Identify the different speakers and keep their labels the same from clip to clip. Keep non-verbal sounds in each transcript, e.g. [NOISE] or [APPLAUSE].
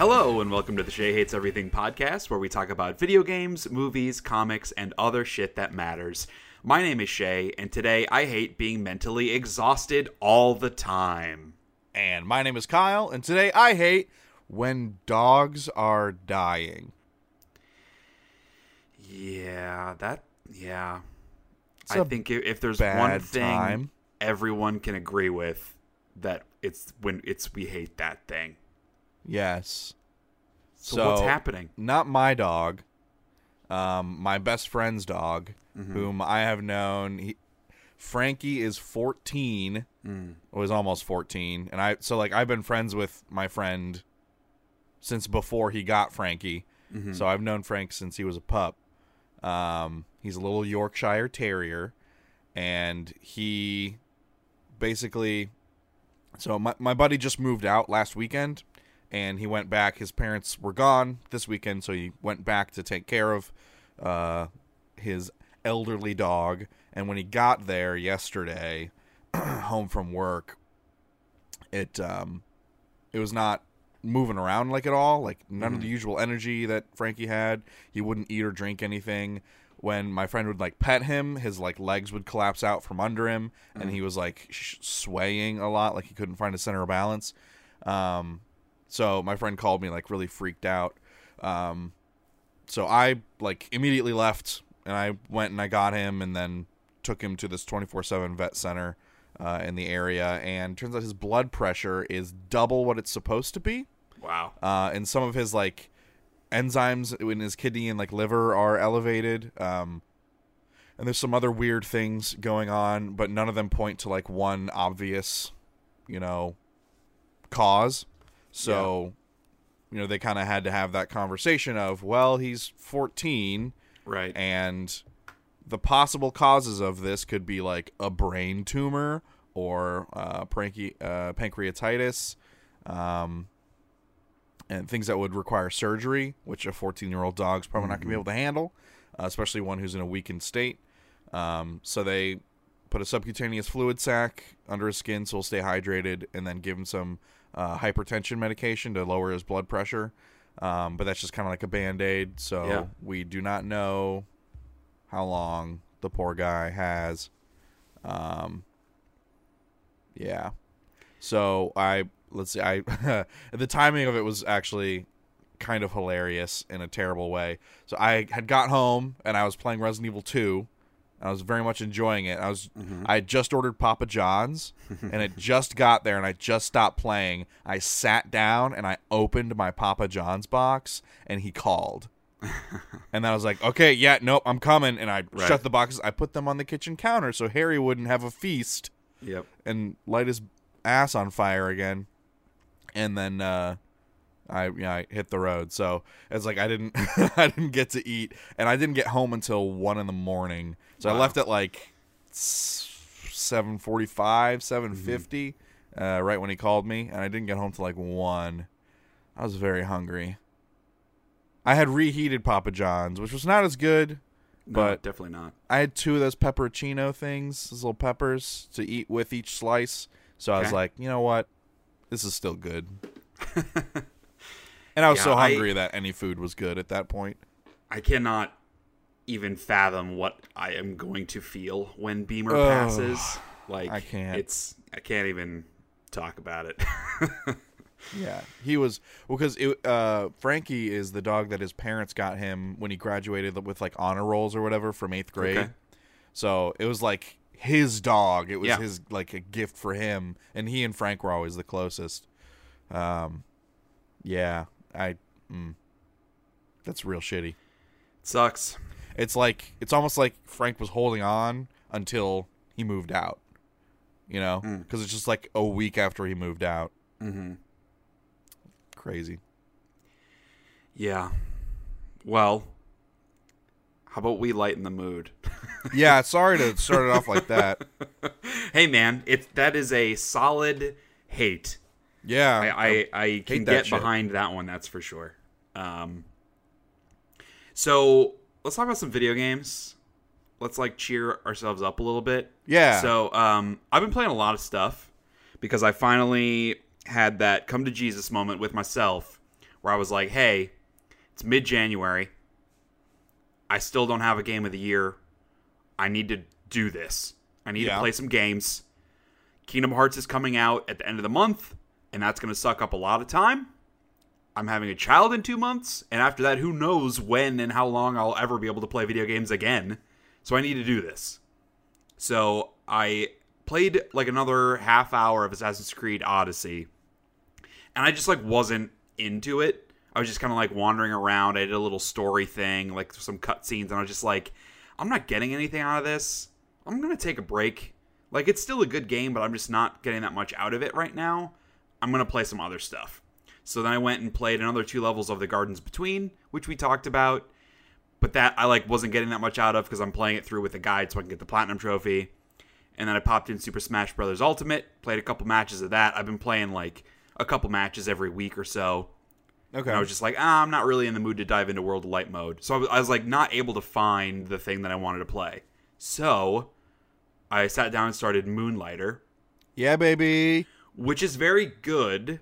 Speaker 1: Hello, and welcome to the Shea Hates Everything podcast, where we talk about video games, movies, comics, and other shit that matters. My name is Shea, and today I hate being mentally exhausted all the time.
Speaker 2: And my name is Kyle, and today I hate when dogs are dying.
Speaker 1: Yeah, that, yeah.
Speaker 2: It's
Speaker 1: I think if, if there's one thing
Speaker 2: time.
Speaker 1: everyone can agree with, that it's when it's we hate that thing.
Speaker 2: Yes.
Speaker 1: So, what's happening?
Speaker 2: Not my dog. Um, my best friend's dog,
Speaker 1: Mm-hmm.
Speaker 2: whom I have known. He, Frankie is 14.
Speaker 1: Mm.
Speaker 2: Was almost 14, and I so like I've been friends with my friend since before he got Frankie.
Speaker 1: Mm-hmm.
Speaker 2: So I've known Frank since he was a pup. Um, he's a little Yorkshire Terrier, and he basically. So my my buddy just moved out last weekend, and he went back. His parents were gone this weekend, so he went back to take care of uh, his elderly dog. And when he got there yesterday, [CLEARS THROAT] home from work, it um, it was not moving around like at all. Like none of the usual energy that Frankie had. He wouldn't eat or drink anything. When my friend would like pet him, his like legs would collapse out from under him, and he was like sh- swaying a lot, like he couldn't find a center of balance. Um, so my friend called me like really freaked out. Um, so I like immediately left and I went and I got him and then took him to this 24/7 vet center uh, in the area and turns out his blood pressure is double what it's supposed to be
Speaker 1: Wow.
Speaker 2: uh, and some of his like enzymes in his kidney and like liver are elevated um, and there's some other weird things going on but none of them point to like one obvious you know cause so you know they kind of had to have that conversation of well he's 14
Speaker 1: Right.
Speaker 2: and the possible causes of this could be like a brain tumor or uh, pranky, uh, pancreatitis um, and things that would require surgery which a 14 year old dog's probably not going to be able to handle uh, especially one who's in a weakened state. Um, so they put a subcutaneous fluid sac under his skin so he'll stay hydrated and then give him some uh, hypertension medication to lower his blood pressure. Um, but that's just kind of like a band-aid so
Speaker 1: Yeah.
Speaker 2: we do not know how long the poor guy has. Um, yeah. So i let's see i [LAUGHS] the timing of it was actually kind of hilarious in a terrible way. So i had got home and i was playing resident evil 2 I was very much enjoying it. I was I had just ordered Papa John's [LAUGHS] and it just got there and I just stopped playing. I sat down and I opened my Papa John's box and he called. [LAUGHS] and then I was like, "Okay, yeah, nope, I'm coming." And I
Speaker 1: Right.
Speaker 2: shut the boxes. I put them on the kitchen counter so Harry wouldn't have a feast
Speaker 1: Yep.
Speaker 2: and light his ass on fire again. And then uh I yeah, I hit the road. So it's like I didn't [LAUGHS] I didn't get to eat and I didn't get home until 1 in the morning. So I left at like 7:45, 7:50 uh right when he called me and I didn't get home till like 1. I was very hungry. I had reheated Papa John's, which was not as good,
Speaker 1: No,
Speaker 2: but
Speaker 1: definitely not.
Speaker 2: I had two of those pepperoncino things, those little peppers to eat with each slice. So I was like, you know what? This is still good. [LAUGHS] and I was
Speaker 1: Yeah,
Speaker 2: so
Speaker 1: I-
Speaker 2: hungry that any food was good at that point.
Speaker 1: I cannot even fathom what I am going to feel when Beamer
Speaker 2: Ugh,
Speaker 1: passes. Like
Speaker 2: I can't.
Speaker 1: It's I can't even talk about it. [LAUGHS]
Speaker 2: Yeah, he was well because uh, Frankie is the dog that his parents got him when he graduated with like honor rolls or whatever from eighth grade.
Speaker 1: Okay.
Speaker 2: So it was like his dog. It was
Speaker 1: Yeah.
Speaker 2: his like a gift for him, and he and Frank were always the closest. Um, yeah, I. Mm, that's real shitty.
Speaker 1: Sucks.
Speaker 2: It's like it's almost like Frank was holding on until he moved out. You know,
Speaker 1: Mm.
Speaker 2: because it's just like a week after he moved out.
Speaker 1: Mm-hmm.
Speaker 2: Crazy.
Speaker 1: Yeah. Well, how about we lighten the mood? [LAUGHS]
Speaker 2: Yeah, sorry to start it off like that. [LAUGHS]
Speaker 1: hey man, it's that is a solid hate.
Speaker 2: Yeah,
Speaker 1: I I, I can get
Speaker 2: shit.
Speaker 1: behind that one. That's for sure. Um. So let's talk about some video games. Let's like cheer ourselves up a little bit.
Speaker 2: Yeah.
Speaker 1: So um, I've been playing a lot of stuff because I finally had that come to Jesus moment with myself, where I was like, hey, it's mid January. I still don't have a game of the year. I need to do this. I need
Speaker 2: Yeah.
Speaker 1: to play some games. Kingdom Hearts is coming out at the end of the month, and that's going to suck up a lot of time. I'm having a child in two months, and after that, who knows when and how long I'll ever be able to play video games again. So I need to do this. So I played like another half hour of Assassin's Creed Odyssey, and I just like wasn't into it. I was just kind of like wandering around. I did a little story thing, like some cutscenes, and I was just like, I'm not getting anything out of this. I'm gonna take a break. Like it's still a good game, but I'm just not getting that much out of it right now. I'm gonna play some other stuff. So then I went and played another two levels of the Gardens Between, which we talked about. But that I like wasn't getting that much out of because I'm playing it through with a guide so I can get the platinum trophy. And then I popped in Super Smash Bros. Ultimate, played a couple matches of that. I've been playing like a couple matches every week or so.
Speaker 2: Okay.
Speaker 1: And I was just like, ah, I'm not really in the mood to dive into World of Light mode. So I was, I was like, not able to find the thing that I wanted to play. So I sat down and started Moonlighter,
Speaker 2: yeah, baby.
Speaker 1: Which is very good.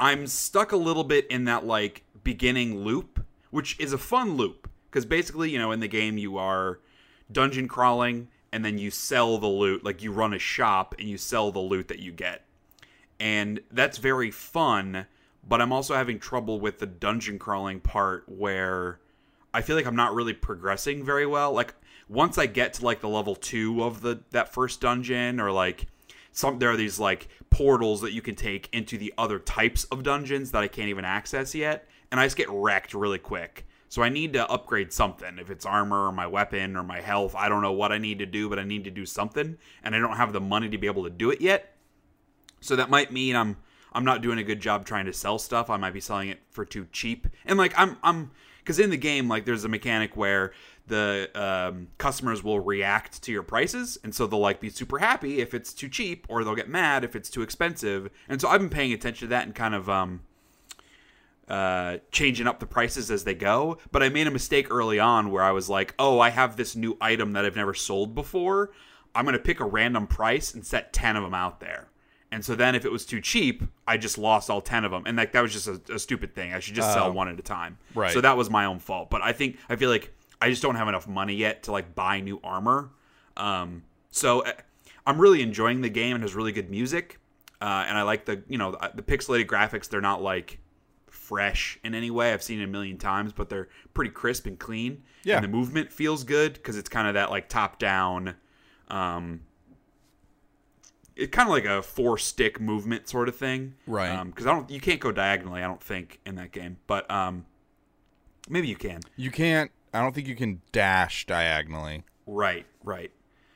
Speaker 1: I'm stuck a little bit in that like beginning loop, which is a fun loop because basically, you know, in the game you are dungeon crawling and then you sell the loot, like you run a shop and you sell the loot that you get. And that's very fun, but I'm also having trouble with the dungeon crawling part where I feel like I'm not really progressing very well. Like once I get to like the level 2 of the that first dungeon or like some there are these like portals that you can take into the other types of dungeons that I can't even access yet, and I just get wrecked really quick. So I need to upgrade something. If it's armor or my weapon or my health, I don't know what I need to do, but I need to do something, and I don't have the money to be able to do it yet. So that might mean I'm I'm not doing a good job trying to sell stuff. I might be selling it for too cheap. And like I'm I'm because in the game like there's a mechanic where the um, customers will react to your prices, and so they'll like be super happy if it's too cheap, or they'll get mad if it's too expensive. And so I've been paying attention to that and kind of um, uh, changing up the prices as they go. But I made a mistake early on where I was like, oh, I have this new item that I've never sold before. I'm going to pick a random price and set 10 of them out there. And so then if it was too cheap, I just lost all 10 of them. And like that was just a, a stupid thing. I should just sell
Speaker 2: Oh.
Speaker 1: one at a time.
Speaker 2: Right.
Speaker 1: So that was my own fault. But I think, I feel like I just don't have enough money yet to like buy new armor. Um, so uh, I'm really enjoying the game. It has really good music. Uh, and I like the, you know, the, the pixelated graphics. They're not like fresh in any way. I've seen it a million times, but they're pretty crisp and clean.
Speaker 2: Yeah.
Speaker 1: And the movement feels good because it's kind of that like top down, um, it's kind of like a four stick movement sort of thing,
Speaker 2: Right.
Speaker 1: Because I don't, you can't go diagonally. I don't think in that game, but um, maybe you can.
Speaker 2: You can't. I don't think you can dash diagonally.
Speaker 1: Right, right.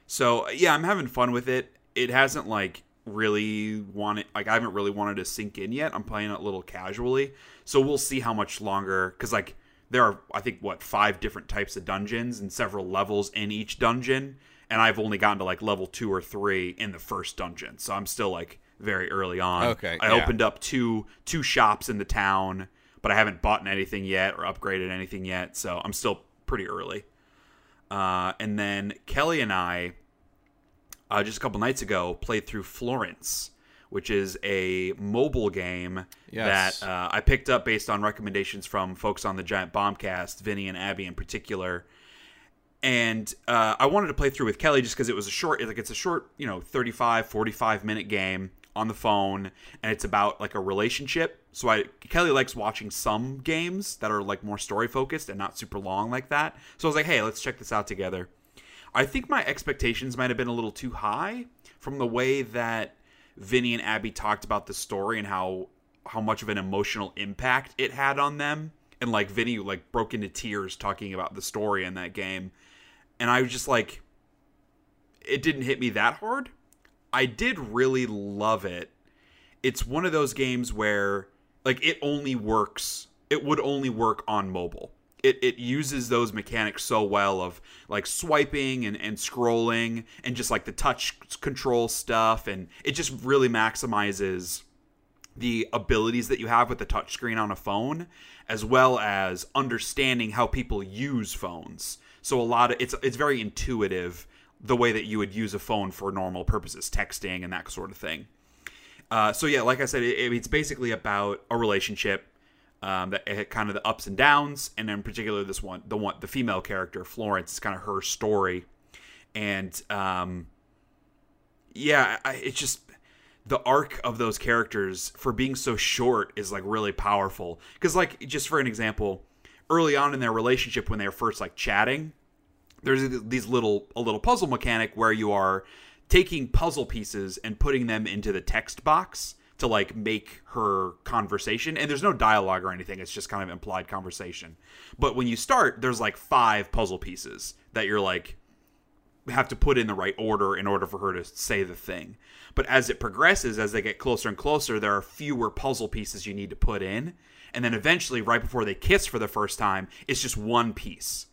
Speaker 1: So yeah, I'm having fun with it. It hasn't like really wanted like I haven't really wanted to sink in yet. I'm playing it a little casually. So we'll see how much longer cuz like there are I think what five different types of dungeons and several levels in each dungeon and I've only gotten to like level 2 or 3 in the first dungeon. So I'm still like very early on.
Speaker 2: Okay,
Speaker 1: I
Speaker 2: yeah.
Speaker 1: opened up two two shops in the town, but I haven't bought anything yet or upgraded anything yet. So I'm still pretty early. Uh, and then Kelly and I, uh, just a couple nights ago, played through Florence, which is a mobile game
Speaker 2: Yes.
Speaker 1: that uh, I picked up based on recommendations from folks on the Giant Bombcast, Vinny and Abby in particular. And uh, I wanted to play through with Kelly just because it was a short, like it's a short, you know, 35, 45 minute game on the phone, and it's about like a relationship. So I Kelly likes watching some games that are like more story focused and not super long like that. So I was like, hey, let's check this out together. I think my expectations might have been a little too high from the way that Vinny and Abby talked about the story and how how much of an emotional impact it had on them. And like Vinny like broke into tears talking about the story in that game. And I was just like it didn't hit me that hard. I did really love it. It's one of those games where like it only works it would only work on mobile. It it uses those mechanics so well of like swiping and, and scrolling and just like the touch control stuff and it just really maximizes the abilities that you have with the touchscreen on a phone, as well as understanding how people use phones. So a lot of it's it's very intuitive the way that you would use a phone for normal purposes, texting and that sort of thing. Uh, so yeah, like I said, it, it's basically about a relationship. Um, that it kind of the ups and downs, and in particular this one, the one, the female character Florence, is kind of her story, and um, yeah, I, it's just the arc of those characters for being so short is like really powerful. Because like just for an example, early on in their relationship when they were first like chatting, there's these little a little puzzle mechanic where you are taking puzzle pieces and putting them into the text box to like make her conversation. And there's no dialogue or anything. It's just kind of implied conversation. But when you start there's like five puzzle pieces that you're like have to put in the right order in order for her to say the thing. But as it progresses as they get closer and closer there are fewer puzzle pieces you need to put in. And then eventually right before they kiss for the first time it's just one piece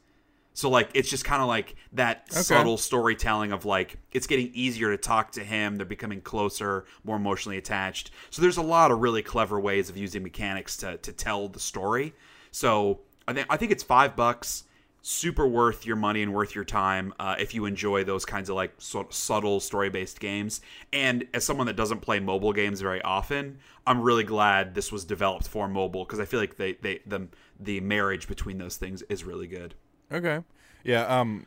Speaker 1: so like it's just kind of like that
Speaker 2: Okay.
Speaker 1: subtle storytelling of like it's getting easier to talk to him. They're becoming closer, more emotionally attached. So there's a lot of really clever ways of using mechanics to to tell the story. So I think I think it's five bucks. Super worth your money and worth your time uh, if you enjoy those kinds of like sort subtle story based games. And as someone that doesn't play mobile games very often, I'm really glad this was developed for mobile because I feel like they, they the the marriage between those things is really good.
Speaker 2: Okay. Yeah. Um,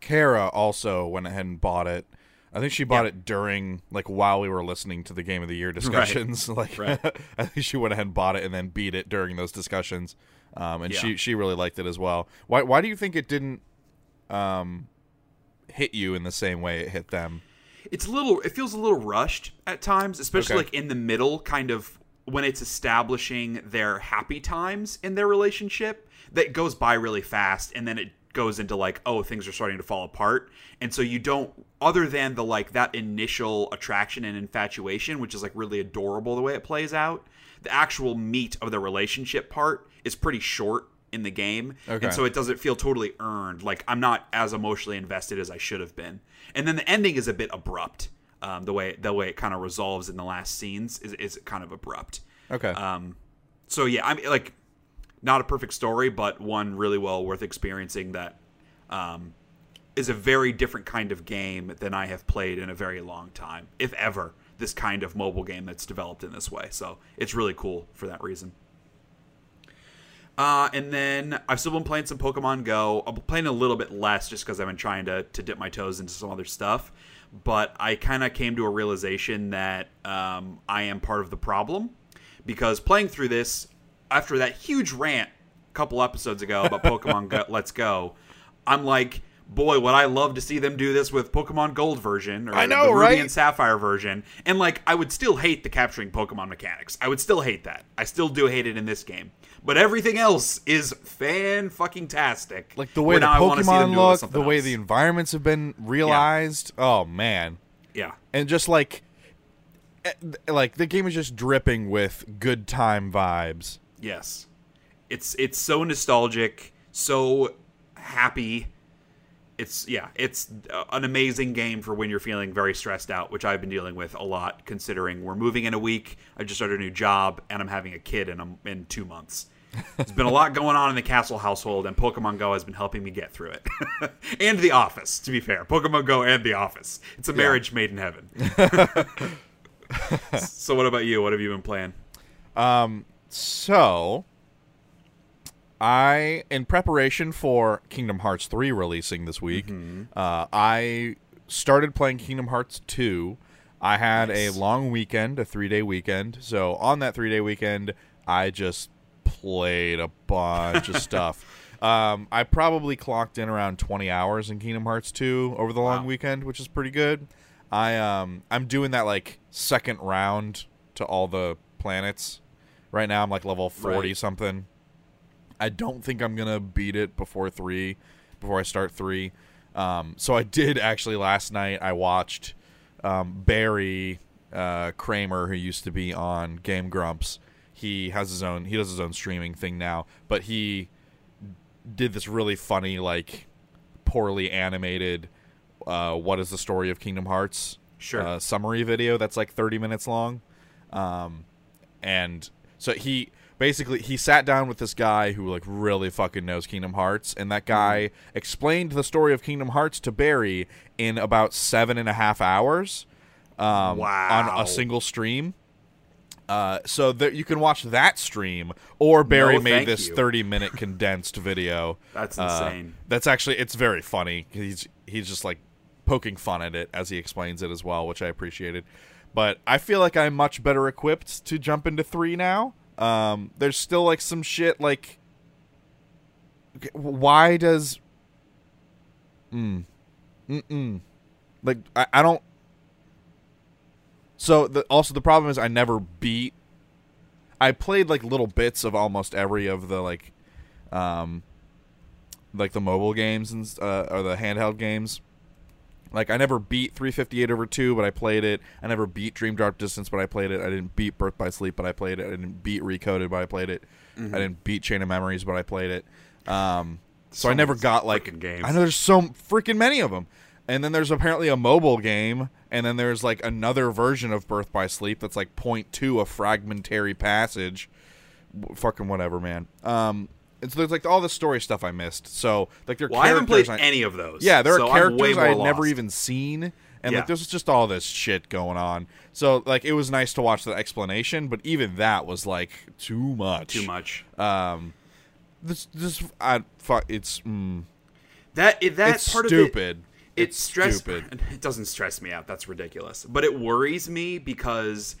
Speaker 2: Kara also went ahead and bought it. I think she bought
Speaker 1: Yeah.
Speaker 2: it during like while we were listening to the game of the year [LAUGHS] discussions. [LAUGHS] like,
Speaker 1: Right. [LAUGHS]
Speaker 2: I think she went ahead and bought it and then beat it during those discussions. Um, and
Speaker 1: Yeah.
Speaker 2: she she really liked it as well. Why why do you think it didn't um hit you in the same way it hit them?
Speaker 1: it's a little it feels a little rushed at times especially
Speaker 2: Okay.
Speaker 1: like in the middle kind of when it's establishing their happy times in their relationship that goes by really fast and then it goes into like oh things are starting to fall apart. And so you don't other than the like that initial attraction and infatuation which is like really adorable the way it plays out the actual meat of the relationship part is pretty short in the game.
Speaker 2: Okay.
Speaker 1: and so it doesn't feel totally earned. Like i'm not as emotionally invested as i should have been. And then the ending is a bit abrupt. Um, the way the way it kind of resolves in the last scenes is, is kind of abrupt.
Speaker 2: Okay.
Speaker 1: um, so yeah, I'm like not a perfect story, but one really well worth experiencing that um, is a very different kind of game than I have played in a very long time, if ever. This kind of mobile game that's developed in this way, so it's really cool for that reason. Uh, and then I've still been playing some Pokemon Go. I'm playing a little bit less just because I've been trying to, to dip my toes into some other stuff. But I kind of came to a realization that um, I am part of the problem because playing through this after that huge rant a couple episodes ago about [LAUGHS] Pokemon Go, Let's Go, I'm like, boy, would I love to see them do this with Pokemon Gold version or
Speaker 2: I know,
Speaker 1: the Ruby
Speaker 2: right?
Speaker 1: and Sapphire version. And like, I would still hate the capturing Pokemon mechanics. I would still hate that. I still do hate it in this game. But everything else is fan fucking tastic.
Speaker 2: like the way the
Speaker 1: I wanna see them
Speaker 2: Pokemon
Speaker 1: do it with
Speaker 2: look, the way
Speaker 1: else.
Speaker 2: the environments have been realized. Oh man.
Speaker 1: yeah,
Speaker 2: and just like eh, like the game is just dripping with good time vibes
Speaker 1: Yes. It's it's so nostalgic, so happy. It's yeah, it's an amazing game for when you're feeling very stressed out, which I've been dealing with a lot considering we're moving in a week. I just started a new job and I'm having a kid in a, in 2 months. There's been a lot [LAUGHS] going on in the Castle household and Pokemon Go has been helping me get through it. [LAUGHS] and The Office, to be fair. Pokemon Go and The Office. It's a marriage made in heaven. [LAUGHS] so what about you? What have you been playing?
Speaker 2: Um, so i in preparation for kingdom hearts 3 releasing this week
Speaker 1: Mm-hmm.
Speaker 2: uh, i started playing kingdom hearts 2 i had
Speaker 1: Nice.
Speaker 2: a long weekend a three day weekend so on that three day weekend i just played a bunch of [LAUGHS] stuff um, i probably clocked in around 20 hours in kingdom hearts 2 over the long
Speaker 1: Wow.
Speaker 2: weekend which is pretty good i um i'm doing that like second round to all the planets right now i'm like level 40
Speaker 1: Right.
Speaker 2: something i don't think i'm gonna beat it before three before i start three um, so i did actually last night i watched um, barry uh, kramer who used to be on game grumps he has his own he does his own streaming thing now but he did this really funny like poorly animated uh, what is the story of kingdom hearts
Speaker 1: Sure.
Speaker 2: uh, summary video that's like 30 minutes long um, and so he basically he sat down with this guy who like really fucking knows kingdom hearts and that guy explained the story of kingdom hearts to barry in about seven and a half hours um,
Speaker 1: Wow.
Speaker 2: on a single stream Uh, so that you can watch that stream, or Barry
Speaker 1: No,
Speaker 2: made this
Speaker 1: you.
Speaker 2: thirty-minute [LAUGHS] condensed video.
Speaker 1: That's
Speaker 2: Uh,
Speaker 1: insane.
Speaker 2: that's actually it's very funny. He's he's just like poking fun at it as he explains it as well, which I appreciated. But I feel like I'm much better equipped to jump into three now. Um, there's still like some shit like, why does, mm, mm like I, I don't. So the, also the problem is I never beat. I played like little bits of almost every of the like, um, like the mobile games and uh, or the handheld games. Like I never beat 358 over 2, but I played it. I never beat Dream Drop Distance, but I played it. I didn't beat Birth by Sleep, but I played it. I didn't beat Recoded, but I played it.
Speaker 1: Mm-hmm.
Speaker 2: I didn't beat Chain of Memories, but I played it. Um, so,
Speaker 1: So
Speaker 2: I never got like
Speaker 1: games.
Speaker 2: I know there's so freaking many of them. And then there's apparently a mobile game, and then there's like another version of Birth by Sleep that's like point two a fragmentary passage. W- fucking whatever, man. Um, and so there's like all the story stuff I missed. So like there are
Speaker 1: Well, I haven't played
Speaker 2: I-
Speaker 1: any of those.
Speaker 2: yeah, there
Speaker 1: so
Speaker 2: are characters I had
Speaker 1: more
Speaker 2: never even seen, and
Speaker 1: Yeah.
Speaker 2: like there's just all this shit going on. So like it was nice to watch the explanation, but even that was like too much.
Speaker 1: too much.
Speaker 2: Um, this this I fuck it's mm,
Speaker 1: That it- that
Speaker 2: it's
Speaker 1: part
Speaker 2: stupid.
Speaker 1: of it. It
Speaker 2: It's
Speaker 1: stress.
Speaker 2: stupid. [LAUGHS]
Speaker 1: It doesn't stress me out. That's ridiculous. But it worries me because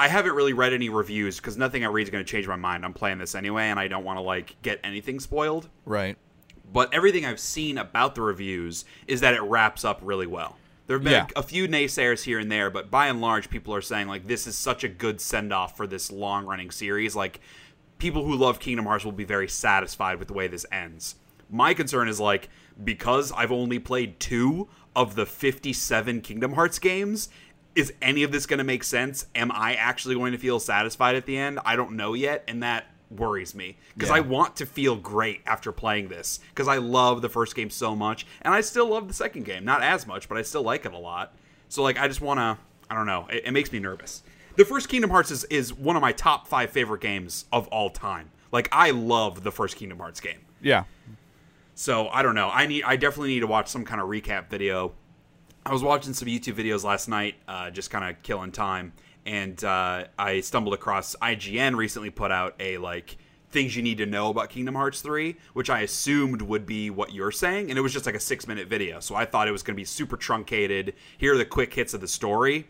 Speaker 1: I haven't really read any reviews because nothing I read is going to change my mind. I'm playing this anyway, and I don't want to like get anything spoiled.
Speaker 2: Right.
Speaker 1: But everything I've seen about the reviews is that it wraps up really well. There have been
Speaker 2: Yeah.
Speaker 1: a, a few naysayers here and there, but by and large, people are saying like this is such a good send off for this long running series. Like people who love Kingdom Hearts will be very satisfied with the way this ends. My concern is like because I've only played two of the 57 Kingdom Hearts games. Is any of this going to make sense? Am I actually going to feel satisfied at the end? I don't know yet, and that worries me because
Speaker 2: Yeah.
Speaker 1: I want to feel great after playing this because I love the first game so much, and I still love the second game. Not as much, but I still like it a lot. So like, I just want to. I don't know. It, it makes me nervous. The first Kingdom Hearts is, is one of my top five favorite games of all time. Like I love the first Kingdom Hearts game.
Speaker 2: Yeah.
Speaker 1: So I don't know. I need. I definitely need to watch some kind of recap video. I was watching some YouTube videos last night, uh, just kind of killing time, and uh, I stumbled across IGN recently put out a like things you need to know about Kingdom Hearts 3, which I assumed would be what you're saying, and it was just like a six minute video. So I thought it was going to be super truncated. Here are the quick hits of the story,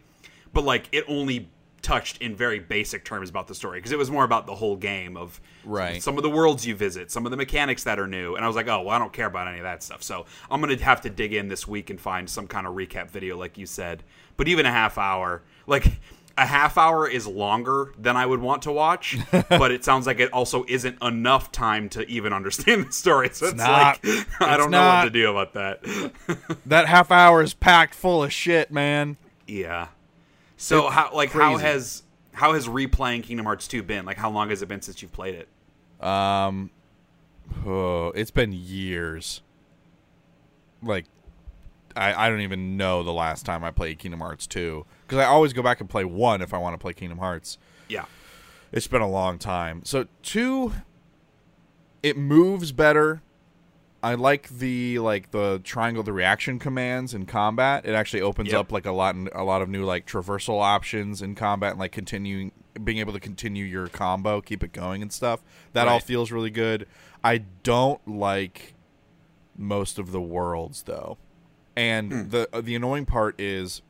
Speaker 1: but like it only touched in very basic terms about the story because it was more about the whole game of
Speaker 2: Right.
Speaker 1: some of the worlds you visit, some of the mechanics that are new. And I was like, oh, well, I don't care about any of that stuff. So I'm going to have to dig in this week and find some kind of recap video, like you said. But even a half hour, like a half hour is longer than I would want to watch, [LAUGHS] but it sounds like it also isn't enough time to even understand the story. [LAUGHS] So it's,
Speaker 2: not.
Speaker 1: like, I don't know what to do about that. [LAUGHS]
Speaker 2: That half hour is packed full of shit, man.
Speaker 1: yeah. So
Speaker 2: It's
Speaker 1: how like how has how has replaying Kingdom Hearts 2 been? Like how long has it been since you've played it?
Speaker 2: Um, oh, it's been years. Like, I I don't even know the last time I played Kingdom Hearts two because I always go back and play one if I want to play Kingdom Hearts.
Speaker 1: Yeah.
Speaker 2: It's been a long time. So two, it moves better. I like the like the triangle the reaction commands in combat. It actually opens
Speaker 1: Yep.
Speaker 2: up like a lot a lot of new like traversal options in combat and like continuing being able to continue your combo, keep it going and stuff. That all feels really good. I don't like most of the worlds though. And
Speaker 1: Hmm.
Speaker 2: the the annoying part is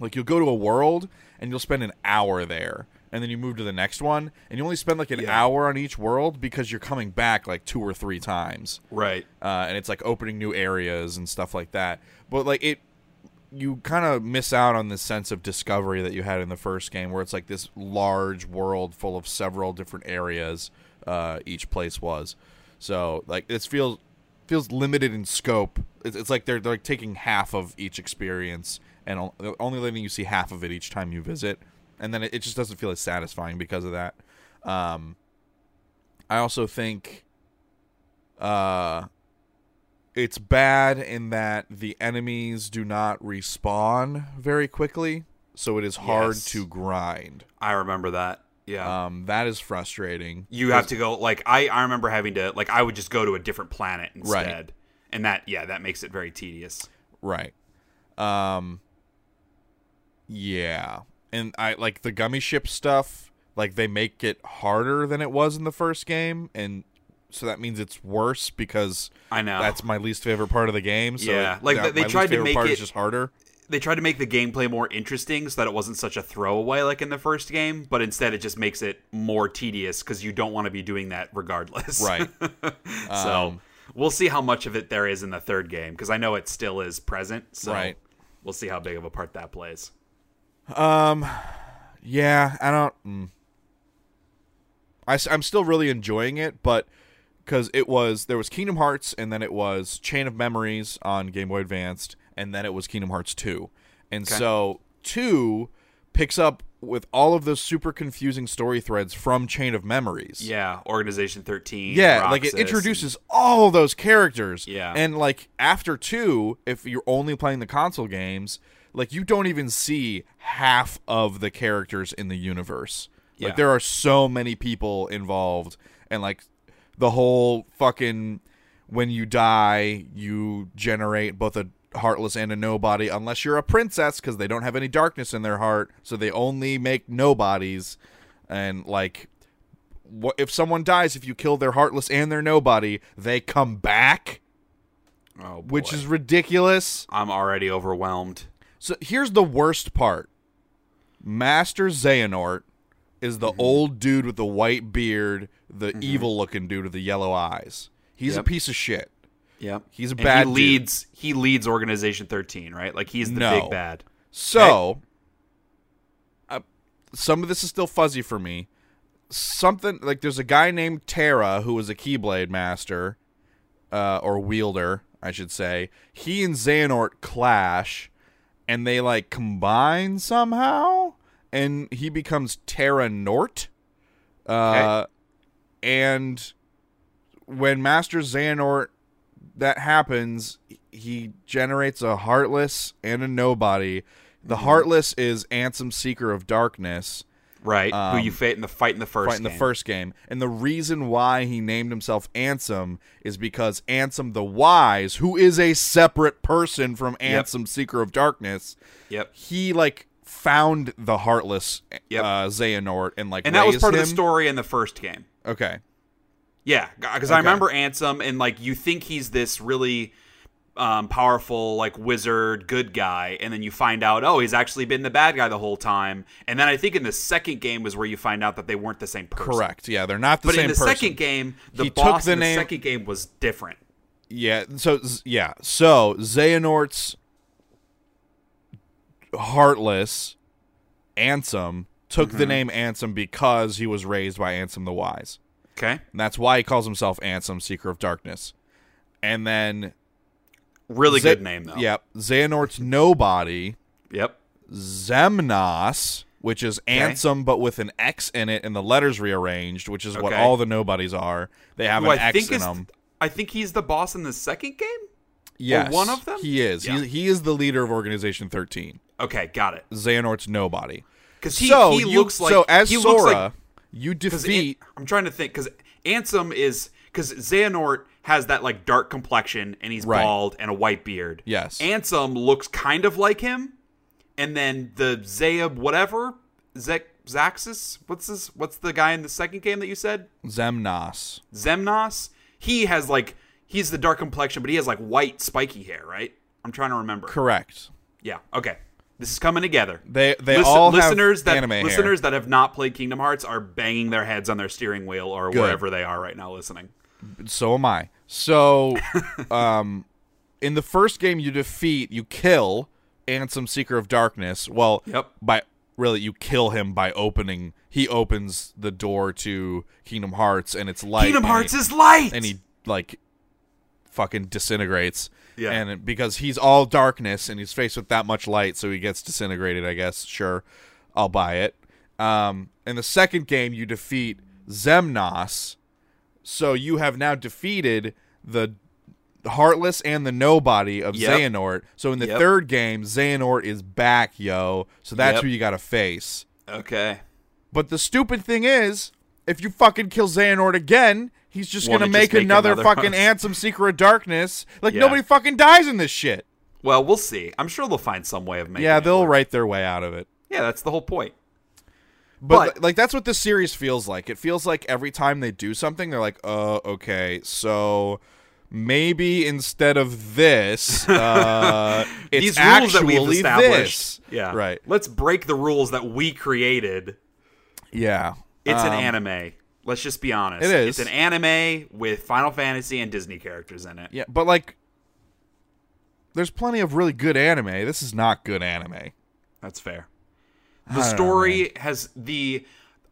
Speaker 2: like you'll go to a world and you'll spend an hour there and then you move to the next one and you only spend like an
Speaker 1: Yeah.
Speaker 2: hour on each world because you're coming back like two or three times.
Speaker 1: Right.
Speaker 2: uh, and it's like opening new areas and stuff like that. But like it you kind of miss out on the sense of discovery that you had in the first game where it's like this large world full of several different areas uh, each place was. So like this feels feels limited in scope. It's, it's like they're, they're like taking half of each experience and only letting you see half of it each time you visit and then it, it just doesn't feel as satisfying because of that um i also think uh it's bad in that the enemies do not respawn very quickly so it is hard
Speaker 1: Yes.
Speaker 2: to grind
Speaker 1: I remember that. Yeah.
Speaker 2: um that is frustrating
Speaker 1: you have to go like I, I remember having to like I would just go to a different planet
Speaker 2: Right.
Speaker 1: instead. And that yeah, that makes it very tedious.
Speaker 2: Right. Um yeah. And I like the gummy ship stuff. Like they make it harder than it was in the first game, and so that means it's worse because
Speaker 1: I know.
Speaker 2: that's my least favorite part of the game. So
Speaker 1: Yeah,
Speaker 2: it-
Speaker 1: like,
Speaker 2: that-
Speaker 1: they tried to make
Speaker 2: part
Speaker 1: it-
Speaker 2: is just harder.
Speaker 1: they tried to make the gameplay more interesting so that it wasn't such a throwaway like in the first game, but instead it just makes it more tedious because you don't want to be doing that regardless.
Speaker 2: Right. [LAUGHS]
Speaker 1: so
Speaker 2: Um,
Speaker 1: we'll see how much of it there is in the third game because I know it still is present. So
Speaker 2: Right.
Speaker 1: we'll see how big of a part that plays.
Speaker 2: Um, yeah, I don't. Mm. I, am still really enjoying it, but because it was there was Kingdom Hearts, and then it was Chain of Memories on Game Boy Advanced, and then it was Kingdom Hearts two, and
Speaker 1: Okay.
Speaker 2: so two picks up with all of those super confusing story threads from Chain of Memories.
Speaker 1: Yeah, Organization 13.
Speaker 2: Yeah, like it
Speaker 1: Roxas,
Speaker 2: introduces all those characters.
Speaker 1: Yeah.
Speaker 2: And like after two, if you're only playing the console games, like you don't even see half of the characters in the universe.
Speaker 1: Yeah.
Speaker 2: Like there are so many people involved and like the whole fucking when you die, you generate both a heartless and a nobody unless you're a princess because they don't have any darkness in their heart, so they only make nobodies and like what if someone dies if you kill their heartless and their nobody they come back
Speaker 1: oh, boy.
Speaker 2: which is ridiculous
Speaker 1: I'm already overwhelmed.
Speaker 2: So here's the worst part master xehanort is the old dude with the white beard the evil looking dude with the yellow eyes he's
Speaker 1: Yep.
Speaker 2: a piece of shit
Speaker 1: Yep.
Speaker 2: He's a
Speaker 1: And
Speaker 2: bad
Speaker 1: He
Speaker 2: dude.
Speaker 1: leads. He leads Organization 13, right? Like he's the
Speaker 2: No.
Speaker 1: big bad.
Speaker 2: So, uh, some of this is still fuzzy for me. Something like there's a guy named Terra who was a Keyblade master, uh, or wielder, I should say. He and Xehanort clash, and they like combine somehow, and he becomes Terra Nort. Uh, and when Master Xehanort that happens, he generates a heartless and a nobody. The
Speaker 1: Mm-hmm.
Speaker 2: heartless is Ansem, Seeker of Darkness,
Speaker 1: Right. Who
Speaker 2: Um,
Speaker 1: you fight in the fight in the first
Speaker 2: fight in the first game. And the reason why he named himself Ansem is because Ansem the Wise, who is a separate person from
Speaker 1: Yep.
Speaker 2: Ansem, Seeker of Darkness,
Speaker 1: Yep.
Speaker 2: he like found the heartless
Speaker 1: Yep.
Speaker 2: uh, Xehanort and like
Speaker 1: And that was part of the story in the first game.
Speaker 2: Okay.
Speaker 1: Yeah, because I remember Ansem, and like you think he's this really um, powerful, like wizard, good guy, and then you find out, oh, he's actually been the bad guy the whole time. And then I think in the second game was where you find out that they weren't the same person.
Speaker 2: Correct. Yeah, they're not the same person.
Speaker 1: But
Speaker 2: same
Speaker 1: in the
Speaker 2: person.
Speaker 1: second game, the
Speaker 2: He took
Speaker 1: boss
Speaker 2: the
Speaker 1: in the
Speaker 2: name-
Speaker 1: second game was different.
Speaker 2: Yeah. So yeah. So Xehanort's heartless Ansem took
Speaker 1: Mm-hmm.
Speaker 2: the name Ansem because he was raised by Ansem the Wise.
Speaker 1: Okay,
Speaker 2: And that's why he calls himself Ansem, Seeker of Darkness. And then
Speaker 1: really
Speaker 2: Ze-
Speaker 1: good name though.
Speaker 2: Yep. Xehanort's nobody,
Speaker 1: Yep.
Speaker 2: Xemnas, which is Ansem but with an X in it and the letters rearranged, which is what all the nobodies are. They have
Speaker 1: Who
Speaker 2: an
Speaker 1: I
Speaker 2: X in them.
Speaker 1: I think he's the boss in the second game.
Speaker 2: Yes,
Speaker 1: one of them?
Speaker 2: He is.
Speaker 1: Yeah.
Speaker 2: He, he is the leader of Organization 13.
Speaker 1: Okay, got it.
Speaker 2: Xehanort's nobody.
Speaker 1: Because he,
Speaker 2: so
Speaker 1: he
Speaker 2: you,
Speaker 1: looks like
Speaker 2: so as Sora,
Speaker 1: like
Speaker 2: you defeat.
Speaker 1: I'm trying to think because Ansem is because Xehanort has that like dark complexion and he's
Speaker 2: Right.
Speaker 1: bald and a white beard.
Speaker 2: Yes.
Speaker 1: Ansem looks kind of like him, and then the Zaya whatever Zek Zaxis. What's this? What's the guy in the second game that you said?
Speaker 2: Xemnas.
Speaker 1: Xemnas. He has like he's the dark complexion, but he has like white spiky hair, right? I'm trying to remember.
Speaker 2: Correct.
Speaker 1: Yeah. Okay. This is coming together.
Speaker 2: They they
Speaker 1: Listen-
Speaker 2: all
Speaker 1: listeners
Speaker 2: have
Speaker 1: that
Speaker 2: anime hair.
Speaker 1: listeners that have not played Kingdom Hearts are banging their heads on their steering wheel or
Speaker 2: Good.
Speaker 1: wherever they are right now listening.
Speaker 2: So am I. So, [LAUGHS] um, in the first game, you defeat, you kill Ansem, Seeker of Darkness. Well,
Speaker 1: Yep.
Speaker 2: by really, you kill him by opening. He opens the door to Kingdom Hearts, and it's light.
Speaker 1: Kingdom Hearts
Speaker 2: he-
Speaker 1: is light.
Speaker 2: and he like fucking disintegrates.
Speaker 1: Yeah.
Speaker 2: And because he's all darkness and he's faced with that much light, so he gets disintegrated. I guess. Sure, I'll buy it. Um, in the second game, you defeat Xemnas, so you have now defeated the Heartless and the Nobody of
Speaker 1: Yep.
Speaker 2: Xehanort. So in the
Speaker 1: Yep.
Speaker 2: third game, Xehanort is back, yo. So that's
Speaker 1: Yep.
Speaker 2: who you got to face.
Speaker 1: okay.
Speaker 2: But the stupid thing is, if you fucking kill Xehanort again, he's just
Speaker 1: Wanna
Speaker 2: gonna
Speaker 1: just
Speaker 2: make, another,
Speaker 1: another
Speaker 2: fucking. [LAUGHS] Ansem Seeker of Darkness. Like
Speaker 1: Yeah.
Speaker 2: nobody fucking dies in this shit.
Speaker 1: Well, we'll see. I'm sure they'll find some way of making.
Speaker 2: yeah, they'll
Speaker 1: work.
Speaker 2: write their way out of it.
Speaker 1: Yeah, that's the whole point.
Speaker 2: But,
Speaker 1: But-
Speaker 2: like that's what this series feels like. It feels like every time they do something, they're like, "Uh, okay, so maybe instead of this, [LAUGHS] uh, it's
Speaker 1: These rules that we've established.
Speaker 2: this."
Speaker 1: Yeah.
Speaker 2: right.
Speaker 1: Let's break the rules that we created.
Speaker 2: Yeah,
Speaker 1: It's an
Speaker 2: Um,
Speaker 1: anime. Let's just be honest.
Speaker 2: It is.
Speaker 1: It's an anime with Final Fantasy and Disney characters in it.
Speaker 2: Yeah, but like, there's plenty of really good anime. This is not good anime.
Speaker 1: That's fair. The
Speaker 2: don't know,
Speaker 1: story has the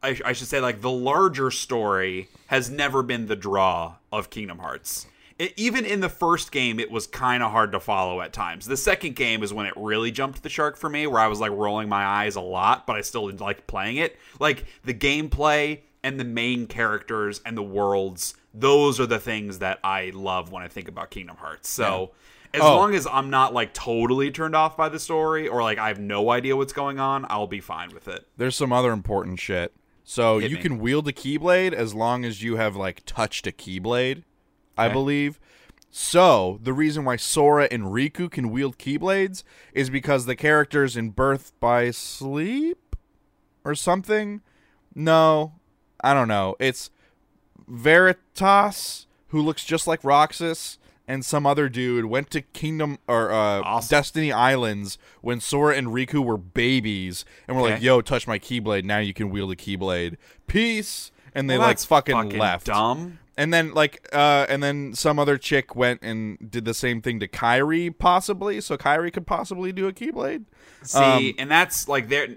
Speaker 1: I, I should say like the larger story has never been the draw of Kingdom Hearts. It, even in the first game, it was kind of hard to follow at times. The second game is when it really jumped the shark for me, where I was like rolling my eyes a lot, but I still liked playing it. Like the gameplay and the main characters and the worlds, those are the things that I love when I think about Kingdom Hearts. So. As
Speaker 2: Oh.
Speaker 1: long as I'm not like totally turned off by the story or like I have no idea what's going on, I'll be fine with it.
Speaker 2: There's some other important shit. So
Speaker 1: Hit
Speaker 2: you
Speaker 1: me.
Speaker 2: can wield a keyblade as long as you have like touched a keyblade, I believe. So the reason why Sora and Riku can wield keyblades is because the characters in Birth by Sleep or something. No, I don't know. It's Ventus, who looks just like Roxas, and some other dude went to Kingdom or uh,
Speaker 1: Awesome.
Speaker 2: Destiny Islands when Sora and Riku were babies, and we're like, "Yo, touch my keyblade! Now you can wield a keyblade. Peace!" And they
Speaker 1: Well,
Speaker 2: like
Speaker 1: that's
Speaker 2: fucking, left.
Speaker 1: Dumb.
Speaker 2: And then like, uh, and then some other chick went and did the same thing to Kairi, possibly. So Kairi could possibly do a keyblade.
Speaker 1: See,
Speaker 2: Um,
Speaker 1: and that's like there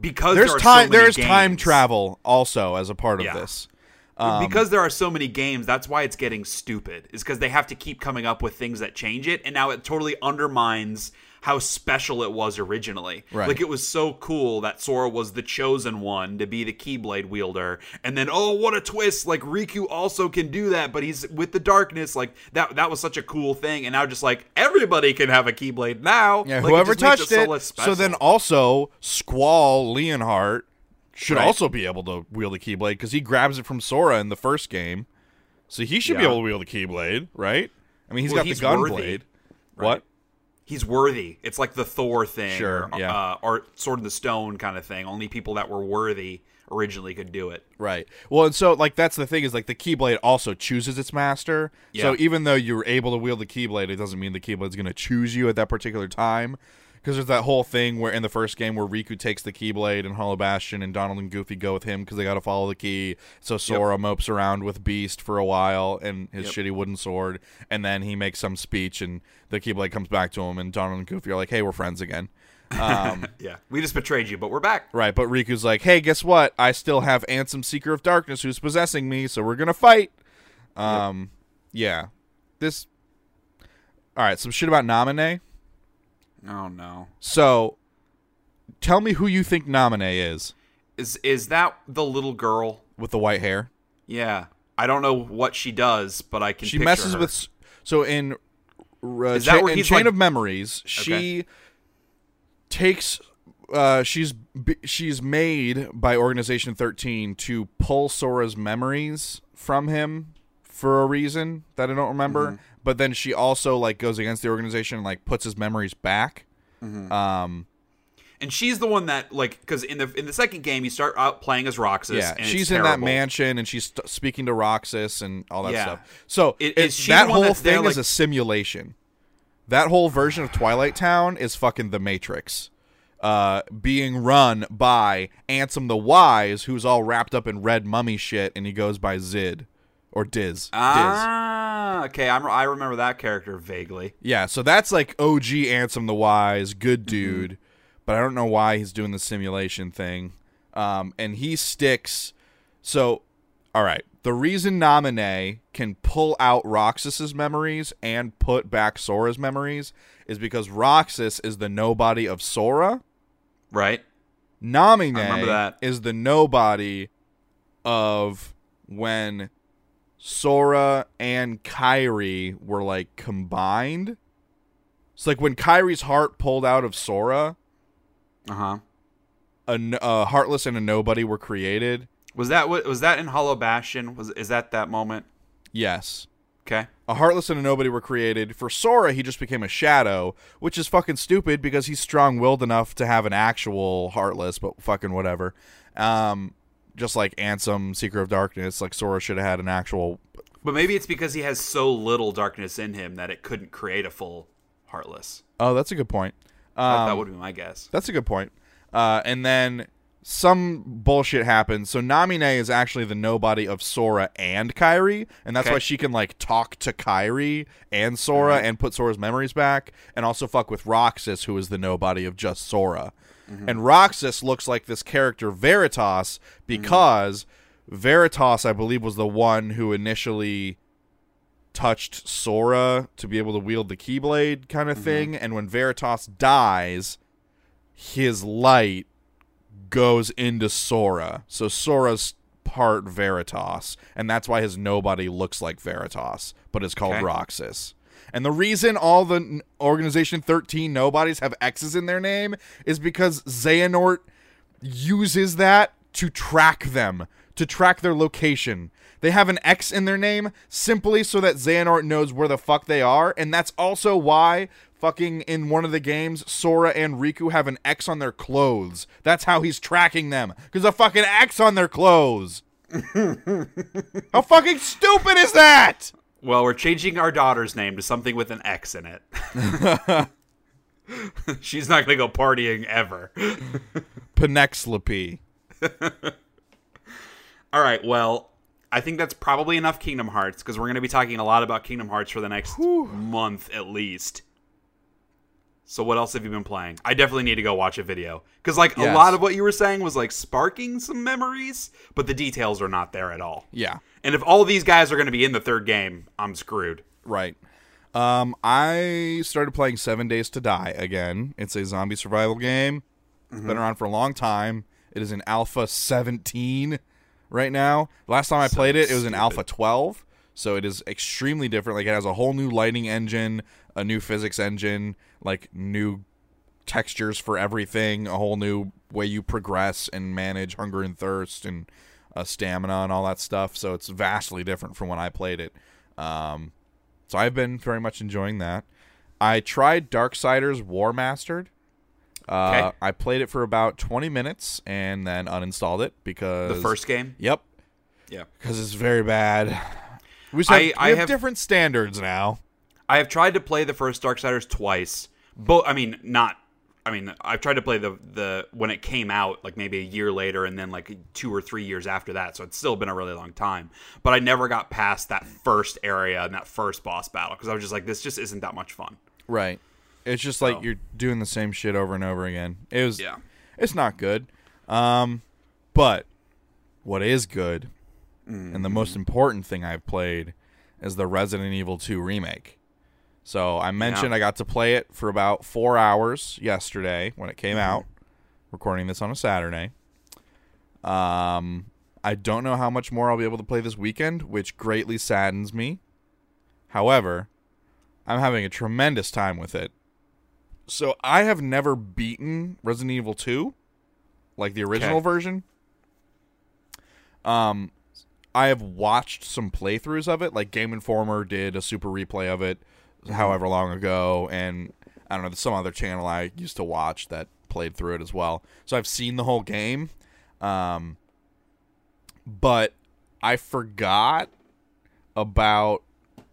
Speaker 1: because
Speaker 2: There's
Speaker 1: there
Speaker 2: time.
Speaker 1: So
Speaker 2: there's time travel also as a part of
Speaker 1: Yeah.
Speaker 2: this. Um,
Speaker 1: because there are so many games, that's why it's getting stupid. Is because they have to keep coming up with things that change it, and now it totally undermines how special it was originally.
Speaker 2: Right.
Speaker 1: Like it was so cool that Sora was the chosen one to be the Keyblade wielder, and then oh, what a twist! Like Riku also can do that, but he's with the darkness. Like that that was such a cool thing, and now just like everybody can have a Keyblade now.
Speaker 2: Yeah,
Speaker 1: Like,
Speaker 2: whoever
Speaker 1: makes
Speaker 2: touched
Speaker 1: so
Speaker 2: it.
Speaker 1: less
Speaker 2: So, then also Squall Leonhart should
Speaker 1: Right.
Speaker 2: also be able to wield a keyblade because he grabs it from Sora in the first game. So he should be able to wield a keyblade, right? I mean, he's
Speaker 1: Well,
Speaker 2: got
Speaker 1: he's
Speaker 2: the gunblade.
Speaker 1: right?
Speaker 2: What?
Speaker 1: he's worthy. It's like the Thor thing,
Speaker 2: Sure,
Speaker 1: or,
Speaker 2: yeah.
Speaker 1: uh, or Sword in the Stone kind of thing. Only people that were worthy originally could do it.
Speaker 2: Right. Well, and so like that's the thing is like the keyblade also chooses its master. So even though you're able to wield the keyblade, it doesn't mean the keyblade's going to choose you at that particular time. Because there's that whole thing where in the first game where Riku takes the keyblade and Hollow Bastion and Donald and Goofy go with him because they got to follow the key. So Sora mopes around with Beast for a while and his
Speaker 1: Yep.
Speaker 2: shitty wooden sword, and then he makes some speech and the keyblade comes back to him and Donald and Goofy are like, "Hey, we're friends again." Um, [LAUGHS]
Speaker 1: Yeah, we just betrayed you, but we're back.
Speaker 2: Right, but Riku's like, "Hey, guess what? I still have Ansem, Seeker of Darkness, who's possessing me, so we're gonna fight." Um, yeah, this. All right, some shit about Naminé.
Speaker 1: Oh no,
Speaker 2: So, tell me who you think Naminé is
Speaker 1: is is that the little girl?
Speaker 2: with the white hair.
Speaker 1: Yeah, I don't know what she does, but I can.
Speaker 2: She messes
Speaker 1: her.
Speaker 2: with. So in, uh,
Speaker 1: Is that
Speaker 2: Cha-
Speaker 1: where
Speaker 2: in
Speaker 1: he's
Speaker 2: Chain
Speaker 1: like-
Speaker 2: of Memories, she
Speaker 1: Okay.
Speaker 2: takes. Uh, she's she's made by Organization Thirteen to pull Sora's memories from him for a reason that I don't remember.
Speaker 1: Mm-hmm.
Speaker 2: But then she also like goes against the organization and like puts his memories back.
Speaker 1: Mm-hmm.
Speaker 2: Um,
Speaker 1: and she's the one that like because in the in the second game you start out playing as Roxas.
Speaker 2: yeah,
Speaker 1: and it's
Speaker 2: she's in that mansion and she's st- speaking to Roxas and all that
Speaker 1: Yeah.
Speaker 2: stuff. So
Speaker 1: Is-
Speaker 2: it-
Speaker 1: is
Speaker 2: that whole
Speaker 1: that's there,
Speaker 2: thing is a simulation. That whole version of Twilight Town is fucking the Matrix. Uh, being run by Ansem the Wise, who's all wrapped up in red mummy shit, and he goes by Zid or Diz. Diz.
Speaker 1: Ah, okay. I'm, I remember that character vaguely.
Speaker 2: Yeah, so that's like OG Ansem the Wise, good
Speaker 1: Mm-hmm.
Speaker 2: dude, but I don't know why he's doing the simulation thing. Um, and he sticks. So, all right, the reason Naminé can pull out Roxas's memories and put back Sora's memories is because Roxas is the nobody of Sora.
Speaker 1: Right.
Speaker 2: Naminé
Speaker 1: I remember that.
Speaker 2: is the nobody of when Sora and Kairi were like combined. It's like when Kairi's heart pulled out of Sora,
Speaker 1: Uh huh.
Speaker 2: A heartless and a nobody were created.
Speaker 1: Was that what was that in Hollow Bastion? Was is that that moment?
Speaker 2: Yes.
Speaker 1: Okay.
Speaker 2: A Heartless and a Nobody were created. For Sora, he just became a Shadow, which is fucking stupid because he's strong willed enough to have an actual Heartless, but fucking whatever. Um, just like Ansem, Seeker of Darkness, like Sora should have had an actual.
Speaker 1: But maybe it's because he has so little darkness in him that it couldn't create a full Heartless.
Speaker 2: Oh, that's a good point.
Speaker 1: That-
Speaker 2: Um,
Speaker 1: that would be my guess.
Speaker 2: That's a good point. Uh, and then some bullshit happens. So Namine is actually the nobody of Sora and Kairi, and that's
Speaker 1: Okay.
Speaker 2: why she can like talk to Kairi and Sora and put Sora's memories back, and also fuck with Roxas, who is the nobody of just Sora. Mm-hmm. And Roxas looks like this character Ventus mm-hmm. because Ventus, I believe, was the one who initially touched Sora to be able to wield the Keyblade kind of mm-hmm. thing. And when Ventus dies, his light goes into Sora. So Sora's part Ventus, and that's why his nobody looks like Veritas, but is called
Speaker 1: Okay.
Speaker 2: Roxas. And the reason all the Organization 13 nobodies have X's in their name is because Xehanort uses that to track them, to track their location. They have an X in their name simply so that Xehanort knows where the fuck they are, and that's also why fucking in one of the games Sora and Riku have an X on their clothes. That's how he's tracking them because a fucking X on their clothes. [LAUGHS] how fucking stupid is that?
Speaker 1: Well, we're changing our daughter's name to something with an X in it. [LAUGHS] She's not going to go partying ever.
Speaker 2: Penexlope. [LAUGHS]
Speaker 1: All right, well, I think that's probably enough Kingdom Hearts because we're going to be talking a lot about Kingdom Hearts for the next month at least. So what else have you been playing? I definitely need to go watch a video because like
Speaker 2: Yes.
Speaker 1: a lot of what you were saying was like sparking some memories, but the details are not there at all.
Speaker 2: Yeah.
Speaker 1: And if all these guys are going to be in the third game, I'm screwed.
Speaker 2: Right. Um, I started playing Seven Days to Die again. It's a zombie survival game. It's been around for a long time. It is in Alpha 17 right now. Last time I played it, it was in
Speaker 1: stupid.
Speaker 2: Alpha 12. So it is extremely different. Like it has a whole new lighting engine, a new physics engine, like new textures for everything, a whole new way you progress and manage hunger and thirst and uh, stamina and all that stuff. So it's vastly different from when I played it. Um, so I've been very much enjoying that. I tried Darksiders Warmastered. Uh,
Speaker 1: Okay.
Speaker 2: I played it for about 20 minutes and then uninstalled it because
Speaker 1: The first game?
Speaker 2: Yep,
Speaker 1: Yeah.
Speaker 2: because it's very bad. We, have,
Speaker 1: I-
Speaker 2: we
Speaker 1: I
Speaker 2: have,
Speaker 1: have-
Speaker 2: different standards now.
Speaker 1: I have tried to play the first Darksiders twice. Both, I mean, not. I mean, I've tried to play the the when it came out, like maybe a year later, and then like two or three years after that. So it's still been a really long time. But I never got past that first area and that first boss battle because I was just like, this just isn't that much fun.
Speaker 2: Right. It's just like
Speaker 1: So-
Speaker 2: you're doing the same shit over and over again. It was
Speaker 1: Yeah.
Speaker 2: it's not good. Um but what is good and the most important thing I've played is the Resident Evil 2 remake. So I mentioned
Speaker 1: Yeah.
Speaker 2: I got to play it for about 4 hours yesterday when it came out. Recording this on a Saturday. Um I don't know how much more I'll be able to play this weekend, which greatly saddens me. However, I'm having a tremendous time with it. So I have never beaten Resident Evil 2, like the original
Speaker 1: Okay.
Speaker 2: version. Um, I have watched some playthroughs of it, like Game Informer did a super replay of it, however long ago, and I don't know, some other channel I used to watch that played through it as well. So I've seen the whole game, um, but I forgot about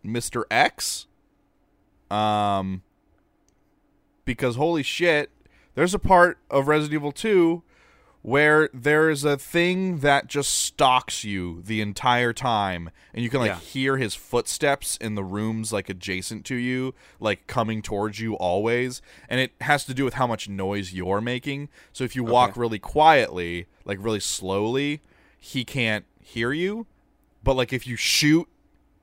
Speaker 2: Mr. X. Um, because holy shit, there's a part of Resident Evil 2 where there is a thing that just stalks you the entire time and you can like
Speaker 1: Yeah.
Speaker 2: hear his footsteps in the rooms like adjacent to you like coming towards you always and it has to do with how much noise you're making. So if you walk really quietly like really slowly he can't hear you. But like if you shoot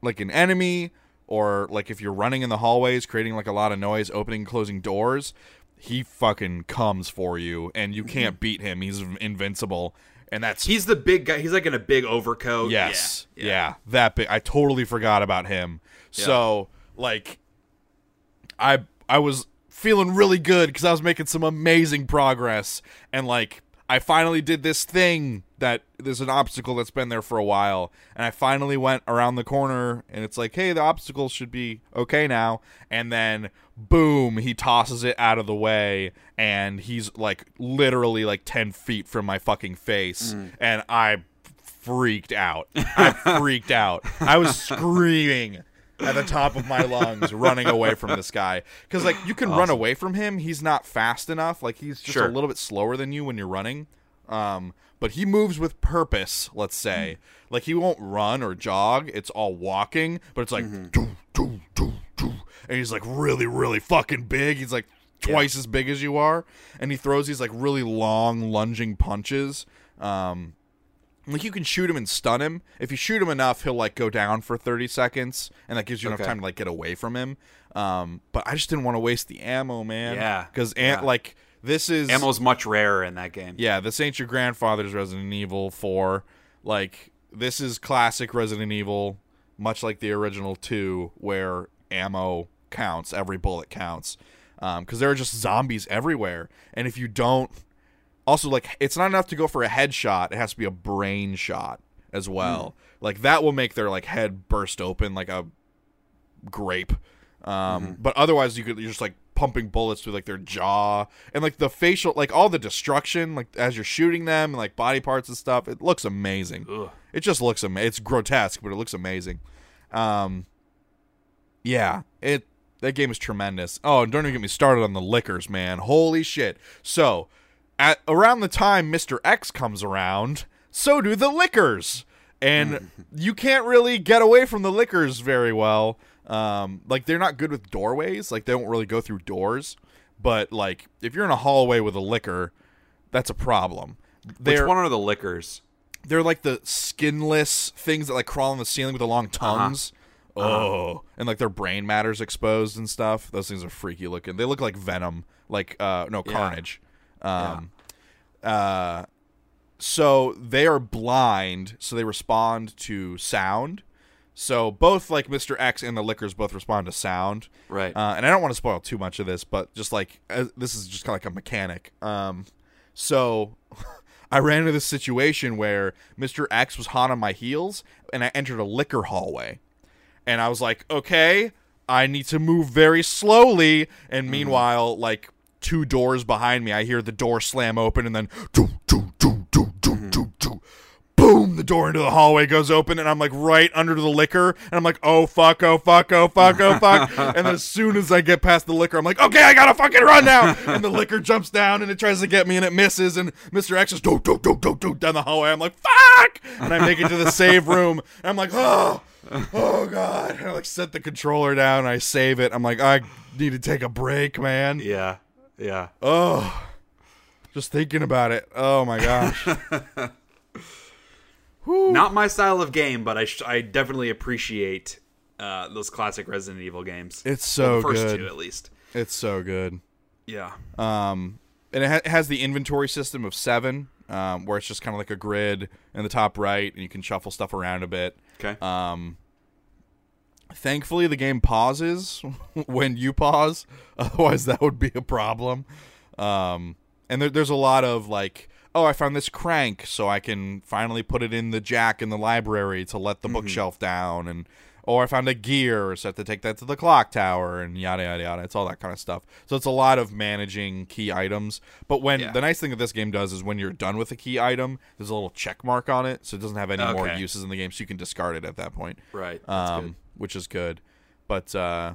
Speaker 2: like an enemy or like if you're running in the hallways creating like a lot of noise opening and closing doors he fucking comes for you and you can't mhm. beat him. He's invincible and that's
Speaker 1: He's the big guy. He's like in a big overcoat.
Speaker 2: yes.
Speaker 1: Yeah.
Speaker 2: yeah, that big i totally forgot about him. So like i i was feeling really good because i was making some amazing progress and like I finally did this thing that there's an obstacle that's been there for a while, and I finally went around the corner, and it's like, hey, the obstacle should be okay now, and then boom, he tosses it out of the way, and he's like literally like ten feet from my fucking face, mm. and I freaked out. I [LAUGHS] freaked out. I was screaming at the top of my lungs running away from this guy. Because like you can run away from him. He's not fast enough. Like he's just
Speaker 1: Sure.
Speaker 2: a little bit slower than you when you're running. Um but he moves with purpose let's say. Like he won't run or jog. It's all walking but it's like doo, doo, doo, doo. and he's like really really fucking big. He's like twice as big as you are. And he throws these like really long lunging punches. Um like you can shoot him and stun him. If you shoot him enough, he'll like go down for 30 seconds and that gives you enough
Speaker 1: Okay.
Speaker 2: time to like get away from him. Um but I just didn't want to waste the ammo, man.
Speaker 1: Yeah,
Speaker 2: Cuz
Speaker 1: yeah.
Speaker 2: like this is
Speaker 1: Ammo's much rarer in that game.
Speaker 2: Yeah, this ain't your grandfather's Resident Evil 4. Like this is classic Resident Evil much like the original 2 where ammo counts, every bullet counts. Um cuz there are just zombies everywhere and if you don't also like it's not enough to go for a headshot it has to be a brain shot as well. Like that will make their like head burst open like a grape. Um but otherwise you could you're just like pumping bullets through like their jaw. And like the facial like all the destruction like as you're shooting them and like body parts and stuff it looks amazing.
Speaker 1: Ugh.
Speaker 2: it just looks amazing it's grotesque but it looks amazing. Um yeah it that game is tremendous. Oh and don't even get me started on the lickers man. Holy shit. So at around the time Mr. X comes around, so do the lickers. And [LAUGHS] you can't really get away from the lickers very well. Um, like they're not good with doorways, like they don't really go through doors. But like if you're in a hallway with a licker, that's a problem.
Speaker 1: Which
Speaker 2: They're
Speaker 1: one are the lickers?
Speaker 2: they're like the skinless things that like crawl on the ceiling with the long tongues. Oh, and like their brain matter's exposed and stuff. Those things are freaky looking. They look like venom, like uh no
Speaker 1: Yeah.
Speaker 2: carnage. Um uh so they are blind, so they respond to sound. So both like Mr. X and the lickers both respond to sound.
Speaker 1: Right.
Speaker 2: Uh, and I don't want to spoil too much of this, but just like as, this is just kind of like a mechanic. Um, so [LAUGHS] I ran into this situation where Mr. X was hot on my heels, and I entered a licker hallway, and I was like, okay, I need to move very slowly. And meanwhile, like two doors behind me, I hear the door slam open, and then doo, doo, doo, doo, doo, mm-hmm. doo, doo. Boom! The door into the hallway goes open, and I'm like right under the licker, and I'm like, oh fuck, oh fuck, oh fuck, oh fuck. [LAUGHS] and then as soon as I get past the licker, I'm like, okay, I gotta fucking run now. and the licker jumps down, and it tries to get me, and it misses, and Mr. X is do do do do do down the hallway. I'm like, fuck! And I make it to the save room, and I'm like, oh, oh god. And I like set the controller down, and I save it. I'm like, I need to take a break, man.
Speaker 1: yeah. Yeah.
Speaker 2: Oh, just thinking about it. Oh my gosh. [LAUGHS]
Speaker 1: Not my style of game, but I sh- I definitely appreciate uh, those classic Resident Evil games.
Speaker 2: It's so
Speaker 1: the first
Speaker 2: good.
Speaker 1: two, at least.
Speaker 2: It's so good.
Speaker 1: Yeah.
Speaker 2: Um, and it, ha- it has the inventory system of seven, um, where it's just kind of like a grid in the top right, and you can shuffle stuff around a bit.
Speaker 1: Okay.
Speaker 2: Um, thankfully, the game pauses [LAUGHS] when you pause. [LAUGHS] Otherwise, that would be a problem. Um, and there, there's a lot of like, oh, I found this crank, so I can finally put it in the jack in the library to let the bookshelf down, and or I found a gear, so I have to take that to the clock tower, and yada yada yada. It's all that kind of stuff. So it's a lot of managing key items. But when
Speaker 1: Yeah.
Speaker 2: the nice thing that this game does is when you're done with a key item, there's a little check mark on it, so it doesn't have any more uses in the game, so you can discard it at that point
Speaker 1: right. That's
Speaker 2: um,
Speaker 1: good.
Speaker 2: Which is good. But uh,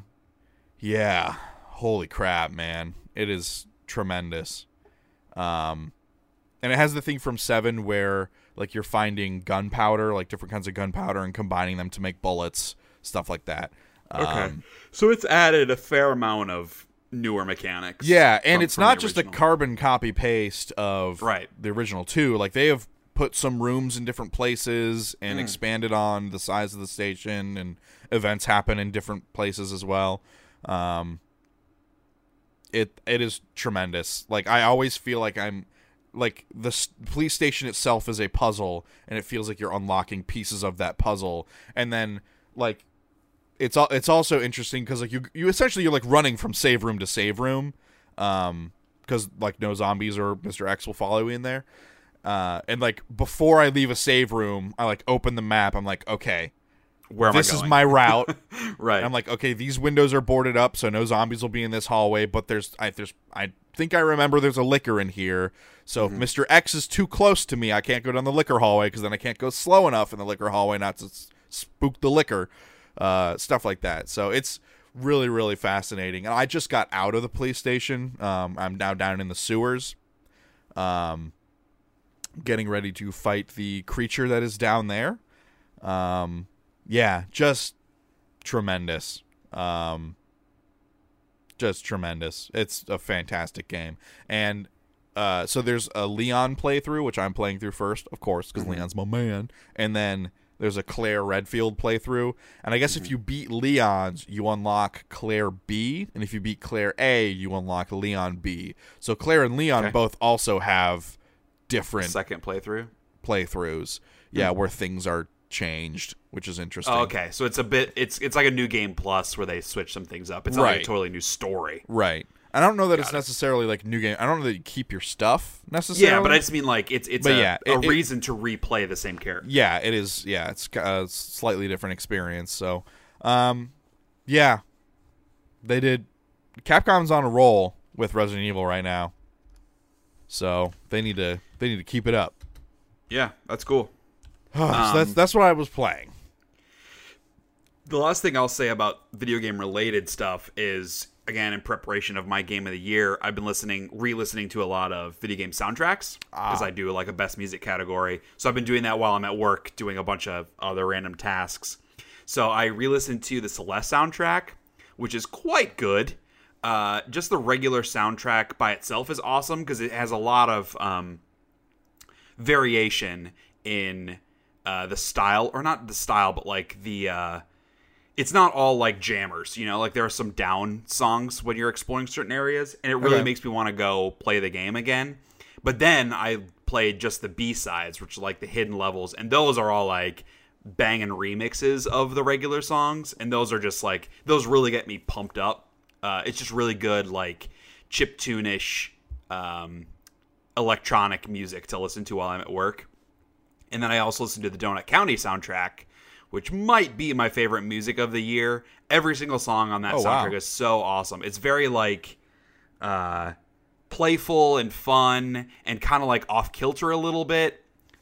Speaker 2: yeah, holy crap, man, it is tremendous. Um, and it has the thing from Seven where like you're finding gunpowder, like different kinds of gunpowder, and combining them to make bullets, stuff like that.
Speaker 1: Okay.
Speaker 2: Um,
Speaker 1: so it's added a fair amount of newer mechanics.
Speaker 2: yeah, and
Speaker 1: from-
Speaker 2: it's
Speaker 1: from
Speaker 2: not just a carbon copy paste of
Speaker 1: Right.
Speaker 2: the original two. Like they have put some rooms in different places and
Speaker 1: Hmm.
Speaker 2: expanded on the size of the station, and events happen in different places as well. Um, it it is tremendous. Like I always feel like I'm like the police station itself is a puzzle, and it feels like you're unlocking pieces of that puzzle, and then like it's all it's also interesting because like you you essentially you're like running from save room to save room, um, because like no zombies or Mr. X will follow you in there. Uh, and like before I leave a save room, I like open the map. I'm like, okay,
Speaker 1: Where am
Speaker 2: this
Speaker 1: I
Speaker 2: is my route. [LAUGHS]
Speaker 1: right.
Speaker 2: And I'm like, okay, these windows are boarded up, so no zombies will be in this hallway. But there's, I there's, I think I remember there's a licker in here. So
Speaker 1: Mm-hmm.
Speaker 2: if Mr. X is too close to me, I can't go down the licker hallway because then I can't go slow enough in the licker hallway not to s- spook the licker, uh, stuff like that. So it's really, really fascinating. And I just got out of the police station. Um, I'm now down in the sewers. Um, getting ready to fight the creature that is down there. Um, yeah, just tremendous. Um, just tremendous. It's a fantastic game. And uh, so there's a Leon playthrough, which I'm playing through first, of course, because Leon's my man. And then there's a Claire Redfield playthrough. And I guess if you beat Leon's, you unlock Claire B. And if you beat Claire A, you unlock Leon B. So Claire and Leon
Speaker 1: Okay.
Speaker 2: both also have different
Speaker 1: Second playthrough.
Speaker 2: playthroughs. Yeah, where things are changed, which is interesting.
Speaker 1: Oh, okay, so it's a bit. It's it's like a new game plus where they switch some things up. It's not like a totally new story.
Speaker 2: Right. I don't know that it's
Speaker 1: Got it.
Speaker 2: necessarily like new game. I don't know that you keep your stuff necessarily.
Speaker 1: Yeah, but I just mean like it's it's
Speaker 2: But
Speaker 1: a,
Speaker 2: yeah,
Speaker 1: a
Speaker 2: it- it-
Speaker 1: reason to replay the same character.
Speaker 2: yeah, it is. Yeah, it's a slightly different experience. So, um, yeah, they did. Capcom's on a roll with Resident Evil right now, so they need to they need to keep it up.
Speaker 1: Yeah, that's cool.
Speaker 2: So that's
Speaker 1: Um,
Speaker 2: that's what I was playing.
Speaker 1: The last thing I'll say about video game related stuff is again in preparation of my game of the year, I've been listening re-listening to a lot of video game soundtracks because I do like a best music category. So I've been doing that while I'm at work doing a bunch of other random tasks. So I re-listened to the Celeste soundtrack, which is quite good. Uh, just the regular soundtrack by itself is awesome because it has a lot of um, variation in uh, the style, or not the style, but like the. Uh, it's not all like jammers, you know. Like there are some down songs when you're exploring certain areas, and it really
Speaker 2: Okay.
Speaker 1: makes me want to go play the game again. But then I played just the B sides, which are like the hidden levels, and those are all like banging remixes of the regular songs, and those are just like those really get me pumped up. Uh, it's just really good, like chip tune-ish um, electronic music to listen to while I'm at work. And then I also listened to the Donut County soundtrack, which might be my favorite music of the year. Every single song on that
Speaker 2: Oh, wow.
Speaker 1: soundtrack is so awesome. It's very like uh, playful and fun and kind of like off kilter a little bit.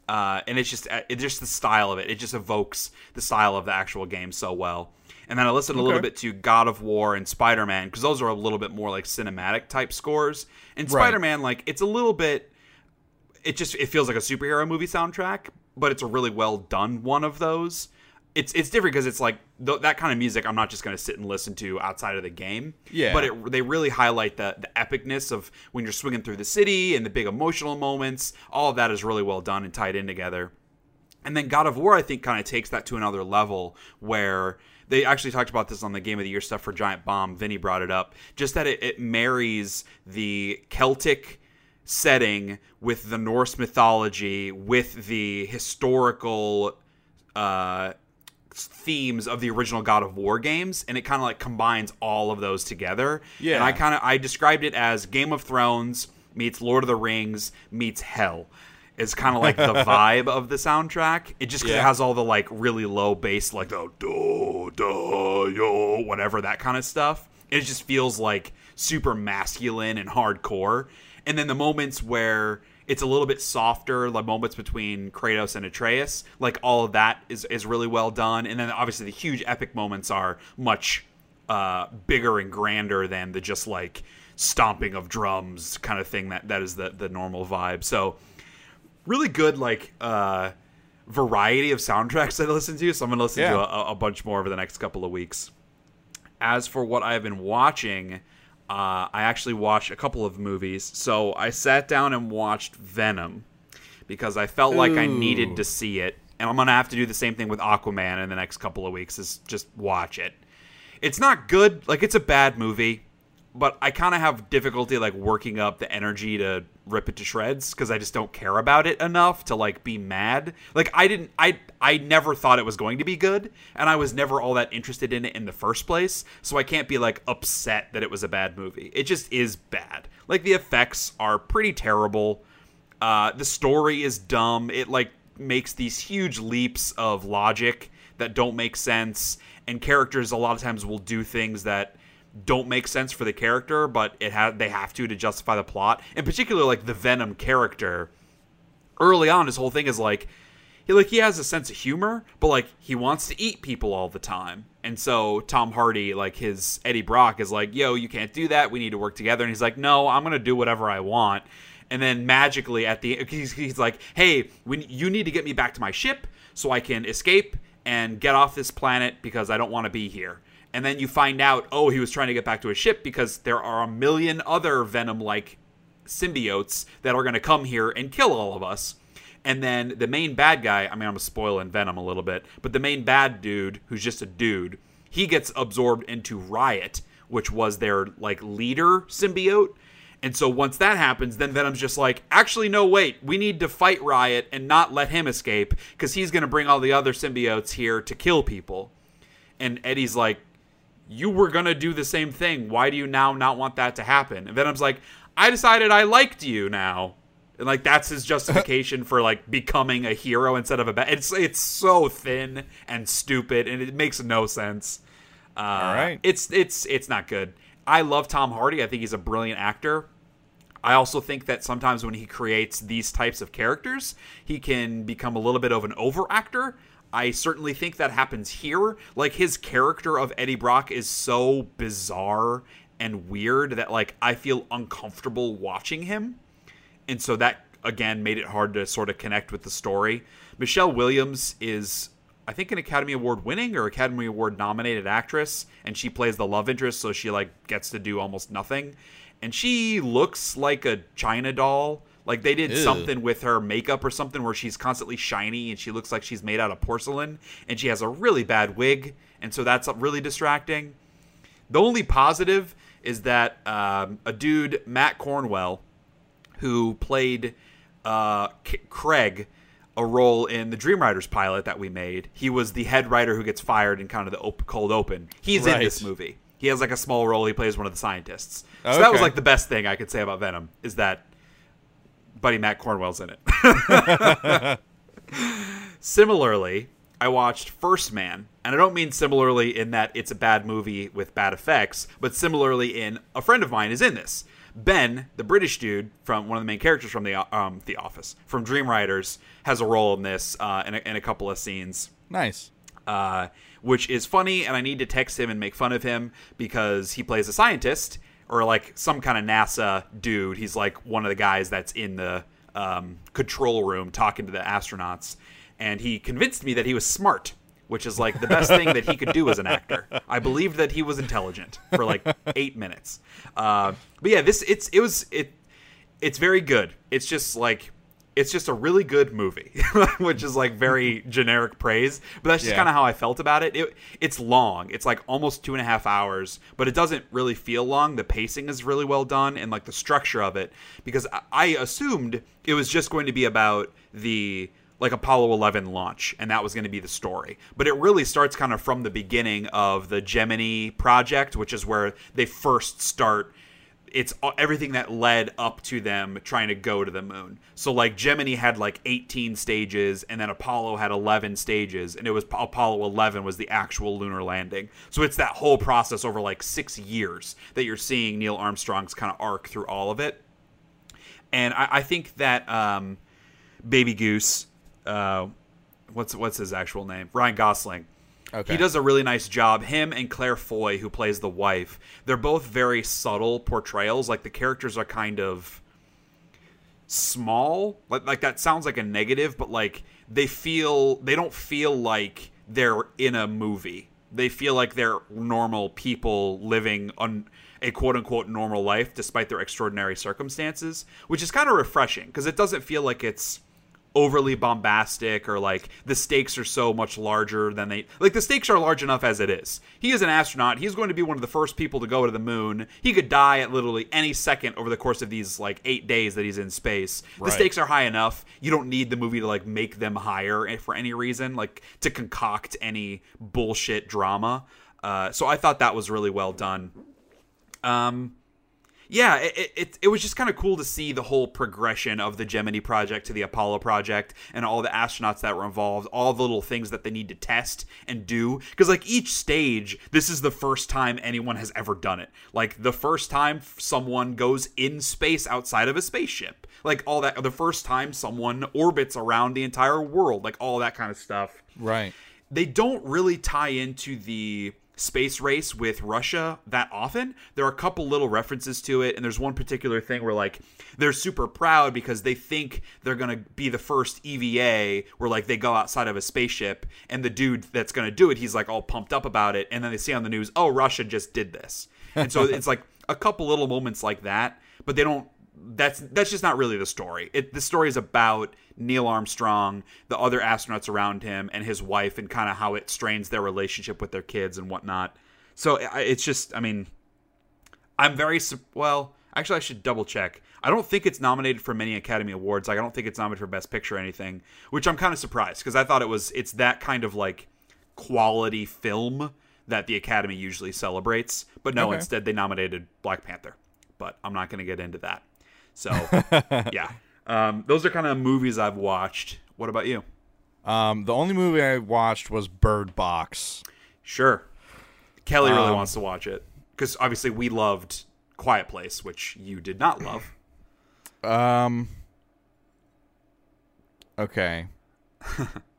Speaker 1: Uh, and it's just it's just the style of it. It just evokes the style of the actual game so well. And then I listened a little bit to God of War and Spider Man because those are a little bit more like cinematic type scores. And Spider Man, like it's a little bit it just it feels like a superhero movie soundtrack, but it's a really well done one of those. It's it's different because it's like th- that kind of music. I'm not just going to sit and listen to outside of the game.
Speaker 2: Yeah.
Speaker 1: But it, they really highlight the the epicness of when you're swinging through the city and the big emotional moments. All of that is really well done and tied in together. And then God of War, I think, kind of takes that to another level where they actually talked about this on the Game of the Year stuff for Giant Bomb. Vinny brought it up. Just that it, it marries the Celtic setting with the Norse mythology, with the historical uh, themes of the original God of War games, and it kind of like combines all of those together.
Speaker 2: Yeah.
Speaker 1: And I kind of I described it as Game of Thrones meets Lord of the Rings meets Hell. It's kind of like the [LAUGHS] vibe of the soundtrack. It just 'cause it has all the like really low bass, like the do do yo, whatever that kind of stuff. It just feels like super masculine and hardcore. And then the moments where it's a little bit softer, the moments between Kratos and Atreus, like all of that is is really well done. And then obviously the huge epic moments are much uh, bigger and grander than the just like stomping of drums kind of thing that that is the the normal vibe. So really good like uh variety of soundtracks that I listen to. So I'm gonna listen to a, a bunch more over the next couple of weeks. As for what I've been watching, uh, I actually watched a couple of movies. So I sat down and watched Venom because I felt like I needed to see it, and I'm gonna have to do the same thing with Aquaman in the next couple of weeks. Is just watch it. It's not good. Like it's a bad movie, but I kind of have difficulty like working up the energy to rip it to shreds because I just don't care about it enough to like be mad. Like I didn't I I never thought it was going to be good and I was never all that interested in it in the first place, so I can't be like upset that it was a bad movie. It just is bad. Like the effects are pretty terrible. Uh, the story is dumb. It like makes these huge leaps of logic that don't make sense, and characters a lot of times will do things that don't make sense for the character, but it ha- they have to to justify the plot. In particular, like the Venom character, early on, his whole thing is like he like he has a sense of humor, but like he wants to eat people all the time. And so Tom Hardy, like his Eddie Brock, is like, "Yo, you can't do that. We need to work together." And he's like, "No, I'm gonna do whatever I want." And then magically at the he's, he's like, "Hey, when you need to get me back to my ship so I can escape and get off this planet because I don't want to be here." And then you find out, oh, he was trying to get back to his ship because there are a million other Venom-like symbiotes that are going to come here and kill all of us. And then the main bad guy, I mean, I'm spoiling Venom a little bit, but the main bad dude, who's just a dude, he gets absorbed into Riot, which was their like leader symbiote. And so once that happens, then Venom's just like, actually, no, wait, we need to fight Riot and not let him escape because he's going to bring all the other symbiotes here to kill people. And Eddie's like, you were to do the same thing. Why do you now not want that to happen? And Venom's like, I decided I liked you now. And like that's his justification for like becoming a hero instead of a bad. It's it's so thin and stupid, and it makes no sense. Uh,
Speaker 2: All right.
Speaker 1: it's it's it's not good. I love Tom Hardy. I think he's a brilliant actor. I also think that sometimes when he creates these types of characters, he can become a little bit of an over actor. I certainly think that happens here. Like his character of Eddie Brock is so bizarre and weird that like I feel uncomfortable watching him. And so that again made it hard to sort of connect with the story. Michelle Williams is I think an Academy Award winning or Academy Award nominated actress and she plays the love interest so she like gets to do almost nothing. And she looks like a China doll. Like they did
Speaker 2: Ew.
Speaker 1: something with her makeup or something where she's constantly shiny and she looks like she's made out of porcelain and she has a really bad wig and so that's really distracting. The only positive is that um, a dude Matt Cornwell who played uh, K- Craig a role in the Dream Riders pilot that we made. He was the head writer who gets fired in kind of the op- cold open. He's in this movie. He has like a small role. He plays one of the scientists. So that was like the best thing I could say about Venom is that Buddy Matt Cornwell's in it. [LAUGHS] Similarly, I watched First Man, and I don't mean similarly in that it's a bad movie with bad effects, but similarly in a friend of mine is in this. Ben, the British dude from one of the main characters from the um, the Office, from Dream Riders, has a role in this uh, in, a, in a couple of scenes
Speaker 2: Nice.
Speaker 1: uh, which is funny, and I need to text him and make fun of him because he plays a scientist or like some kind of NASA dude. He's like one of the guys that's in the um, control room talking to the astronauts, and he convinced me that he was smart. Which is like the best thing that he could do as an actor. I believed that he was intelligent for like eight minutes. Uh, but yeah, this it's it was it it's very good. It's just like it's just a really good movie, [LAUGHS] which is like very [LAUGHS] generic praise. But that's just
Speaker 2: Yeah.
Speaker 1: kind of how I felt about it. it. It's long. It's like almost two and a half hours, but it doesn't really feel long. The pacing is really well done, and like the structure of it, because I, I assumed it was just going to be about the like Apollo 11 launch, and that was going to be the story. But it really starts kind of from the beginning of the Gemini project, which is where they first start it's everything that led up to them trying to go to the moon. So like Gemini had like 18 stages and then Apollo had 11 stages and it was Apollo 11 was the actual lunar landing. So it's that whole process over like 6 years that you're seeing Neil Armstrong's kind of arc through all of it. And I, I think that um, Baby Goose uh, what's what's his actual name? Ryan Gosling.
Speaker 2: Okay.
Speaker 1: He does a really nice job. Him and Claire Foy, who plays the wife, they're both very subtle portrayals. Like the characters are kind of small. Like like that sounds like a negative, but like they feel they don't feel like they're in a movie. They feel like they're normal people living on a quote unquote normal life despite their extraordinary circumstances, which is kind of refreshing because it doesn't feel like it's overly bombastic or like the stakes are so much larger than they like the stakes are large enough as it is. He is an astronaut. He's going to be one of the first people to go to the moon. He could die at literally any second over the course of these like 8 days that he's in space. The stakes are high enough. You don't need the movie to like make them higher eh, for any reason like to concoct any bullshit drama. Uh, so I thought that was really well done. Um yeah, it, it, it was just kind of cool to see the whole progression of the Gemini project to the Apollo project and all the astronauts that were involved, all the little things that they need to test and do. Because, like, each stage, this is the first time anyone has ever done it. Like, the first time someone goes in space outside of a spaceship. Like, all that, the first time someone orbits around the entire world. Like, all that kind of stuff.
Speaker 2: Right.
Speaker 1: They don't really tie into the space race with Russia that often. There are a couple little references to it, and there's one particular thing where like they're super proud because they think they're gonna be the first EVA where like they go outside of a spaceship, and the dude that's gonna do it, he's like all pumped up about it, and then they see on the news, oh, Russia just did this, and so [LAUGHS] it's like a couple little moments like that, but they don't that's that's just not really the story. It the story is about Neil Armstrong, the other astronauts around him, and his wife, and kind of how it strains their relationship with their kids and whatnot. So it's just, I mean, I'm very well. Actually, I should double check. I don't think it's nominated for many Academy Awards. Like, I don't think it's nominated for Best Picture or anything, which I'm kind of surprised because I thought it was. It's that kind of like quality film that the Academy usually celebrates. But no, okay. instead they nominated Black Panther. But I'm not going to get into that. So yeah, um, those are kind of movies I've watched. What about you?
Speaker 2: Um, the only movie I watched was Bird Box.
Speaker 1: Sure, Kelly really um, wants to watch it because obviously we loved Quiet Place, which you did not love.
Speaker 2: Um. Okay.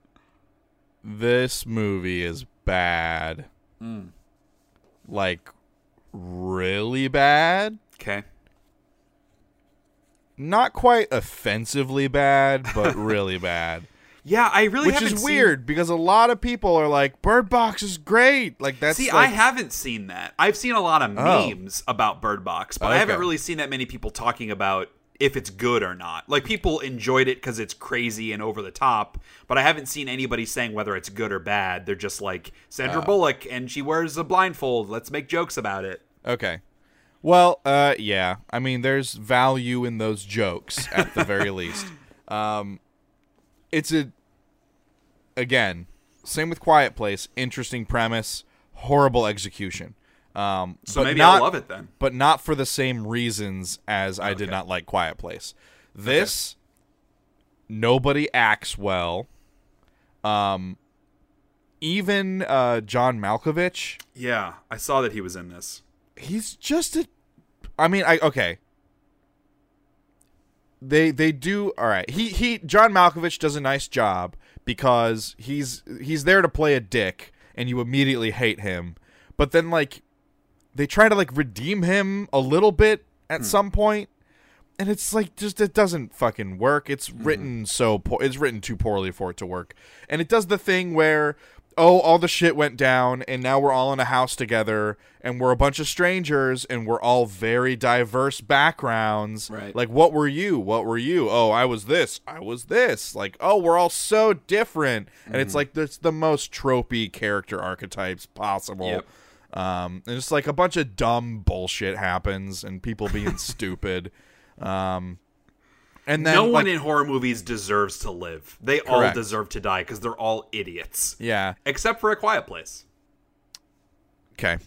Speaker 2: [LAUGHS] this movie is bad. Mm. Like really bad.
Speaker 1: Okay
Speaker 2: not quite offensively bad, but [LAUGHS] really bad.
Speaker 1: Yeah, I really
Speaker 2: which is weird because a lot of people are like, "Bird Box is great." Like that's
Speaker 1: see,
Speaker 2: like...
Speaker 1: I haven't seen that. I've seen a lot of oh. memes about Bird Box, but okay. I haven't really seen that many people talking about if it's good or not. Like people enjoyed it because it's crazy and over the top, but I haven't seen anybody saying whether it's good or bad. They're just like Sandra oh. Bullock and she wears a blindfold. Let's make jokes about it.
Speaker 2: Okay. Well, uh, yeah. I mean, there's value in those jokes at the very [LAUGHS] least. Um, it's a again, same with Quiet Place. Interesting premise, horrible execution. Um,
Speaker 1: so maybe
Speaker 2: not,
Speaker 1: I'll love it then.
Speaker 2: But not for the same reasons as I did not like Quiet Place. This, okay. nobody acts well. Um, even uh, John Malkovich.
Speaker 1: Yeah, I saw that he was in this
Speaker 2: he's just a I mean, I okay. They they do all right. He he John Malkovich does a nice job because he's he's there to play a dick and you immediately hate him. But then like they try to like redeem him a little bit at hmm. some point and it's like just it doesn't fucking work. It's mm-hmm. written so po- it's written too poorly for it to work. And it does the thing where oh, all the shit went down, and now we're all in a house together, and we're a bunch of strangers, and we're all very diverse backgrounds.
Speaker 1: Right.
Speaker 2: Like, what were you? What were you? Oh, I was this. I was this. Like, oh, we're all so different, and mm-hmm. it's like it's the most tropey character archetypes possible. Yep. Um, and it's like a bunch of dumb bullshit happens, and people being [LAUGHS] stupid. Um,
Speaker 1: and then, no one in horror movies deserves to live. They correct. all deserve to die because they're all idiots.
Speaker 2: Yeah,
Speaker 1: except for a quiet place.
Speaker 2: Okay.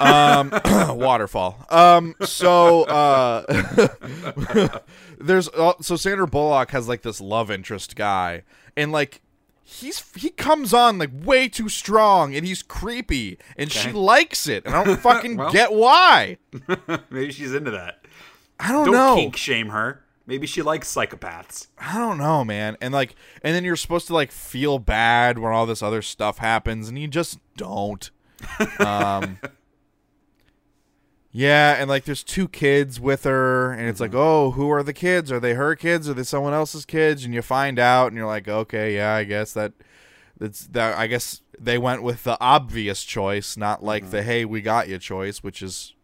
Speaker 2: Um, [COUGHS] [COUGHS] waterfall. Um, so uh, [LAUGHS] there's uh, so Sandra Bullock has like this love interest guy, and like he's he comes on like way too strong, and he's creepy, and okay. she likes it, and I don't [LAUGHS] fucking well, get why. [LAUGHS]
Speaker 1: maybe she's into that.
Speaker 2: I don't,
Speaker 1: don't
Speaker 2: know.
Speaker 1: Kink shame her. Maybe she likes psychopaths.
Speaker 2: I don't know, man. And like and then you're supposed to like feel bad when all this other stuff happens and you just don't. [LAUGHS] um Yeah, and like there's two kids with her and it's mm-hmm. like, "Oh, who are the kids? Are they her kids? Are they someone else's kids?" And you find out and you're like, "Okay, yeah, I guess that that's that I guess they went with the obvious choice, not like mm-hmm. the hey, we got you choice, which is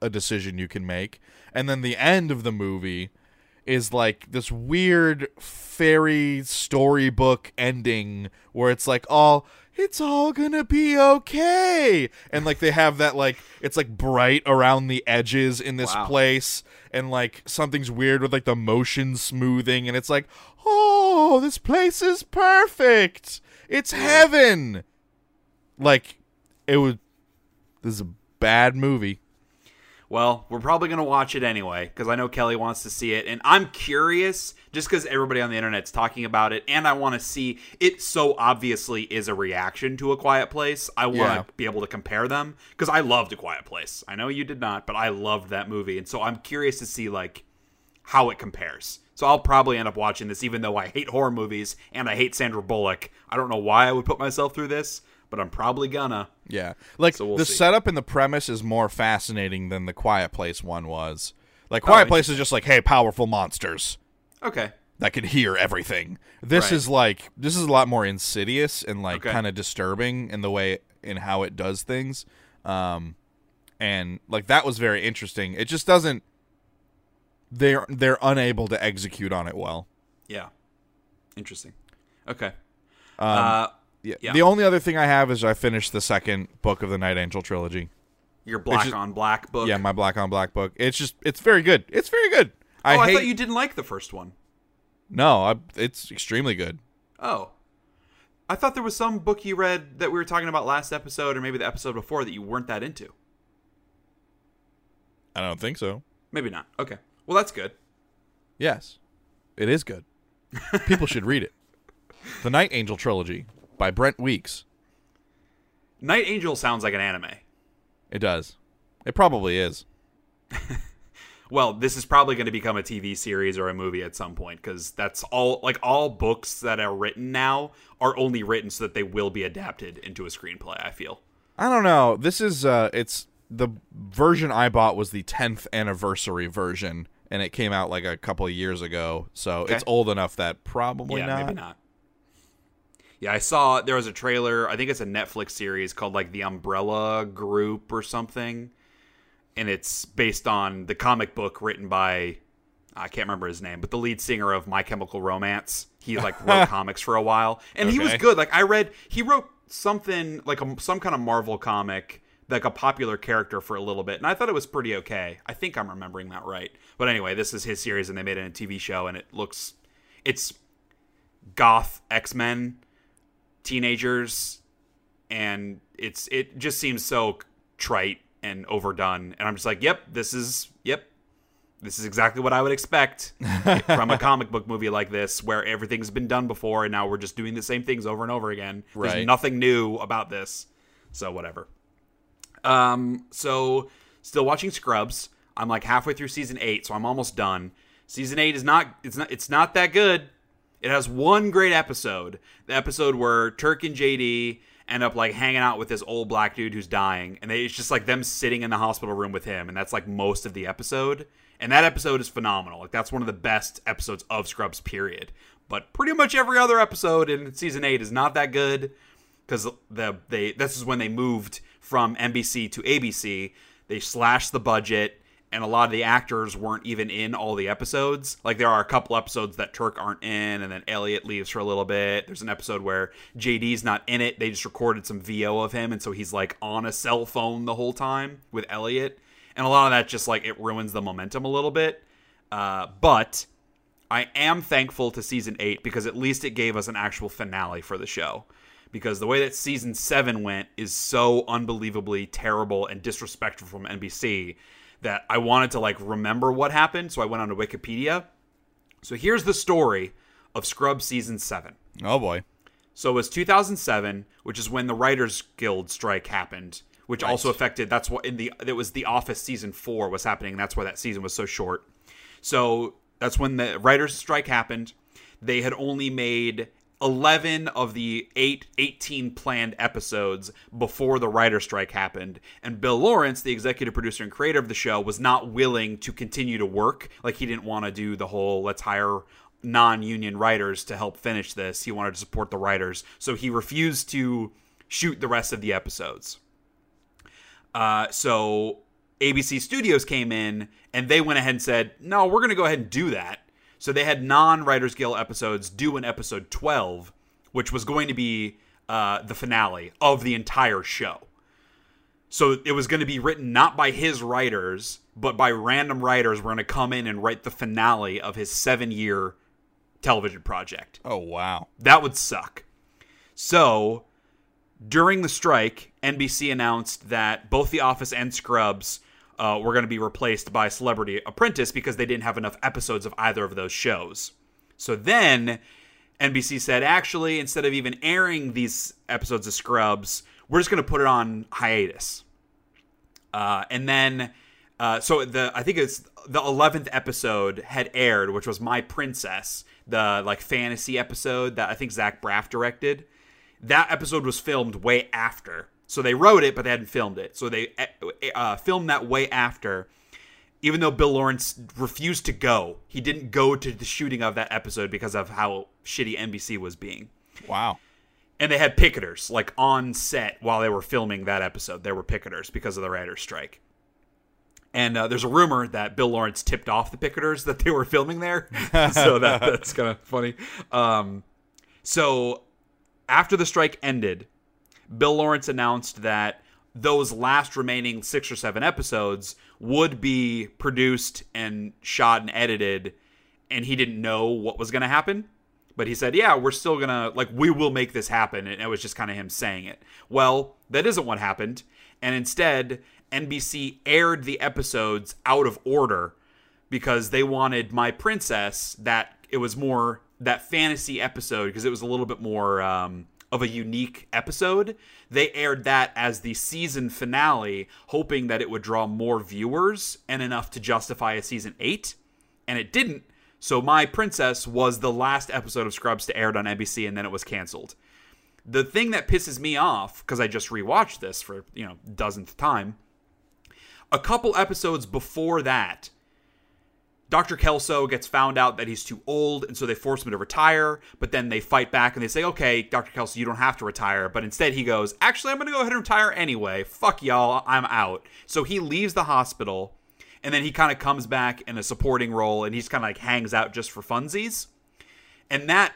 Speaker 2: a decision you can make." And then the end of the movie is like this weird fairy storybook ending where it's like all it's all gonna be okay. And like they have that like it's like bright around the edges in this wow. place and like something's weird with like the motion smoothing and it's like oh this place is perfect. It's heaven. Like it was this is a bad movie
Speaker 1: Well, we're probably going to watch it anyway because I know Kelly wants to see it. And I'm curious just because everybody on the internet's talking about it. And I want to see it so obviously is a reaction to A Quiet Place. I want
Speaker 2: Yeah.
Speaker 1: to be able to compare them because I loved A Quiet Place. I know you did not, but I loved that movie. And so I'm curious to see like how it compares. So I'll probably end up watching this even though I hate horror movies and I hate Sandra Bullock. I don't know why I would put myself through this, but I'm probably gonna.
Speaker 2: Yeah, like
Speaker 1: So we'll
Speaker 2: the
Speaker 1: see.
Speaker 2: setup and the premise is more fascinating than the Quiet Place one was. Like Quiet
Speaker 1: Oh,
Speaker 2: Place is just like, hey, powerful monsters
Speaker 1: Okay.
Speaker 2: that can hear everything. This
Speaker 1: Right.
Speaker 2: is like this is a lot more insidious and like
Speaker 1: Okay.
Speaker 2: kind of disturbing in the way in how it does things. Um, and like that was very interesting. It just doesn't. They're they're unable to execute on it well.
Speaker 1: Yeah. Interesting. Okay.
Speaker 2: Um,
Speaker 1: uh,
Speaker 2: Yeah.
Speaker 1: Yeah.
Speaker 2: The only other thing I have is I finished the second book of the Night Angel trilogy.
Speaker 1: your black
Speaker 2: just-
Speaker 1: on black book.
Speaker 2: Yeah, my black on black book. It's just it's very good. It's very good.
Speaker 1: oh,
Speaker 2: I
Speaker 1: I
Speaker 2: hate
Speaker 1: thought you didn't like the first one.
Speaker 2: No, I, it's extremely good.
Speaker 1: Oh. I thought there was some book you read that we were talking about last episode or maybe the episode before that you weren't that into.
Speaker 2: I don't think so.
Speaker 1: Maybe not. Okay. Well, that's good.
Speaker 2: Yes. It is good. People should read it. The Night Angel trilogy by Brent Weeks.
Speaker 1: Night Angel sounds like an anime.
Speaker 2: It does. It probably is. [LAUGHS]
Speaker 1: Well, this is probably going to become a TV series or a movie at some point because that's all. Like all books that are written now are only written so that they will be adapted into a screenplay. I feel.
Speaker 2: I don't know. This is uh it's the version I bought was the 10th anniversary version and it came out like a couple of years ago. So
Speaker 1: Okay.
Speaker 2: it's old enough that probably
Speaker 1: yeah,
Speaker 2: not.
Speaker 1: maybe not. Yeah, I saw there was a trailer. I think it's a Netflix series called like The Umbrella Group or something, and it's based on the comic book written by I can't remember his name, but the lead singer of My Chemical Romance. He like [LAUGHS] wrote comics for a while, and he was good. Like I read, he wrote something like a, some kind of Marvel comic, like a popular character for a little bit, and I thought it was pretty okay. I think I'm remembering that right. But anyway, this is his series, and they made it a TV show, and it looks, it's goth X Men teenagers, and it's it just seems so trite and overdone, and I'm just like, yep, this is yep. This is exactly what I would expect [LAUGHS] from a comic book movie like this, where everything's been done before, and now we're just doing the same things over and over again. There's nothing new about this, so whatever. Um, so still watching Scrubs. I'm like halfway through season eight, so I'm almost done. Season eight is not it's not it's not that good. It has one great episode. The episode where Turk and JD end up like hanging out with this old black dude who's dying, and they, it's just like them sitting in the hospital room with him, and that's like most of the episode. And that episode is phenomenal. Like that's one of the best episodes of Scrubs. Period. But pretty much every other episode in season eight is not that good because the they this is when they moved from NBC to ABC. They slashed the budget, and a lot of the actors weren't even in all the episodes. Like there are a couple episodes that Turk aren't in, and then Elliot leaves for a little bit. There's an episode where JD's not in it. They just recorded some VO of him, and so he's like on a cell phone the whole time with Elliot, and a lot of that just like it ruins the momentum a little bit. Uh, but I am thankful to season eight because at least it gave us an actual finale for the show. Because the way that season seven went is so unbelievably terrible and disrespectful from NBC that I wanted to like remember what happened. So I went on to Wikipedia. So here's the story of Scrub season seven.
Speaker 2: Oh boy.
Speaker 1: So it was 2007, which is when the Writers Guild strike happened, which also affected. That's what in the it was the Office season four was happening. And that's why that season was so short. So that's when the writers' strike happened. They had only made 11 of the 8 18 planned episodes before the writer strike happened. And Bill Lawrence the executive producer and creator of the show was not willing to continue to work. Like he didn't want to do the whole let's hire non-union writers to help finish this. He wanted to support the writers. So he refused to shoot the rest of the episodes. Uh, so ABC Studios came in and they went ahead and said, no, we're going to go ahead and do that. So they had non Writers Guild episodes due in episode 12, which was going to be uh, the finale of the entire show. So it was going to be written not by his writers, but by random writers. We're going to come in and write the finale of his seven year television project.
Speaker 2: Oh wow.
Speaker 1: That would suck. So, during the strike, NBC announced that both The Office and Scrubs uh, were going to be replaced by Celebrity Apprentice because they didn't have enough episodes of either of those shows. So then NBC said, actually, instead of even airing these episodes of Scrubs, we're just going to put it on hiatus. Uh, and then, uh, so the I think it's the eleventh episode had aired, which was My Princess, the like fantasy episode that I think Zach Braff directed. That episode was filmed way after, so they wrote it, but they hadn't filmed it. So they uh, filmed that way after. Even though Bill Lawrence refused to go, he didn't go to the shooting of that episode because of how shitty NBC was being.
Speaker 2: Wow.
Speaker 1: And they had picketers like on set while they were filming that episode. There were picketers because of the writer's strike. And uh, there's a rumor that Bill Lawrence tipped off the picketers that they were filming there, [LAUGHS] so that, that's kind of funny. Um, so after the strike ended, Bill Lawrence announced that those last remaining six or seven episodes would be produced and shot and edited, and he didn't know what was going to happen. But he said, "Yeah, we're still gonna like we will make this happen," and it was just kind of him saying it. Well, that isn't what happened, and instead NBC aired the episodes out of order because they wanted My Princess that it was more that fantasy episode because it was a little bit more um, of a unique episode. They aired that as the season finale, hoping that it would draw more viewers and enough to justify a season eight, and it didn't. So My Princess was the last episode of Scrubs to air on NBC, and then it was canceled. The thing that pisses me off because I just rewatched this for you know dozenth time a couple episodes before that, Dr. Kelso gets found out that he's too old, and so they force him to retire. But then they fight back and they say, okay, Dr. Kelso, you don't have to retire. But instead, he goes, actually, I'm going to go ahead and retire anyway. Fuck y'all, I'm out. So he leaves the hospital, and then he kind of comes back in a supporting role, and he's kind of like hangs out just for funsies. And that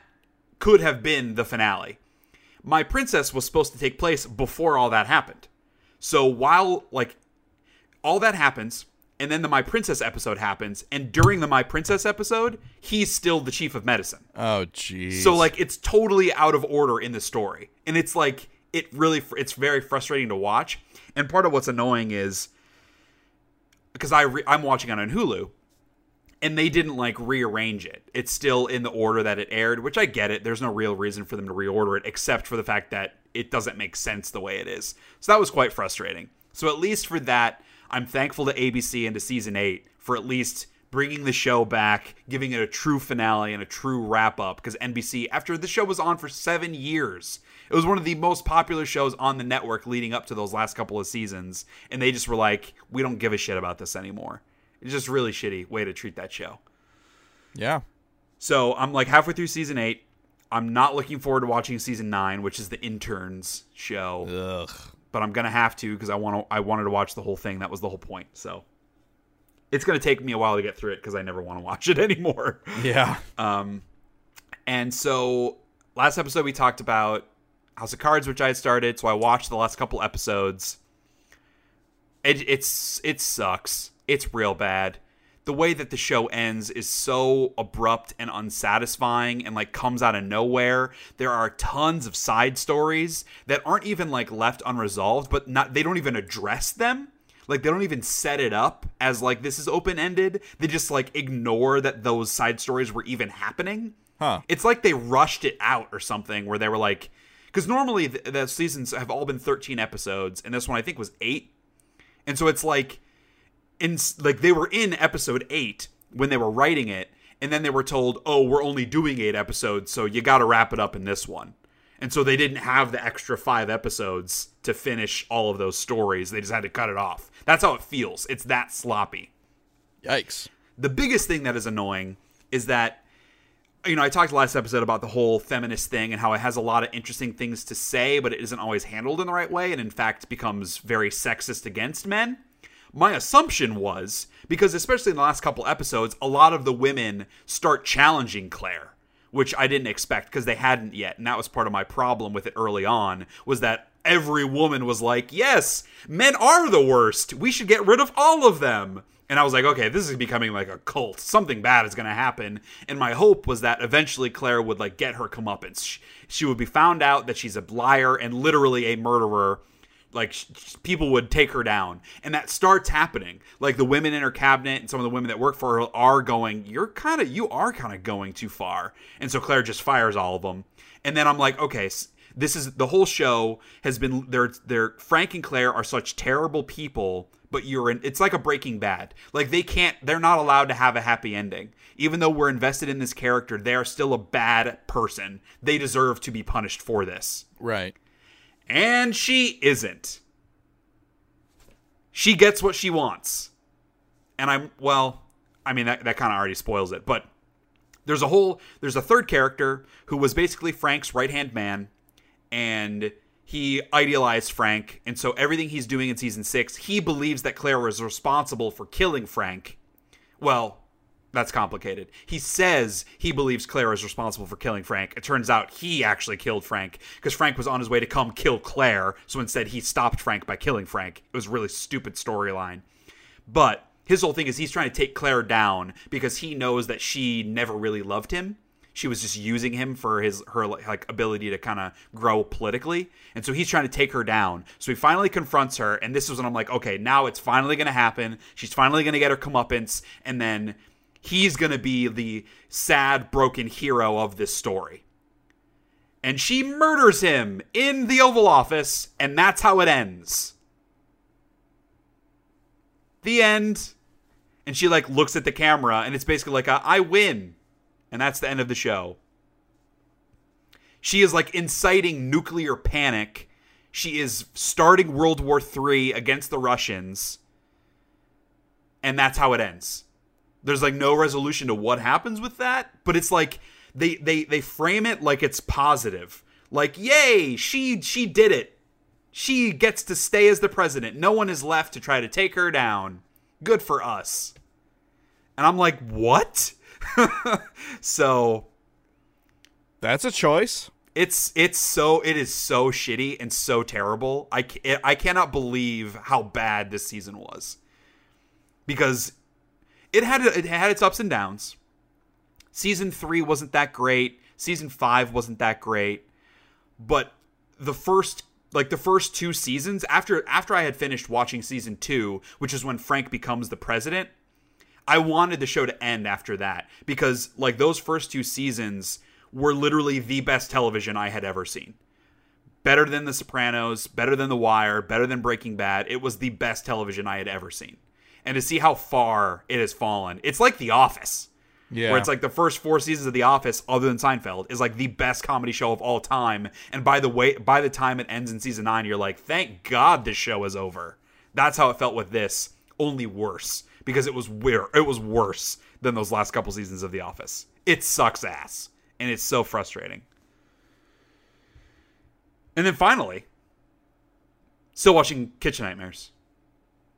Speaker 1: could have been the finale. My Princess was supposed to take place before all that happened. So while, like, all that happens and then the my princess episode happens and during the my princess episode he's still the chief of medicine.
Speaker 2: Oh, jeez.
Speaker 1: so like it's totally out of order in the story and it's like it really it's very frustrating to watch and part of what's annoying is because i re- i'm watching it on hulu and they didn't like rearrange it. It's still in the order that it aired which i get it. There's no real reason for them to reorder it except for the fact that it doesn't make sense the way it is. So that was quite frustrating. So at least for that I'm thankful to ABC and to season eight for at least bringing the show back, giving it a true finale and a true wrap up. Because NBC, after the show was on for seven years, it was one of the most popular shows on the network leading up to those last couple of seasons. And they just were like, we don't give a shit about this anymore. It's just really shitty way to treat that show.
Speaker 2: yeah.
Speaker 1: So I'm like halfway through season eight. I'm not looking forward to watching season nine, which is the interns show
Speaker 2: Ugh.
Speaker 1: But I'm gonna have to because I want to. I wanted to watch the whole thing. That was the whole point. So it's gonna take me a while to get through it because I never want to watch it [LAUGHS] anymore.
Speaker 2: Yeah.
Speaker 1: Um, and so last episode we talked about House of Cards, which I had started. So I watched the last couple episodes. It, it's it sucks. It's real bad. The way that the show ends is so abrupt and unsatisfying and like comes out of nowhere. There are tons of side stories that aren't even like left unresolved, but not they don't even address them. Like they don't even set it up as like this is open ended. They just like ignore that those side stories were even happening.
Speaker 2: Huh.
Speaker 1: It's like they rushed it out or something where they were like, because normally the, the seasons have all been 13 episodes, and this one I think was eight. And so it's like, in like they were in episode eight when they were writing it, and then they were told, "Oh, we're only doing eight episodes, so you got to wrap it up in this one." And so they didn't have the extra five episodes to finish all of those stories. They just had to cut it off. That's how it feels. It's that sloppy
Speaker 2: Yikes.
Speaker 1: the biggest thing that is annoying is that you know, I talked last episode about the whole feminist thing and how it has a lot of interesting things to say, but it isn't always handled in the right way, and in fact becomes very sexist against men. My assumption was because, especially in the last couple episodes, a lot of the women start challenging Claire, which I didn't expect because they hadn't yet, and that was part of my problem with it early on. Was that every woman was like, "Yes, men are the worst. We should get rid of all of them." And I was like, okay, this is becoming like a cult. Something bad is going to happen. And my hope was that eventually Claire would like get her comeuppance. She, would be found out that she's a liar and literally a murderer. Like sh- people would take her down. And that starts happening. Like the women in her cabinet and some of the women that work for her are going you're kind of you are kind of going too far. And so claire just fires all of them and then i'm like okay this is the whole show has been they're they're frank and claire are such terrible people but you're in it's like a breaking bad. Like they can't they're not allowed to have a happy ending. Even though we're invested in this character they are still a bad person. They deserve to be punished for this.
Speaker 2: Right.
Speaker 1: And she isn't. She gets what she wants. And I'm, well, I mean, that, that kind of already spoils it, but there's a whole, there's a third character who was basically Frank's right hand man, and he idealized Frank. And so everything he's doing in season six, he believes that Claire was responsible for killing Frank. Well, that's complicated. He says he believes Claire is responsible for killing Frank. It turns out he actually killed Frank because Frank was on his way to come kill Claire. So instead, he stopped Frank by killing Frank. It was a really stupid storyline. But his whole thing is he's trying to take Claire down because he knows that she never really loved him. She was just using him for his her like ability to kind of grow politically, and so he's trying to take her down. So he finally confronts her, and this is when I'm like, okay, now it's finally gonna happen. She's finally gonna get her comeuppance, and then he's going to be the sad, broken hero of this story. And she murders him in the Oval Office, and that's how it ends. The end. And she like looks at the camera, and it's basically like I win, and that's the end of the show. She is like inciting nuclear panic. She is starting World War III against the Russians, and that's how it ends there's like no resolution to what happens with that but it's like they they they frame it like it's positive. Like yay she she did it. She gets to stay as the president. No one is left to try to take her down. Good for us. And i'm like what? [LAUGHS] So
Speaker 2: That's a choice.
Speaker 1: it's it's so it is so shitty and so terrible. I i cannot believe how bad this season was. Because it had it had its ups and downs. Season 3 wasn't that great. Season 5 wasn't that great. But the first like the first two seasons after after I had finished watching season 2, which is when Frank becomes the president, I wanted the show to end after that because like those first two seasons were literally the best television I had ever seen. Better than The Sopranos, better than The Wire, better than Breaking Bad. It was the best television I had ever seen and to see how far it has fallen. It's like The Office.
Speaker 2: Yeah.
Speaker 1: Where it's like the first four seasons of The Office, other than Seinfeld, is like the best comedy show of all time. And by the way, by the time it ends in season nine, you're like, thank God this show is over. That's how it felt with this, only worse because it was weird. It was worse than those last couple seasons of The Office. It sucks ass, and it's so frustrating. And then finally, still watching Kitchen Nightmares.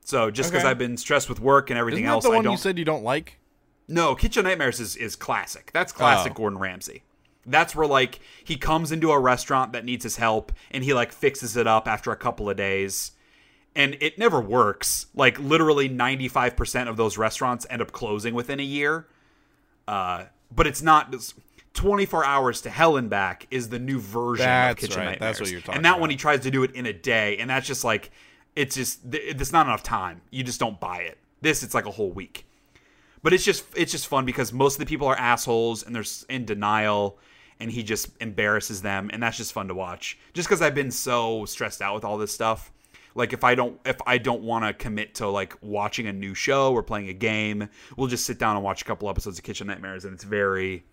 Speaker 1: So just because
Speaker 2: Okay.
Speaker 1: I've been stressed with work and everything
Speaker 2: Isn't that
Speaker 1: else,
Speaker 2: the
Speaker 1: I don't.
Speaker 2: you said you don't like?
Speaker 1: No, Kitchen Nightmares is, is classic. That's classic
Speaker 2: Oh.
Speaker 1: Gordon Ramsay. That's where like he comes into a restaurant that needs his help and he like fixes it up after a couple of days. And it never works. Like literally 95% of those restaurants end up closing within a year. Uh, but it's not it's 24 hours to hell and back is the new version
Speaker 2: That's
Speaker 1: of Kitchen
Speaker 2: right.
Speaker 1: Nightmares.
Speaker 2: That's what you're talking
Speaker 1: And that
Speaker 2: about.
Speaker 1: one he tries to do it in a day and that's just like it's just there's not enough time. You just don't buy it. This it's like a whole week but it's just it's just fun because most of the people are assholes and they're in denial and he just embarrasses them and that's just fun to watch just because i've been so stressed out with all this stuff like if i don't if i don't want to commit to like watching a new show or playing a game we'll just sit down and watch a couple episodes of kitchen nightmares and it's very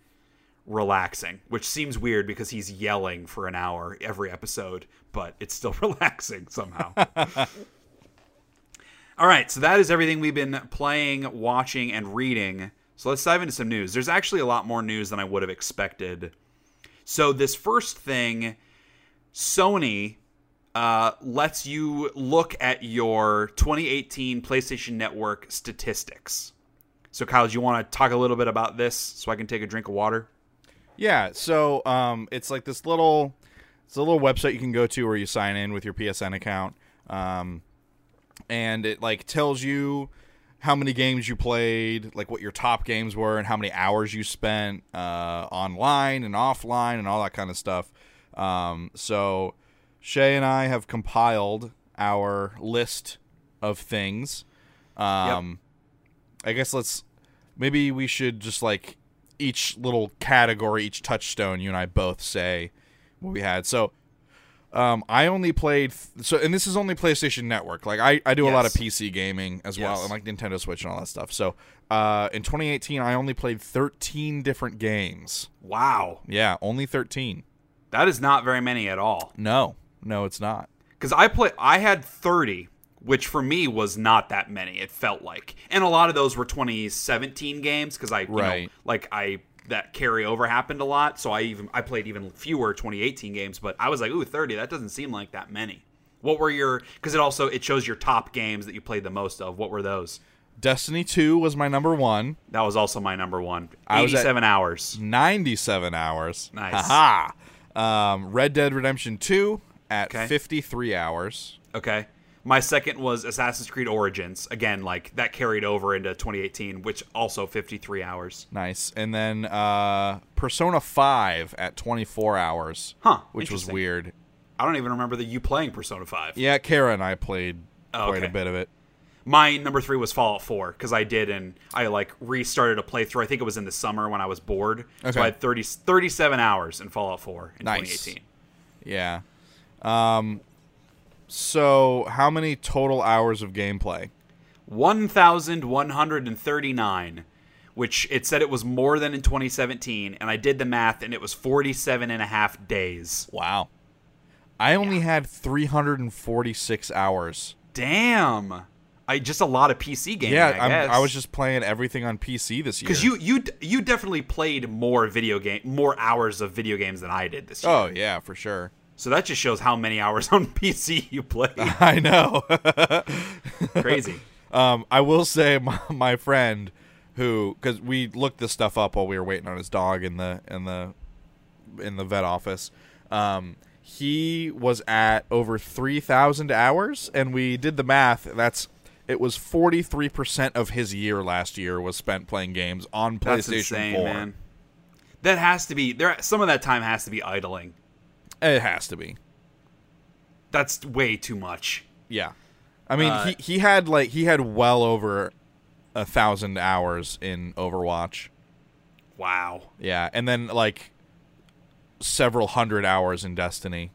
Speaker 1: relaxing which seems weird because he's yelling for an hour every episode but it's still [LAUGHS] relaxing somehow [LAUGHS] all right, so that is everything we've been playing, watching, and reading. So let's dive into some news. There's actually a lot more news than I would have expected. So this first thing, Sony uh, lets you look at your 2018 PlayStation Network statistics. So Kyle, do you want to talk a little bit about this so I can take a drink of water?
Speaker 2: Yeah, so um, it's like this little, it's a little website you can go to where you sign in with your PSN account, um, and it like tells you how many games you played, like what your top games were, and how many hours you spent uh, online and offline, and all that kind of stuff. Um, so Shea and I have compiled our list of things. Um, I guess let's maybe we should just like each little category, each touchstone. You and I both say what we had. So. Um, I only played so, and this is only PlayStation Network. Like I, I do a lot of PC gaming as well, and like Nintendo Switch and all that stuff. So, uh, in 2018, I only played 13 different games.
Speaker 1: Wow,
Speaker 2: Yeah, only 13.
Speaker 1: that is not very many at all.
Speaker 2: No, no, it's not.
Speaker 1: Because I play, I had thirty, which for me was not that many. It felt like, and a lot of those were 2017 games because I, you know,
Speaker 2: Right.
Speaker 1: like I that carryover happened a lot. So I even I played even fewer 2018 games, but I was like, ooh, 30. That doesn't seem like that many. What were your? Because it also it shows your top games that you played the most of. What were those?
Speaker 2: Destiny 2 was my number one.
Speaker 1: That was also my number one.
Speaker 2: I was at-
Speaker 1: 87 hours.
Speaker 2: 97 hours.
Speaker 1: Nice.
Speaker 2: Haha. Um, Red Dead Redemption 2 at
Speaker 1: Okay.
Speaker 2: 53 hours.
Speaker 1: Okay. My second was Assassin's Creed Origins. Again, like that carried over into 2018, which also 53 hours.
Speaker 2: Nice. And then uh, Persona 5 at 24 hours.
Speaker 1: Huh,
Speaker 2: Which was weird.
Speaker 1: I don't even remember that you playing Persona 5.
Speaker 2: Yeah, Kara and I played
Speaker 1: Oh,
Speaker 2: quite a bit of it.
Speaker 1: My number three was Fallout 4 because I did, and I like restarted a playthrough. I think it was in the summer when I was bored.
Speaker 2: Okay.
Speaker 1: So I had 30, 37 hours in Fallout 4 in
Speaker 2: Nice.
Speaker 1: 2018.
Speaker 2: Yeah. Um, so, how many total hours of gameplay?
Speaker 1: 1,139, which it said it was more than in 2017, and I did the math, and it was 47 and a half days.
Speaker 2: Wow. I only had 346 hours.
Speaker 1: Damn. I just a lot of PC gaming.
Speaker 2: yeah,
Speaker 1: I, guess.
Speaker 2: I was just playing everything on PC this year.
Speaker 1: because you you you definitely played more video game more hours of video games than I did this oh, year.
Speaker 2: Oh yeah, for sure.
Speaker 1: So that just shows how many hours [LAUGHS] on PC you play. [LAUGHS]
Speaker 2: I know.
Speaker 1: Crazy. [LAUGHS]
Speaker 2: um, I will say my, my friend who because we looked this stuff up while we were waiting on his dog in the in the in the vet office. Um, he was at over 3,000 hours, and we did the math. That's it was 43% of his year last year was spent playing games on
Speaker 1: That's
Speaker 2: PlayStation
Speaker 1: insane,
Speaker 2: 4.
Speaker 1: man. That has to be there. Some of that time has to be idling.
Speaker 2: It has to be.
Speaker 1: That's way too much.
Speaker 2: Yeah. I mean,
Speaker 1: Uh,
Speaker 2: he, he had like he had well over a thousand hours in Overwatch.
Speaker 1: Wow.
Speaker 2: Yeah, and then like several hundred hours in Destiny.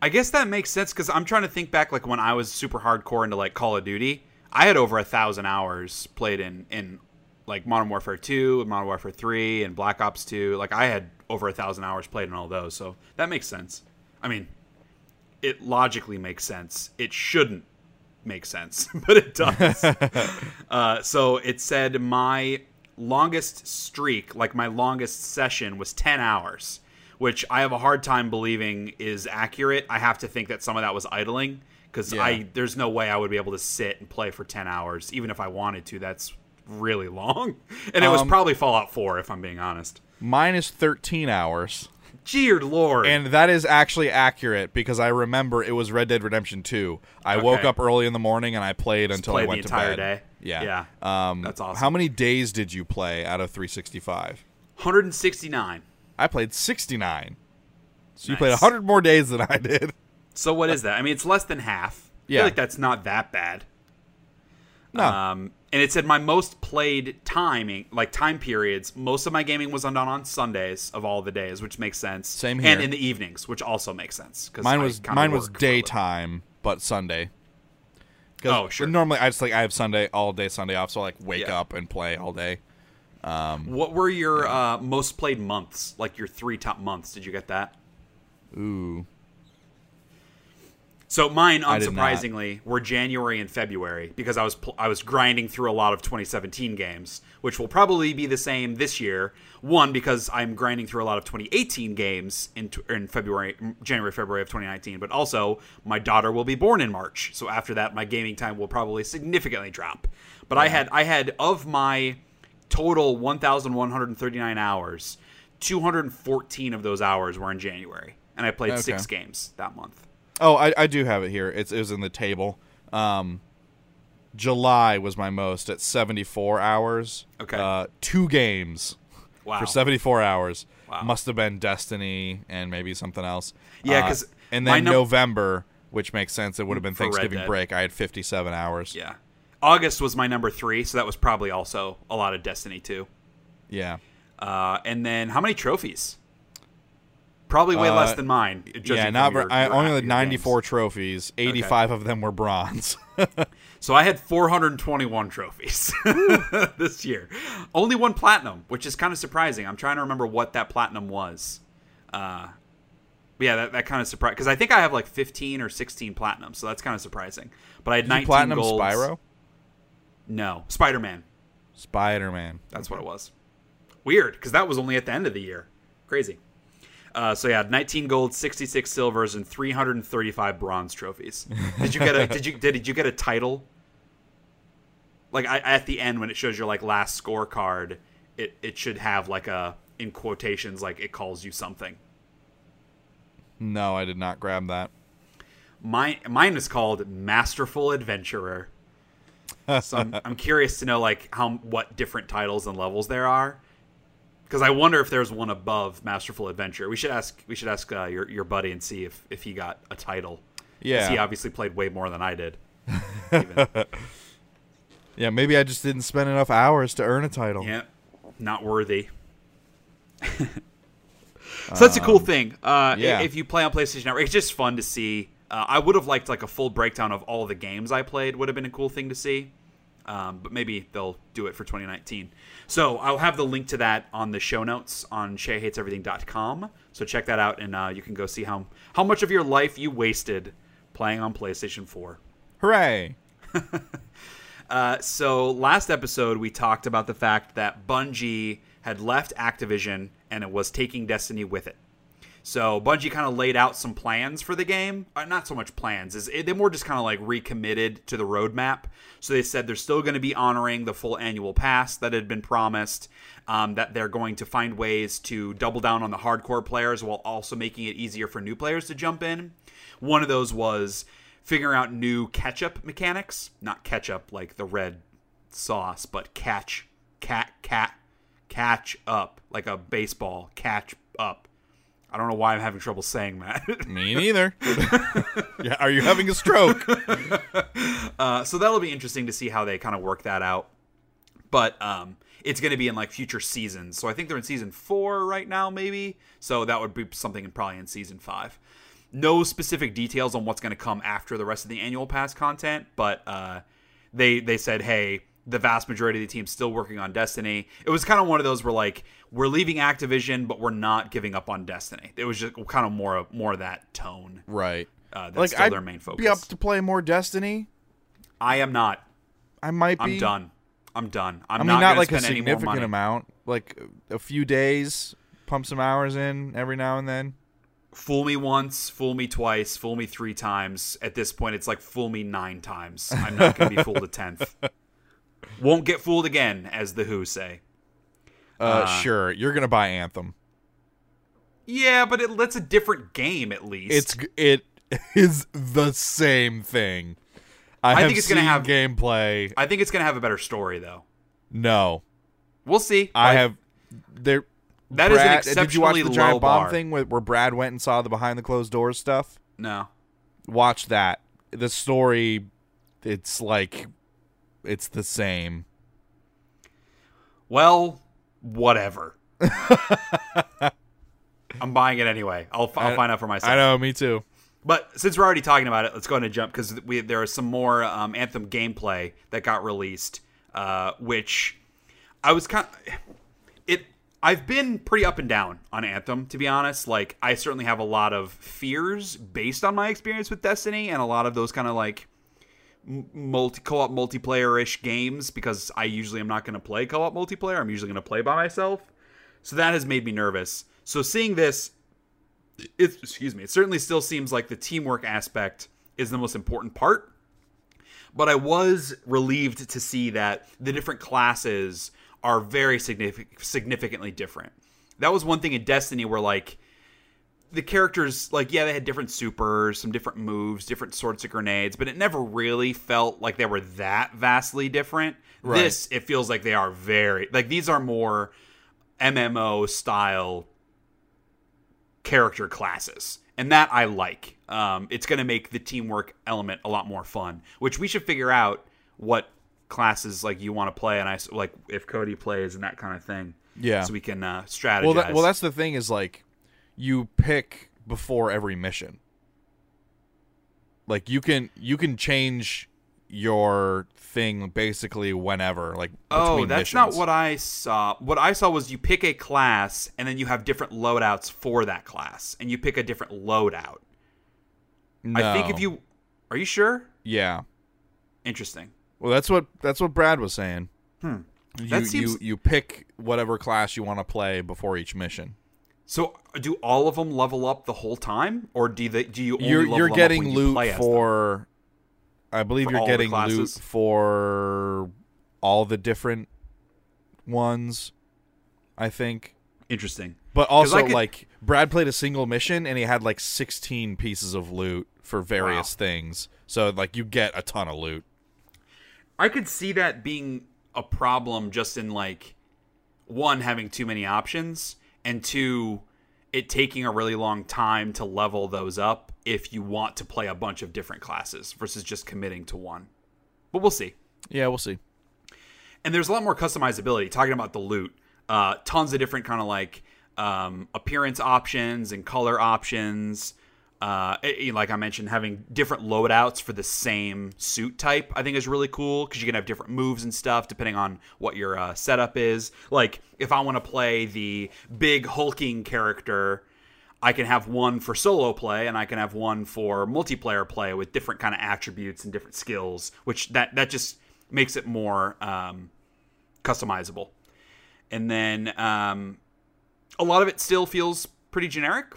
Speaker 1: I guess that makes sense because I'm trying to think back, like when I was super hardcore into like Call of Duty. I had over a thousand hours played in in like Modern Warfare 2, Modern Warfare 3, and Black Ops 2. Like I had over a thousand hours played in all those, so that makes sense. I mean, it logically makes sense. It shouldn't make sense, [LAUGHS] but it does. [LAUGHS] uh, so it said my longest streak, like my longest session, was 10 hours, which I have a hard time believing is accurate. I have to think that some of that was idling because
Speaker 2: Yeah.
Speaker 1: I there's no way I would be able to sit and play for 10 hours, even if I wanted to. That's really [LAUGHS] long, and it was
Speaker 2: Um,
Speaker 1: probably Fallout 4, if I'm being honest.
Speaker 2: Mine is 13 hours.
Speaker 1: Dear Lord,
Speaker 2: And that is actually accurate because I remember it was Red Dead Redemption 2. I woke up early in the morning and I played until I
Speaker 1: played the
Speaker 2: went to
Speaker 1: entire
Speaker 2: bed.
Speaker 1: day?
Speaker 2: Yeah.
Speaker 1: Yeah.
Speaker 2: Um,
Speaker 1: That's awesome.
Speaker 2: How many days did you play out of 365?
Speaker 1: 169.
Speaker 2: I played 69. So you
Speaker 1: Nice.
Speaker 2: played 100 more days than I did.
Speaker 1: So what is that? I mean, it's less than half. I
Speaker 2: Yeah.
Speaker 1: feel like that's not that bad.
Speaker 2: No.
Speaker 1: Um, and it said my most played timing, like time periods. Most of my gaming was done on Sundays of all the days, which makes sense.
Speaker 2: Same here And
Speaker 1: in the evenings, which also makes sense. 'cause
Speaker 2: mine was mine was daytime, but sunday
Speaker 1: Oh, sure.
Speaker 2: Normally, I just like I have Sunday all day Sunday off, so I like wake
Speaker 1: Yeah.
Speaker 2: up and play all day.
Speaker 1: What were your uh, most played months? Like your three top months? Did you get that?
Speaker 2: Ooh,
Speaker 1: So mine,
Speaker 2: I did not.
Speaker 1: unsurprisingly, were January and February because I was pl- I was grinding through a lot of 2017 games, which will probably be the same this year. One because I'm grinding through a lot of 2018 games in t- in February, January, February of 2019. But also, my daughter will be born in March, so after that, my gaming time will probably significantly drop. But I had I had of my total 1,139 hours, 214 of those hours were in January, and I played
Speaker 2: Okay.
Speaker 1: six games that month.
Speaker 2: Oh, I, I do have it here. It's it was in the table. Um, July was my most at 74 hours.
Speaker 1: Okay.
Speaker 2: Uh, two games
Speaker 1: Wow.
Speaker 2: for 74 hours.
Speaker 1: Wow.
Speaker 2: Must have been Destiny and maybe something else.
Speaker 1: Yeah,
Speaker 2: Uh,
Speaker 1: 'cause
Speaker 2: and then
Speaker 1: num-
Speaker 2: November which makes sense. It would have been Thanksgiving break. I had 57 hours.
Speaker 1: Yeah. August was my number three, so that was probably also a lot of Destiny too.
Speaker 2: Yeah.
Speaker 1: Uh, and then how many trophies? Probably way
Speaker 2: Uh,
Speaker 1: less than mine.
Speaker 2: yeah, not
Speaker 1: your-
Speaker 2: I
Speaker 1: your-
Speaker 2: only had 94
Speaker 1: games.
Speaker 2: trophies. 85 of them were bronze. [LAUGHS]
Speaker 1: So I had 421 trophies [LAUGHS] this year. Only one platinum, which is kind of surprising. I'm trying to remember what that platinum was. Uh, yeah, that, that kind of surprised because I think I have like 15 or 16 platinum, so that's kind of surprising. But I had 19
Speaker 2: Platinum
Speaker 1: golds.
Speaker 2: Spyro?
Speaker 1: No, Spider Man.
Speaker 2: Spider Man.
Speaker 1: That's what it was. Weird, because that was only at the end of the year. Crazy. Uh, so yeah, 19 gold, 66 silvers, and 335 bronze trophies. Did you get a did you [LAUGHS] did, did you get a title? Like I, at the end when it shows your like last scorecard, it it should have like a in quotations like it calls you something.
Speaker 2: No, I did not grab that.
Speaker 1: Mine mine is called Masterful Adventurer. [LAUGHS] so I'm, I'm curious to know like how what different titles and levels there are, because I wonder if there's one above Masterful Adventure. We should ask we should ask uh, your your buddy and see if if he got a title.
Speaker 2: Yeah.
Speaker 1: he obviously played way more than I did. Even. [LAUGHS]
Speaker 2: Yeah, maybe I just didn't spend enough hours to earn a title.
Speaker 1: yeah, not worthy. [LAUGHS] so that's a cool thing. Uh,
Speaker 2: yeah.
Speaker 1: If you play on PlayStation Network, it's just fun to see. Uh, I would have liked like a full breakdown of all the games I played. Would have been a cool thing to see. Um, but maybe they'll do it for 2019. So I'll have the link to that on the show notes on SheaHatesEverything.com. So check that out, and uh, you can go see how how much of your life you wasted playing on PlayStation 4.
Speaker 2: Hooray! [LAUGHS]
Speaker 1: Uh, so last episode we talked about the fact that Bungie had left Activision and it was taking Destiny with it. So Bungie kind of laid out some plans for the game. Uh, not so much plans, is they more just kind of like recommitted to the roadmap. So they said they're still going to be honoring the full annual pass that had been promised. Um, that they're going to find ways to double down on the hardcore players while also making it easier for new players to jump in. One of those was figuring out new catch-up mechanics, not ketchup like the red sauce, but catch, cat, cat, catch up like a baseball catch up. I don't know why I'm having trouble saying that. [LAUGHS]
Speaker 2: Me neither. yeah, are you having a stroke? [LAUGHS]
Speaker 1: uh, so that'll be interesting to see how they kind of work that out. But um, it's going to be in like future seasons. So I think they're in season four right now, maybe. So that would be something in, probably in season five. No specific details on what's going to come after the rest of the annual pass content, but uh, they they said, hey, the vast majority of the team still working on Destiny. It was kind of one of those where like we're leaving Activision, but we're not giving up on Destiny. It was just kind of more of more of that tone.
Speaker 2: right.
Speaker 1: Uh, that's
Speaker 2: Like
Speaker 1: still
Speaker 2: I'd
Speaker 1: their main focus.
Speaker 2: be up to play more Destiny.
Speaker 1: I am not.
Speaker 2: I might be.
Speaker 1: I'm done. I'm done. I'm
Speaker 2: I mean,
Speaker 1: not,
Speaker 2: not,
Speaker 1: gonna
Speaker 2: like a
Speaker 1: spend any more
Speaker 2: significant amount. Like a few days, pump some hours in every now and then.
Speaker 1: Fool me once, fool me twice, fool me three times. At this point, it's like fool me nine times. I'm not going to be fooled a tenth. [LAUGHS] Won't get fooled again, as the Who say.
Speaker 2: Uh, sure, you're gonna buy Anthem.
Speaker 1: Yeah, but it, that's a different game at least.
Speaker 2: It's it [LAUGHS] is the same thing. I,
Speaker 1: I think it's gonna have-
Speaker 2: gameplay.
Speaker 1: I think it's going to have a better story, though.
Speaker 2: No,
Speaker 1: We'll see.
Speaker 2: I
Speaker 1: Like,
Speaker 2: have there.
Speaker 1: That is an
Speaker 2: Brad, Did you watch
Speaker 1: exceptionally
Speaker 2: the giant bomb
Speaker 1: bar.
Speaker 2: thing where, where Brad went and saw the behind the closed doors stuff?
Speaker 1: No.
Speaker 2: Watch that. The story, it's like, it's the same.
Speaker 1: Well, whatever. [LAUGHS] I'm buying it anyway. I'll, I'll
Speaker 2: I-
Speaker 1: find out for myself.
Speaker 2: I know, me too.
Speaker 1: But since we're already talking about it, let's go ahead and jump because we there is some more um, Anthem gameplay that got released, uh, which I was kind. It I've been pretty up and down on Anthem to be honest. Like I certainly have a lot of fears based on my experience with Destiny and a lot of those kind of like multi co-op multiplayer ish games because I usually am not going to play co-op multiplayer. I'm usually going to play by myself. So that has made me nervous. So seeing this it excuse me it certainly still seems like the teamwork aspect is the most important part but i was relieved to see that the different classes are very significant, significantly different that was one thing in destiny where like the characters like yeah they had different supers some different moves different sorts of grenades but it never really felt like they were that vastly different
Speaker 2: Right.
Speaker 1: this it feels like they are very like these are more mmo style character classes and that I like. Um, it's going to make the teamwork element a lot more fun, which we should figure out what classes like you want to play, and I like if Cody plays and that kind of thing.
Speaker 2: Yeah.
Speaker 1: so we can uh, strategize.
Speaker 2: Well, that, well, that's the thing is like you pick before every mission. Like you can you can change your thing basically whenever, like
Speaker 1: Oh, that's not what I saw. What I saw was you pick a class and then you have different loadouts for that class, and you pick a different loadout. I think if you are you sure?
Speaker 2: yeah.
Speaker 1: Interesting.
Speaker 2: Well, that's what that's what Brad was saying.
Speaker 1: Hmm.
Speaker 2: You
Speaker 1: seems-
Speaker 2: you you pick whatever class you want to play before each mission.
Speaker 1: So, do all of them level up the whole time, or do they? Do you only
Speaker 2: You're
Speaker 1: level
Speaker 2: you're getting
Speaker 1: you
Speaker 2: loot
Speaker 1: play
Speaker 2: for I believe
Speaker 1: For
Speaker 2: you're getting loot for all the different ones. I think.
Speaker 1: Interesting.
Speaker 2: but also,
Speaker 1: could-
Speaker 2: like Brad played a single mission and he had like 16 pieces of loot for various things. So like you get a ton of loot.
Speaker 1: I could see that being a problem just in like one having too many options and two it taking a really long time to level those up if you want to play a bunch of different classes versus just committing to one. But we'll see.
Speaker 2: Yeah, we'll see.
Speaker 1: and there's a lot more customizability talking about the loot uh, tons of different kind of like um, appearance options and color options uh, like i mentioned having different loadouts for the same suit type i think is really cool because you can have different moves and stuff depending on what your uh, setup is like if i want to play the big hulking character I can have one for solo play and I can have one for multiplayer play with different kind of attributes and different skills, which that that just makes it more um, customizable. And then um, a lot of it still feels pretty generic,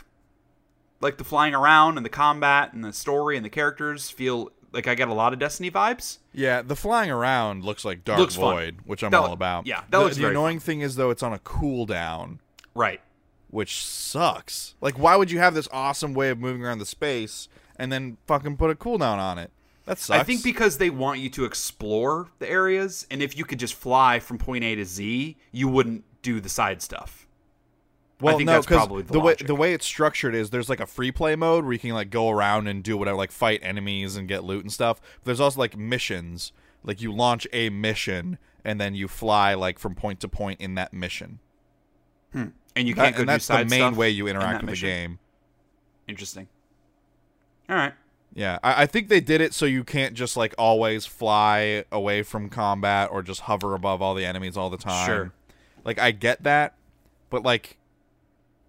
Speaker 1: like the flying around and the combat and the story and the characters feel like I get a lot of Destiny vibes.
Speaker 2: Yeah, the flying around looks like Dark
Speaker 1: Looks fun.
Speaker 2: Void, which I'm
Speaker 1: That
Speaker 2: all about.
Speaker 1: yeah, that
Speaker 2: the,
Speaker 1: looks
Speaker 2: the annoying thing is though it's on a cooldown,
Speaker 1: Right.
Speaker 2: which sucks. Like why would you have this awesome way of moving around the space and then fucking put a cooldown on it? That sucks.
Speaker 1: I think because they want you to explore the areas, and if you could just fly from point A to Z, you wouldn't do the side stuff.
Speaker 2: Well,
Speaker 1: think
Speaker 2: no,
Speaker 1: that's
Speaker 2: 'cause
Speaker 1: probably the
Speaker 2: way the way it's structured is there's like a free play mode where you can like go around and do whatever, like fight enemies and get loot and stuff. But there's also like missions, like you launch a mission and then you fly like from point to point in that mission. Hmm.
Speaker 1: And you can't go
Speaker 2: and
Speaker 1: do
Speaker 2: that's the main way you interact
Speaker 1: that
Speaker 2: with
Speaker 1: mission?
Speaker 2: the game.
Speaker 1: Interesting. All right.
Speaker 2: Yeah, I, I think they did it so you can't just like always fly away from combat or just hover above all the enemies all the time.
Speaker 1: Sure.
Speaker 2: Like I get that, but like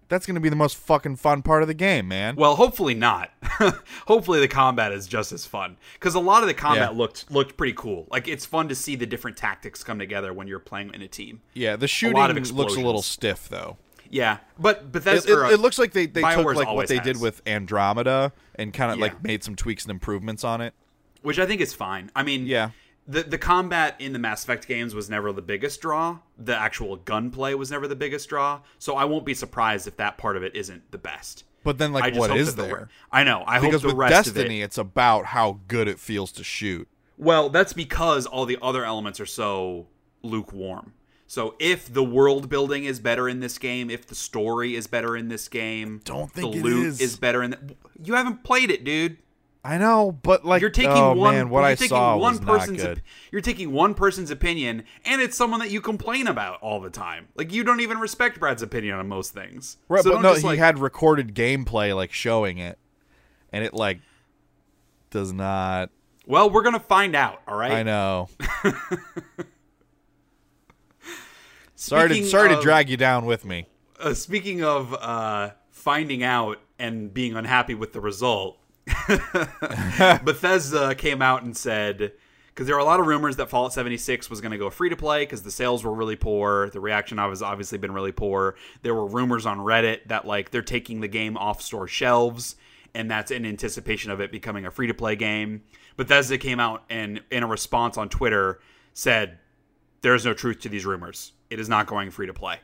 Speaker 2: that's gonna be the most fucking fun part of the game, man.
Speaker 1: Well, hopefully not. [LAUGHS] hopefully the combat is just as fun because a lot of the combat
Speaker 2: Yeah.
Speaker 1: looked looked pretty cool. Like it's fun to see the different tactics come together when you're playing in a team.
Speaker 2: yeah, the shooting
Speaker 1: of
Speaker 2: looks a little stiff though.
Speaker 1: Yeah, but but that's
Speaker 2: it, it uh, looks like they, they took like what they did with Andromeda and kind of
Speaker 1: Yeah.
Speaker 2: like made some tweaks and improvements on it.
Speaker 1: which I think is fine. I mean,
Speaker 2: Yeah.
Speaker 1: The the combat in the Mass Effect games was never the biggest draw. The actual gunplay was never the biggest draw. So I won't be surprised if that part of it isn't the best.
Speaker 2: But then like what is
Speaker 1: what hope the-
Speaker 2: there?
Speaker 1: I know. I
Speaker 2: Because
Speaker 1: hope the
Speaker 2: with
Speaker 1: rest of it
Speaker 2: Destiny, it's about how good it feels to shoot.
Speaker 1: Well, that's because all the other elements are so lukewarm. So if the world building is better in this game, if the story is better in this game,
Speaker 2: Don't think
Speaker 1: the
Speaker 2: it
Speaker 1: loot
Speaker 2: is.
Speaker 1: better in. The, you haven't played it, dude.
Speaker 2: I know, but like
Speaker 1: You're taking
Speaker 2: oh,
Speaker 1: one.
Speaker 2: man, what I saw
Speaker 1: one
Speaker 2: was not
Speaker 1: person's.
Speaker 2: good.
Speaker 1: op- you're taking one person's opinion, and it's someone that you complain about all the time. Like you don't even respect Brad's opinion on most things.
Speaker 2: Right,
Speaker 1: So
Speaker 2: but no,
Speaker 1: just,
Speaker 2: he
Speaker 1: like-
Speaker 2: had recorded gameplay like showing it, and it like does not.
Speaker 1: Well, we're gonna find out. All right.
Speaker 2: I know. [LAUGHS] sorry to sorry to drag you down with me.
Speaker 1: uh, speaking of uh, finding out and being unhappy with the result, [LAUGHS] Bethesda came out and said because there were a lot of rumors that Fallout 76 was going to go free to play because the sales were really poor. The reaction has obviously been really poor. There were rumors on Reddit that like they're taking the game off store shelves and that's in anticipation of it becoming a free to play game. Bethesda came out and in a response on Twitter said there is no truth to these rumors. It is not going free to play.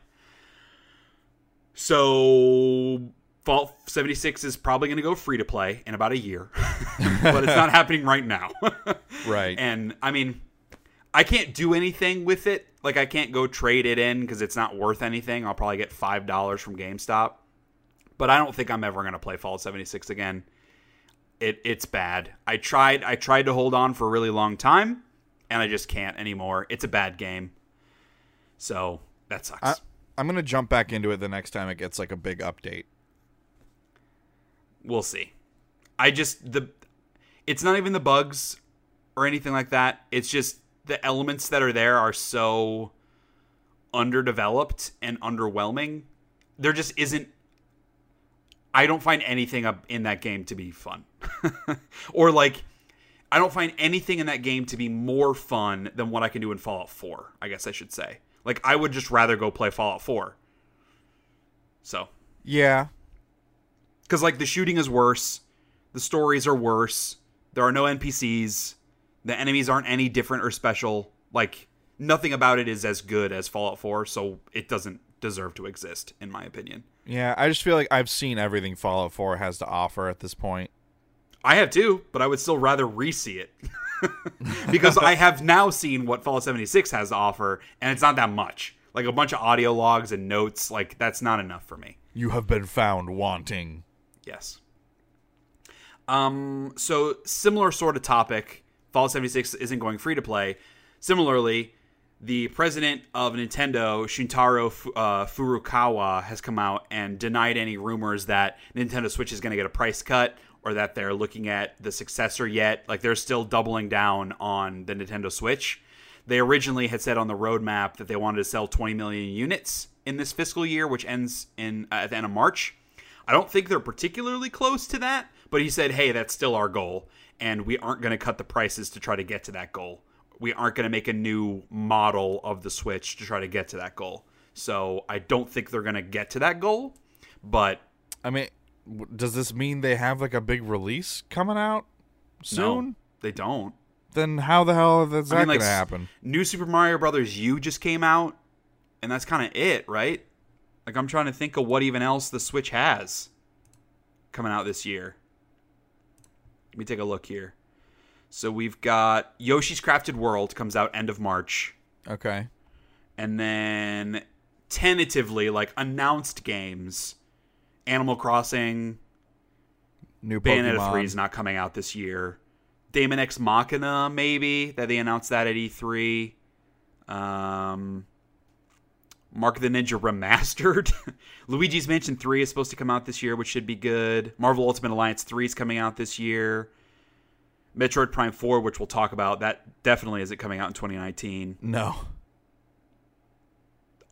Speaker 1: So Fallout 76 is probably going to go free to play in about a year, [LAUGHS] but it's not happening right now. [LAUGHS]
Speaker 2: Right.
Speaker 1: And I mean, I can't do anything with it. Like I can't go trade it in because it's not worth anything. I'll probably get five dollars from GameStop. but I don't think I'm ever gonna play Fallout 76 again. It it's bad. I tried I tried to hold on for a really long time, and I just can't anymore. It's a bad game. So that sucks.
Speaker 2: I, I'm gonna jump back into it the next time it gets like a big update.
Speaker 1: We'll see. I just the it's not even the bugs or anything like that. It's just the elements that are there are so underdeveloped and underwhelming. There just isn't I don't find anything in that game to be fun. [LAUGHS] or like I don't find anything in that game to be more fun than what I can do in Fallout 4, I guess I should say. Like I would just rather go play Fallout 4. So,
Speaker 2: Yeah,
Speaker 1: because like the shooting is worse the stories are worse there are no npcs the enemies aren't any different or special like nothing about it is as good as fallout 4 so it doesn't deserve to exist in my opinion
Speaker 2: yeah. I just feel like I've seen everything Fallout 4 has to offer at this point.
Speaker 1: i have too but i would still rather re-see it [LAUGHS] because i have now seen what fallout 76 has to offer and it's not that much like a bunch of audio logs and notes like that's not enough for me
Speaker 2: You have been found wanting.
Speaker 1: Yes. Um, so similar sort of topic. Fallout 76 isn't going free to play. Similarly, the president of Nintendo, Shuntaro Fu- uh, Furukawa, has come out and denied any rumors that Nintendo Switch is going to get a price cut or that they're looking at the successor yet. Like they're still doubling down on the Nintendo Switch. They originally had said on the roadmap that they wanted to sell 20 million units in this fiscal year, which ends in uh, at the end of March. I don't think they're particularly close to that, but he said, "Hey, that's still our goal, and we aren't going to cut the prices to try to get to that goal. We aren't going to make a new model of the Switch to try to get to that goal." So I don't think they're going to get to that goal, but
Speaker 2: I mean, does this mean they have like a big release coming out soon?
Speaker 1: no, they don't.
Speaker 2: Then how the hell is that
Speaker 1: I mean, like
Speaker 2: gonna happen?
Speaker 1: New Super Mario Brothers U just came out, and that's kind of it, right? Like I'm trying to think of what even else the Switch has coming out this year. Let me take a look here. So we've got Yoshi's Crafted World comes out end of March,
Speaker 2: Okay.
Speaker 1: and then tentatively like announced games, Animal Crossing,
Speaker 2: New
Speaker 1: Bayonetta
Speaker 2: Pokemon.
Speaker 1: 3 is not coming out this year. Daemon X Machina, maybe, that they announced that at E3. Um, Mark the Ninja Remastered. [LAUGHS] Luigi's Mansion 3 is supposed to come out this year, which should be good. Marvel Ultimate Alliance 3 is coming out this year. Metroid Prime 4, which we'll talk about, that definitely isn't coming out in 2019.
Speaker 2: No.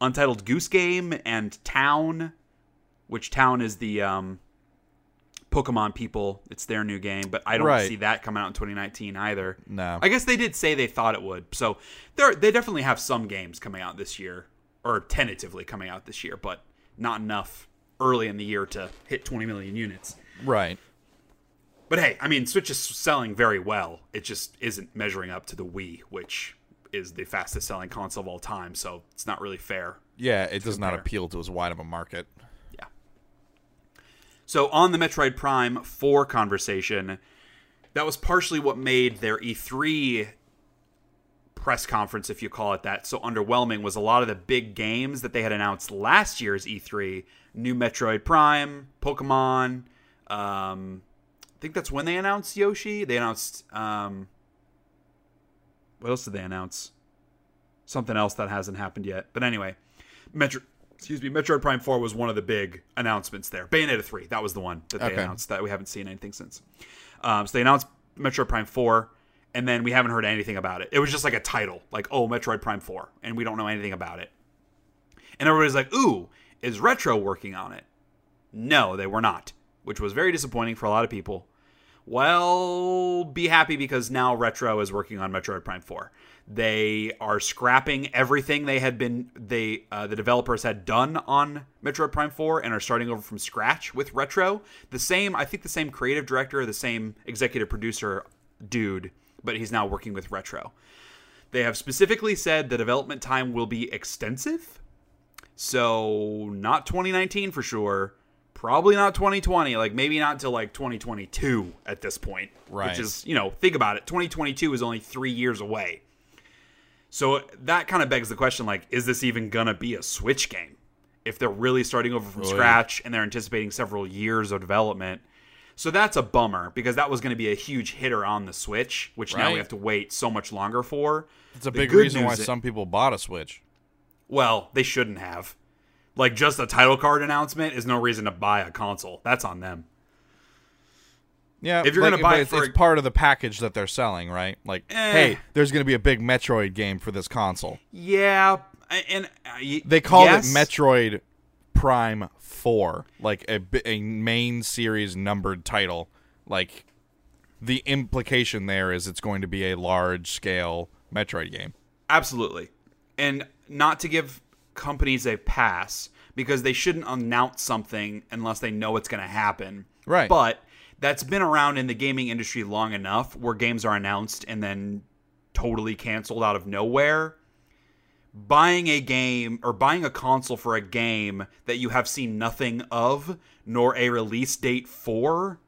Speaker 1: Untitled Goose Game and Town, which Town is the um, Pokemon people. It's their new game, but I don't
Speaker 2: Right.
Speaker 1: see that coming out in 2019 either.
Speaker 2: No.
Speaker 1: I guess they did say they thought it would. So they they definitely have some games coming out this year, or tentatively coming out this year, but not enough early in the year to hit 20 million units.
Speaker 2: Right.
Speaker 1: But hey, I mean, Switch is selling very well. It just isn't measuring up to the Wii, which is the fastest selling console of all time. So it's not really fair.
Speaker 2: Yeah, it does not appeal to as wide of a market.
Speaker 1: Yeah. So on the Metroid Prime 4 conversation, that was partially what made their E3 press conference, if you call it that, so underwhelming was a lot of the big games that they had announced last year's E3. New Metroid Prime, Pokemon. Um, I think that's when they announced Yoshi. They announced um, what else did they announce? Something else that hasn't happened yet. But anyway, Metro excuse me, Metroid Prime 4 was one of the big announcements there. Bayonetta 3, that was the one that they
Speaker 2: Okay.
Speaker 1: announced that we haven't seen anything since. Um, so they announced Metroid Prime 4 and then we haven't heard anything about it. It was just like a title, like oh, Metroid Prime 4, and we don't know anything about it. And everybody's like, "Ooh, is Retro working on it?" No, they were not, which was very disappointing for a lot of people. Well, be happy because now Retro is working on Metroid Prime 4. They are scrapping everything they had been they uh, the developers had done on Metroid Prime 4 and are starting over from scratch with Retro. The same, I think the same creative director, the same executive producer dude, but he's now working with Retro. They have specifically said the development time will be extensive. So, not 2019 for sure. Probably not 2020. Like, maybe not until like 2022 at this point.
Speaker 2: Right.
Speaker 1: Which is, you know, think about it. 2022 is only three years away. So, that kind of begs the question like, is this even going to be a Switch game? if they're really starting over from oh,
Speaker 2: Oy.
Speaker 1: scratch and they're anticipating several years of development. So that's a bummer because that was going to be a huge hitter on the Switch, which now we have to wait so much longer for.
Speaker 2: It's a
Speaker 1: The
Speaker 2: big reason why
Speaker 1: news i-
Speaker 2: some people bought a Switch.
Speaker 1: Well, they shouldn't have. Like just a title card announcement is no reason to buy a console. That's on them.
Speaker 2: Yeah,
Speaker 1: If you're
Speaker 2: like,
Speaker 1: gonna buy it
Speaker 2: it's,
Speaker 1: for
Speaker 2: it's
Speaker 1: a-
Speaker 2: part of the package that they're selling, right? Like,
Speaker 1: Eh.
Speaker 2: hey, there's going to be a big Metroid game for this console.
Speaker 1: Yeah, and uh, y-
Speaker 2: They called
Speaker 1: yes,
Speaker 2: it Metroid Prime Four, like a, a main series numbered title. Like, the implication there is it's going to be a large scale Metroid game.
Speaker 1: Absolutely. And not to give companies a pass because they shouldn't announce something unless they know it's going to happen.
Speaker 2: Right.
Speaker 1: But that's been around in the gaming industry long enough where games are announced and then totally canceled out of nowhere. Buying a game or buying a console for a game that you have seen nothing of nor a release date for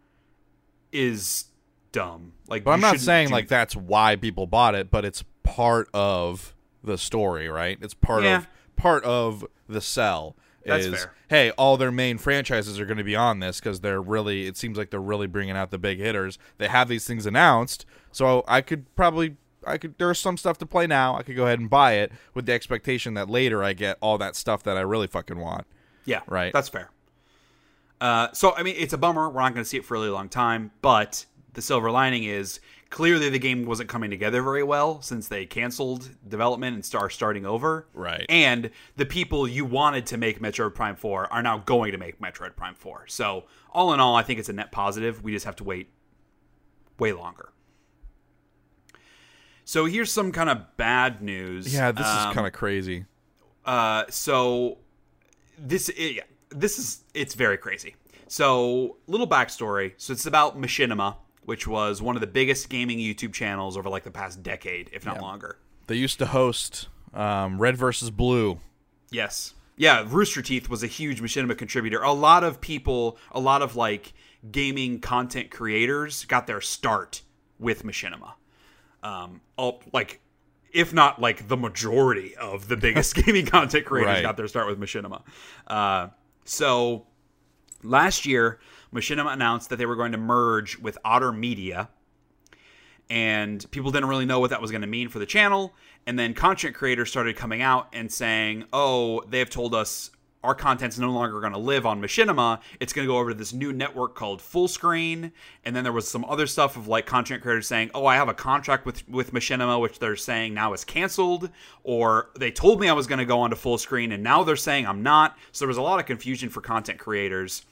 Speaker 1: is dumb. Like
Speaker 2: But I'm not saying
Speaker 1: do
Speaker 2: like that's why people bought it, but it's part of the story, right? It's part
Speaker 1: Yeah.
Speaker 2: of part of the sell.
Speaker 1: That's
Speaker 2: is,
Speaker 1: fair.
Speaker 2: Hey, all their main franchises are going to be on this because they're really. It seems like they're really bringing out the big hitters. They have these things announced, so I could probably. I could. There's some stuff to play now. I could go ahead and buy it with the expectation that later I get all that stuff that I really fucking want.
Speaker 1: Yeah,
Speaker 2: Right.
Speaker 1: That's fair. Uh, so I mean, it's a bummer. We're not going to see it for a really long time. But the silver lining is clearly the game wasn't coming together very well since they canceled development and start starting over.
Speaker 2: Right.
Speaker 1: And the people you wanted to make Metroid Prime Four are now going to make Metroid Prime Four. So all in all, I think it's a net positive. We just have to wait way longer. So here's some kind of bad news.
Speaker 2: Yeah, this
Speaker 1: Um,
Speaker 2: is kind of crazy.
Speaker 1: uh, so this yeah, this is it's very crazy. So little backstory. So it's about Machinima, which was one of the biggest gaming YouTube channels over like the past decade, if not longer.
Speaker 2: They used to host um, Red versus Blue.
Speaker 1: Yes. Yeah, Rooster Teeth was a huge Machinima contributor. A lot of people, a lot of like gaming content creators got their start with Machinima. Um, all, like, if not like the majority of the biggest [LAUGHS] gaming content creators
Speaker 2: Right.
Speaker 1: got their start with Machinima. Uh, so last year, Machinima announced that they were going to merge with Otter Media, and people didn't really know what that was going to mean for the channel. And then content creators started coming out and saying, "Oh, they've told us our content's no longer going to live on Machinima. It's going to go over to this new network called Fullscreen." And then there was some other stuff of like content creators saying, "Oh, I have a contract with with Machinima, which they're saying now is canceled," or they told me I was going to go onto Fullscreen, and now they're saying I'm not. So there was a lot of confusion for content creators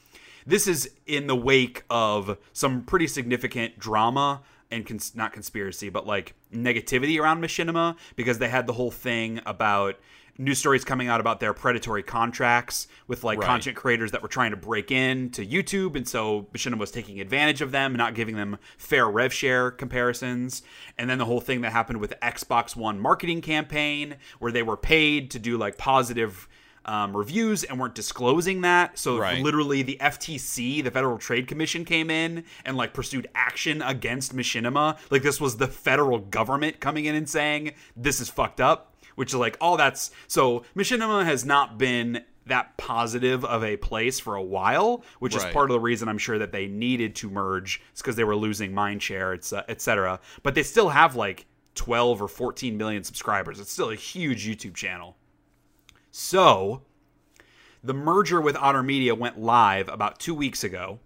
Speaker 1: this is in the wake of some pretty significant drama and cons- not conspiracy, but like negativity around Machinima because they had the whole thing about news stories coming out about their predatory contracts with like
Speaker 2: Right.
Speaker 1: content creators that were trying to break in to YouTube, and so Machinima was taking advantage of them and not giving them fair rev share comparisons. And then the whole thing that happened with the Xbox One marketing campaign where they were paid to do like positive um, reviews and weren't disclosing that. So
Speaker 2: Right.
Speaker 1: literally the FTC, the Federal Trade Commission came in and like pursued action against Machinima. Like this was the federal government coming in and saying this is fucked up, which is like all that's so Machinima has not been that positive of a place for a while, which is part of the reason I'm sure that they needed to merge. It's because they were losing mind share, it's, uh, et. But they still have like 12 or 14 million subscribers. It's still a huge YouTube channel. So, the merger with Otter Media went live about two weeks ago.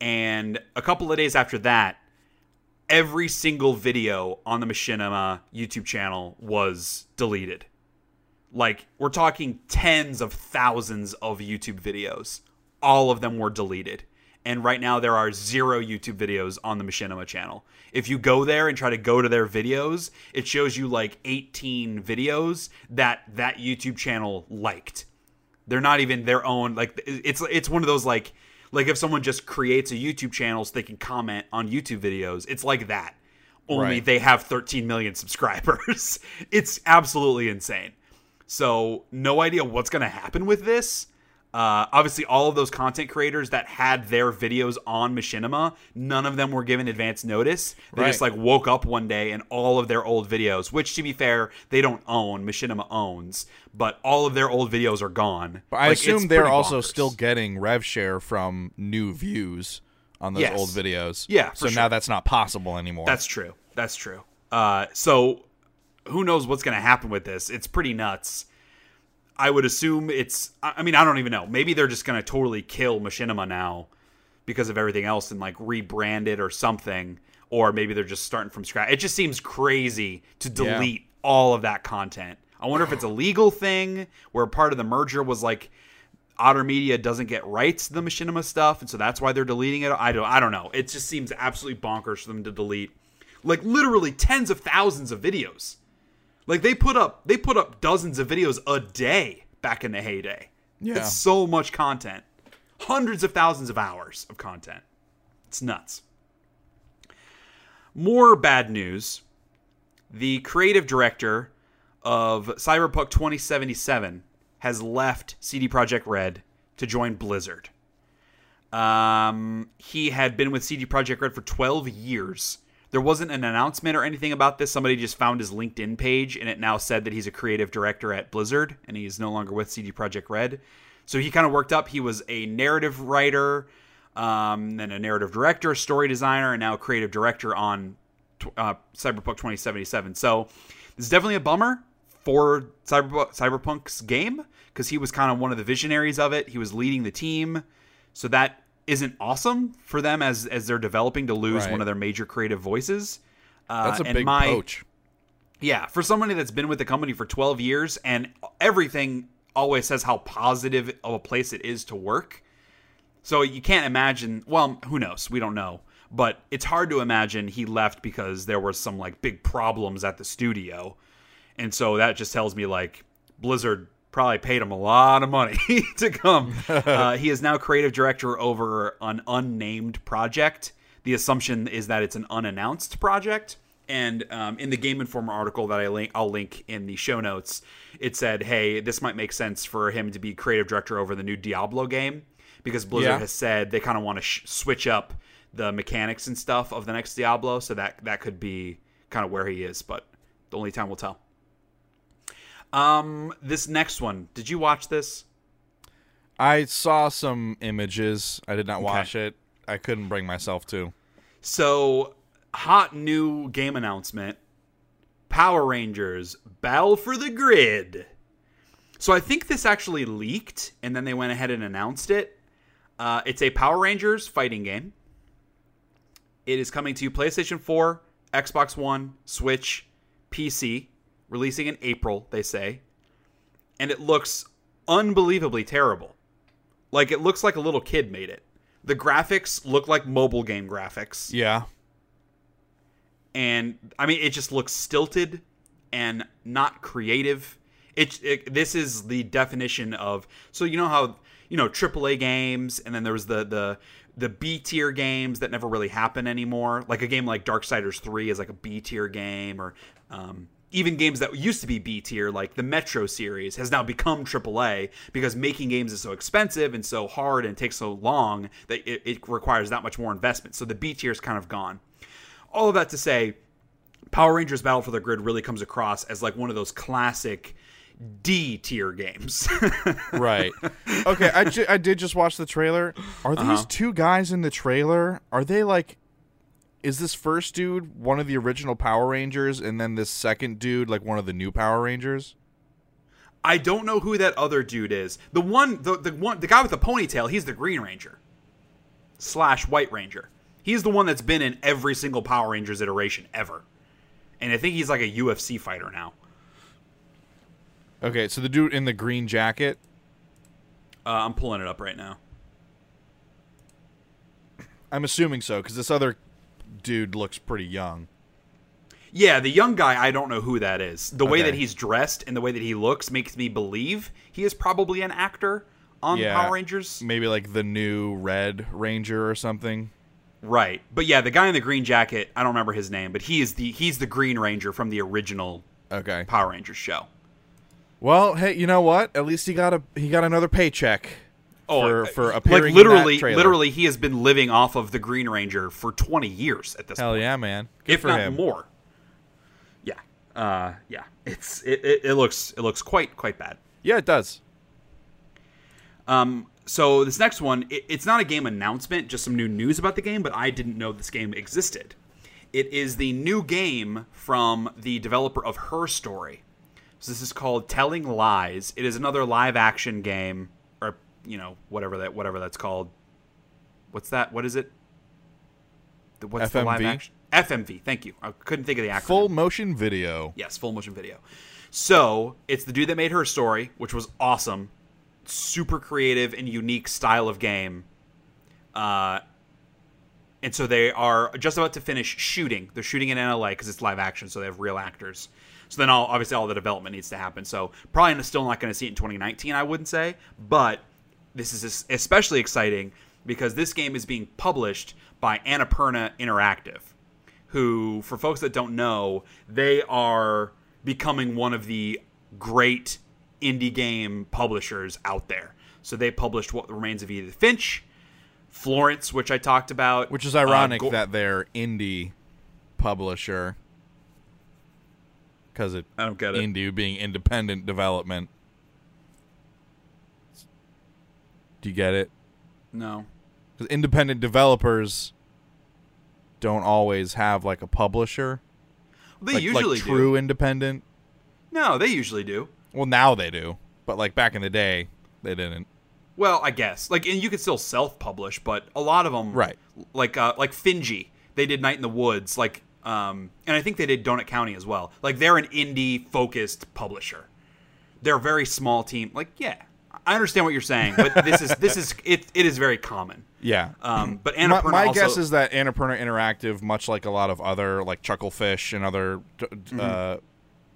Speaker 1: And a couple of days after that, every single video on the Machinima YouTube channel was deleted. Like, we're talking tens of thousands of YouTube videos. All of them were deleted. And right now, there are zero YouTube videos on the Machinima channel. If you go there and try to go to their videos, it shows you like 18 videos that that YouTube channel liked. They're not even their own. Like, it's it's one of those like like if someone just creates a YouTube channel so they can comment on YouTube videos. It's like that. Only
Speaker 2: Right.
Speaker 1: they have 13 million [LAUGHS] subscribers. it's absolutely insane. So no idea what's going to happen with this. Uh, obviously, all of those content creators that had their videos on Machinima, none of them were given advance notice. They just like woke up one day and all of their old videos, which to be fair, they don't own, Machinima owns, but all of their old videos are gone.
Speaker 2: But I
Speaker 1: Like,
Speaker 2: assume they're also
Speaker 1: bonkers.
Speaker 2: still getting rev share from new views on those
Speaker 1: Yes.
Speaker 2: old videos.
Speaker 1: Yeah,
Speaker 2: So
Speaker 1: for
Speaker 2: now that's not possible anymore.
Speaker 1: That's true. That's true. Uh, so who knows what's going to happen with this? It's pretty nuts. I would assume it's. I mean, I don't even know. Maybe they're just going to totally kill Machinima now because of everything else and like rebrand it or something. Or maybe they're just starting from scratch. It just seems crazy to
Speaker 2: Yeah.
Speaker 1: delete all of that content. I wonder if it's a legal thing where part of the merger was like Otter Media doesn't get rights to the Machinima stuff, and so that's why they're deleting it. I don't I don't know. It just seems absolutely bonkers for them to delete like literally tens of thousands of videos. Like they put up they put up dozens of videos a day back in the heyday.
Speaker 2: Yeah.
Speaker 1: It's so much content. Hundreds of thousands of hours of content. It's nuts. More bad news. The creative director of Cyberpunk 2077 has left CD Projekt Red to join Blizzard. Um, he had been with CD Projekt Red for 12 years. There wasn't an announcement or anything about this. Somebody just found his LinkedIn page and it now said that he's a creative director at Blizzard and he's no longer with CD Projekt Red. So he kind of worked up. He was a narrative writer, um, then a narrative director, story designer, and now creative director on uh, Cyberpunk 2077. So this is definitely a bummer for Cyberpunk, Cyberpunk's game because he was kind of one of the visionaries of it. He was leading the team, so that isn't awesome for them as as they're developing to lose
Speaker 2: Right.
Speaker 1: one of their major creative voices. Uh,
Speaker 2: That's a
Speaker 1: and
Speaker 2: big
Speaker 1: my,
Speaker 2: poach.
Speaker 1: yeah, for somebody that's been with the company for 12 years and everything always says how positive of a place it is to work. So you can't imagine, well, who knows? We don't know. But it's hard to imagine he left because there were some like big problems at the studio. And so that just tells me like Blizzard probably paid him a lot of money [LAUGHS] to come. uh, he is now creative director over an unnamed project. The assumption is that it's an unannounced project. And um, in the Game Informer article that I link, I'll link in the show notes, it said, "Hey, this might make sense for him to be creative director over the new Diablo game because Blizzard
Speaker 2: Yeah.
Speaker 1: has said they kind of want to sh- switch up the mechanics and stuff of the next Diablo, so that that could be kind of where he is, but the only time will tell." Um, this next one, did you watch this?
Speaker 2: I saw some images. I did not watch it. I couldn't bring myself to.
Speaker 1: So, hot new game announcement Power Rangers Battle for the Grid. So, I think this actually leaked and then they went ahead and announced it. Uh, it's a Power Rangers fighting game. It is coming to PlayStation 4, Xbox One, Switch, PC, releasing in April, they say. And it looks unbelievably terrible. Like, it looks like a little kid made it. The graphics look like mobile game graphics
Speaker 2: Yeah.
Speaker 1: and I mean it just looks stilted and not creative. It, it this is the definition of so you know how you know AAA games and then there was the the the B tier games that never really happen anymore. Like a game like Darksiders 3 is like a B tier game or um even games that used to be B tier, like the Metro series, has now become AAA because making games is so expensive and so hard and takes so long that it, it requires that much more investment. So the B tier is kind of gone all of that to say, Power Rangers Battle for the Grid really comes across as like one of those classic D tier games. [LAUGHS]
Speaker 2: Right. okay. I, ju- I did just watch the trailer. Are these
Speaker 1: Uh-huh.
Speaker 2: two guys in the trailer? Are they like? Is this first dude one of the original Power Rangers, and then this second dude like one of the new Power Rangers?
Speaker 1: I don't know who that other dude is. The one, the, the one, the guy with the ponytail. He's the Green Ranger slash White Ranger. He's the one that's been in every single Power Rangers iteration ever, and I think he's like a UFC fighter now.
Speaker 2: Okay, so the dude in the green jacket.
Speaker 1: Uh, I'm pulling it up right now.
Speaker 2: I'm assuming so because this other dude looks pretty young.
Speaker 1: Yeah, the young guy, I don't know who that is. The way that he's dressed and the way that he looks makes me believe he is probably an actor on
Speaker 2: Yeah.
Speaker 1: Power Rangers.
Speaker 2: Maybe like the new Red Ranger or something.
Speaker 1: Right. But yeah, the guy in the green jacket, I don't remember his name, but he is the he's the Green Ranger from the original
Speaker 2: Okay.
Speaker 1: Power Rangers show.
Speaker 2: Well, hey, you know what? At least he got a he got another paycheck. For,
Speaker 1: uh,
Speaker 2: for
Speaker 1: like
Speaker 2: appearing in
Speaker 1: literally, literally, he has been living off of the Green Ranger for 20 years at this
Speaker 2: Hell
Speaker 1: point, Hell
Speaker 2: yeah, man! Good
Speaker 1: if
Speaker 2: for
Speaker 1: not
Speaker 2: him.
Speaker 1: more. Yeah, uh, yeah, it's it, it, it looks it looks quite quite bad.
Speaker 2: Yeah, it does.
Speaker 1: Um, so this next one, it, it's not a game announcement, just some new news about the game, but I didn't know this game existed. It is the new game from the developer of Her Story. So this is called Telling Lies. It is another live action game, you know whatever that whatever that's called. What's that? What is it? The- What's the live
Speaker 2: FMV?
Speaker 1: action? FMV. Thank you. I couldn't think of the acronym.
Speaker 2: Full motion video.
Speaker 1: Yes, full motion video. So it's the dude that made her story, which was awesome, super creative and unique style of game. Uh, and so they are just about to finish shooting. They're shooting in LA because it's live action, so they have real actors. So then, all obviously, all the development needs to happen. So probably still not going to see it in 2019, I wouldn't say. But this is especially exciting because this game is being published by Annapurna Interactive who, for folks that don't know, they are becoming one of the great indie game publishers out there. So they published What Remains of Edith Finch, Florence, which I talked about.
Speaker 2: Which is
Speaker 1: uh,
Speaker 2: ironic
Speaker 1: Go-
Speaker 2: that they're indie publisher because it
Speaker 1: I don't get it.
Speaker 2: indie being independent development. Do you get it?
Speaker 1: no.
Speaker 2: Because independent developers don't always have like a publisher,
Speaker 1: They
Speaker 2: like,
Speaker 1: usually
Speaker 2: like true
Speaker 1: do.
Speaker 2: independent.
Speaker 1: No, they usually do.
Speaker 2: Well, now they do, but like back in the day, they didn't.
Speaker 1: Well, I guess. Like, and you could still self-publish, but a lot of them,
Speaker 2: Right.
Speaker 1: Like, uh, like Finji, they did Night in the Woods, like, um, and I think they did Donut County as well. Like, they're an indie-focused publisher. They're a very small team. Like, yeah, I understand what you're saying, but this is this is it. It is very common.
Speaker 2: Yeah.
Speaker 1: Um, but
Speaker 2: my,
Speaker 1: Annapurna
Speaker 2: my
Speaker 1: also,
Speaker 2: guess is that Annapurna Interactive, much like a lot of other like Chucklefish and other
Speaker 1: Mm-hmm.
Speaker 2: uh,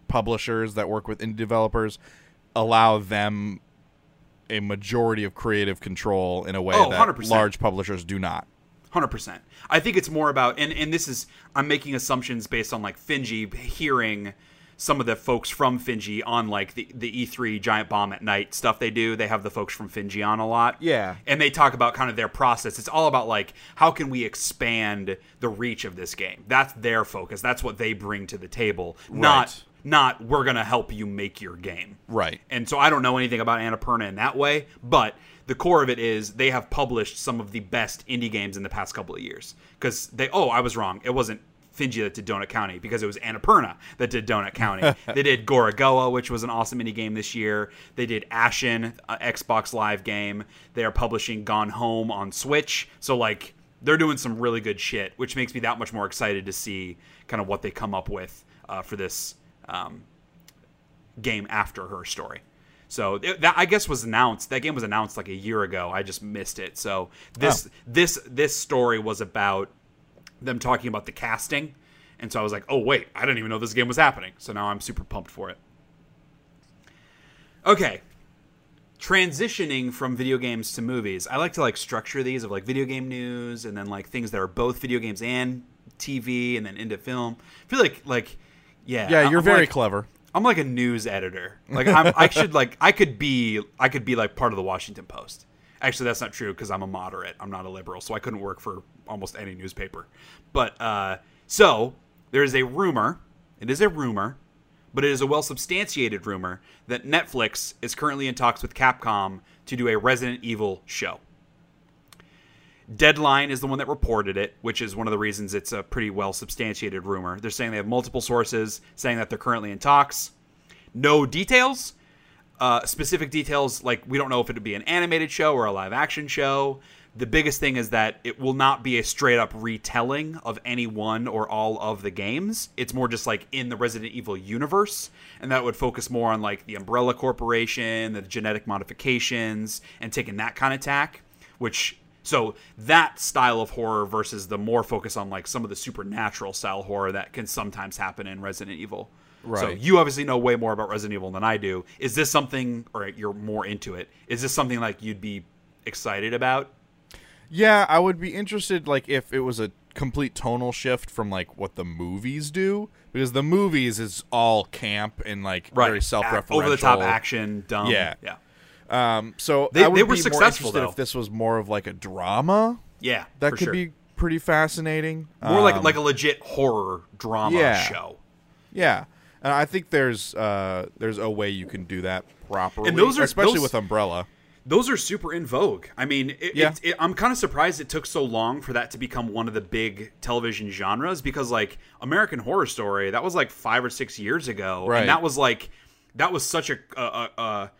Speaker 2: publishers that work with indie developers, allow them a majority of creative control in a way
Speaker 1: Oh,
Speaker 2: that
Speaker 1: 100%.
Speaker 2: large publishers do not.
Speaker 1: Hundred percent. I think it's more about, and and this is I'm making assumptions based on like Finji hearing some of the folks from Finji on like the the E3 Giant Bomb at Night stuff they do. They have the folks from Finji on a lot.
Speaker 2: Yeah.
Speaker 1: and they talk about kind of their process. It's all about like how can we expand the reach of this game. That's their focus. That's what they bring to the table. Not not we're gonna help you make your game.
Speaker 2: Right.
Speaker 1: And so I don't know anything about Annapurna in that way, but the core of it is they have published some of the best indie games in the past couple of years. Because they, oh, I was wrong. It wasn't Finji that did Donut County because it was Annapurna that did Donut County. [LAUGHS] they did Gorogoa, which was an awesome indie game this year. They did Ashen, Xbox Live game. They are publishing Gone Home on Switch. So, like, they're doing some really good shit, which makes me that much more excited to see kind of what they come up with uh, for this um, game after her story. So th- that I guess was announced. That game was announced like a year ago. I just missed it. So this this this story was about them talking about the casting, and so I was like, oh wait, I didn't even know this game was happening. So now I'm super pumped for it. Okay, transitioning from video games to movies. I like to like structure these of like video game news and then like things that are both video games and TV and then into film. I feel like like yeah
Speaker 2: Yeah, you're
Speaker 1: I'm
Speaker 2: very
Speaker 1: like-
Speaker 2: clever.
Speaker 1: I'm like a news editor. Like I'm, I should like I could be I could be like part of the Washington Post. Actually, that's not true because I'm a moderate. I'm not a liberal, so I couldn't work for almost any newspaper. But uh, so there is a rumor. It is a rumor, but it is a well substantiated rumor that Netflix is currently in talks with Capcom to do a Resident Evil show. Deadline is the one that reported it, which is one of the reasons it's a pretty well substantiated rumor. They're saying they have multiple sources saying that they're currently in talks. No details, uh, specific details, like we don't know if it would be an animated show or a live action show. The biggest thing is that it will not be a straight up retelling of any one or all of the games. It's more just like in the Resident Evil universe, and that would focus more on like the Umbrella Corporation, the genetic modifications, and taking that kind of tack, which so that style of horror versus the more focus on like some of the supernatural style horror that can sometimes happen in Resident Evil. So you obviously know way more about Resident Evil than I do. Is this something, or you're more into it? Is this something like you'd be excited about?
Speaker 2: Yeah, I would be interested like if it was a complete tonal shift from like what the movies do because the movies is all camp and like very self-referential.
Speaker 1: Over the top action, dumb.
Speaker 2: Yeah.
Speaker 1: yeah.
Speaker 2: Um, so
Speaker 1: They-
Speaker 2: I would
Speaker 1: they were
Speaker 2: be
Speaker 1: successful,
Speaker 2: more interested
Speaker 1: though.
Speaker 2: if this was more of like a drama.
Speaker 1: Yeah,
Speaker 2: That could
Speaker 1: sure.
Speaker 2: be pretty fascinating.
Speaker 1: more like
Speaker 2: Um,
Speaker 1: like a legit horror drama
Speaker 2: yeah.
Speaker 1: show.
Speaker 2: yeah. And I think there's uh, there's a way you can do that properly,
Speaker 1: And those are-
Speaker 2: especially
Speaker 1: those-
Speaker 2: with Umbrella.
Speaker 1: Those are super in vogue. I mean, it,
Speaker 2: Yeah.
Speaker 1: it, it, I'm kind of surprised it took so long for that to become one of the big television genres because, like, American Horror Story, that was like five or six years ago,
Speaker 2: Right.
Speaker 1: and that was like that was such a, a, a, a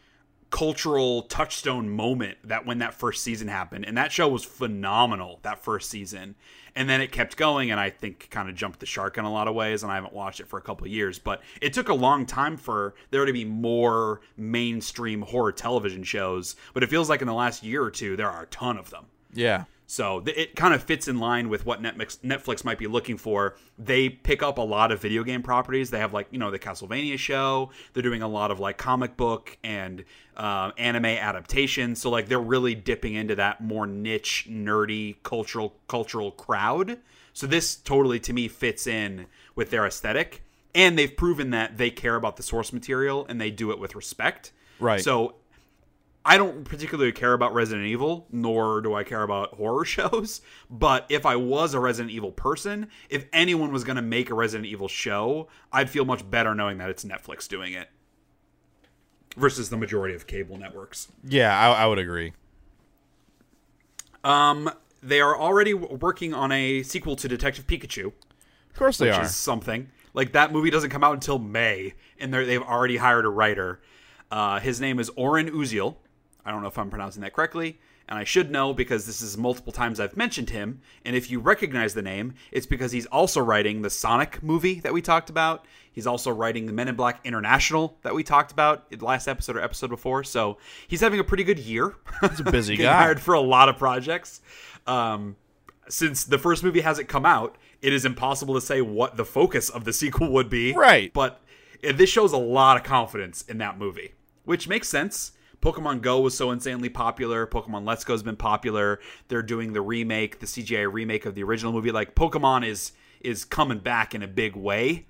Speaker 1: cultural touchstone moment that when that first season happened, and that show was phenomenal that first season, and then it kept going, and I think kind of jumped the shark in a lot of ways, and I haven't watched it for a couple years, but it took a long time for there to be more mainstream horror television shows, but it feels like in the last year or two there are a ton of them.
Speaker 2: Yeah.
Speaker 1: So th- it kind of fits in line with what Netflix Netflix might be looking for. They pick up a lot of video game properties. They have like you know the Castlevania show. They're doing a lot of like comic book and uh, anime adaptations. So like they're really dipping into that more niche, nerdy, cultural cultural crowd. So this totally to me fits in with their aesthetic, and they've proven that they care about the source material and they do it with respect.
Speaker 2: Right.
Speaker 1: So I don't particularly care about Resident Evil, nor do I care about horror [LAUGHS] shows. But if I was a Resident Evil person, if anyone was going to make a Resident Evil show, I'd feel much better knowing that it's Netflix doing it versus the majority of cable networks.
Speaker 2: Yeah, I, I would agree.
Speaker 1: Um, they are already working on a sequel to Detective Pikachu,
Speaker 2: Of course they
Speaker 1: which
Speaker 2: are.
Speaker 1: is something. Like that movie doesn't come out until May, and they've already hired a writer. Uh, his name is Oren Uziel. I don't know if I'm pronouncing that correctly, and I should know because this is multiple times I've mentioned him. And if you recognize the name, it's because he's also writing the Sonic movie that we talked about. He's also writing the Men in Black International that we talked about in the last episode or episode before. So he's having a pretty good year.
Speaker 2: He's a busy [LAUGHS] guy.
Speaker 1: hired for a lot of projects. Um, since the first movie hasn't come out, it is impossible to say what the focus of the sequel would be.
Speaker 2: Right.
Speaker 1: But uh, this shows a lot of confidence in that movie, which makes sense. Pokemon Go was so insanely popular. Pokemon Let's Go has been popular. They're doing the remake, the CGI remake of the original movie. Like Pokemon is is coming back in a big way.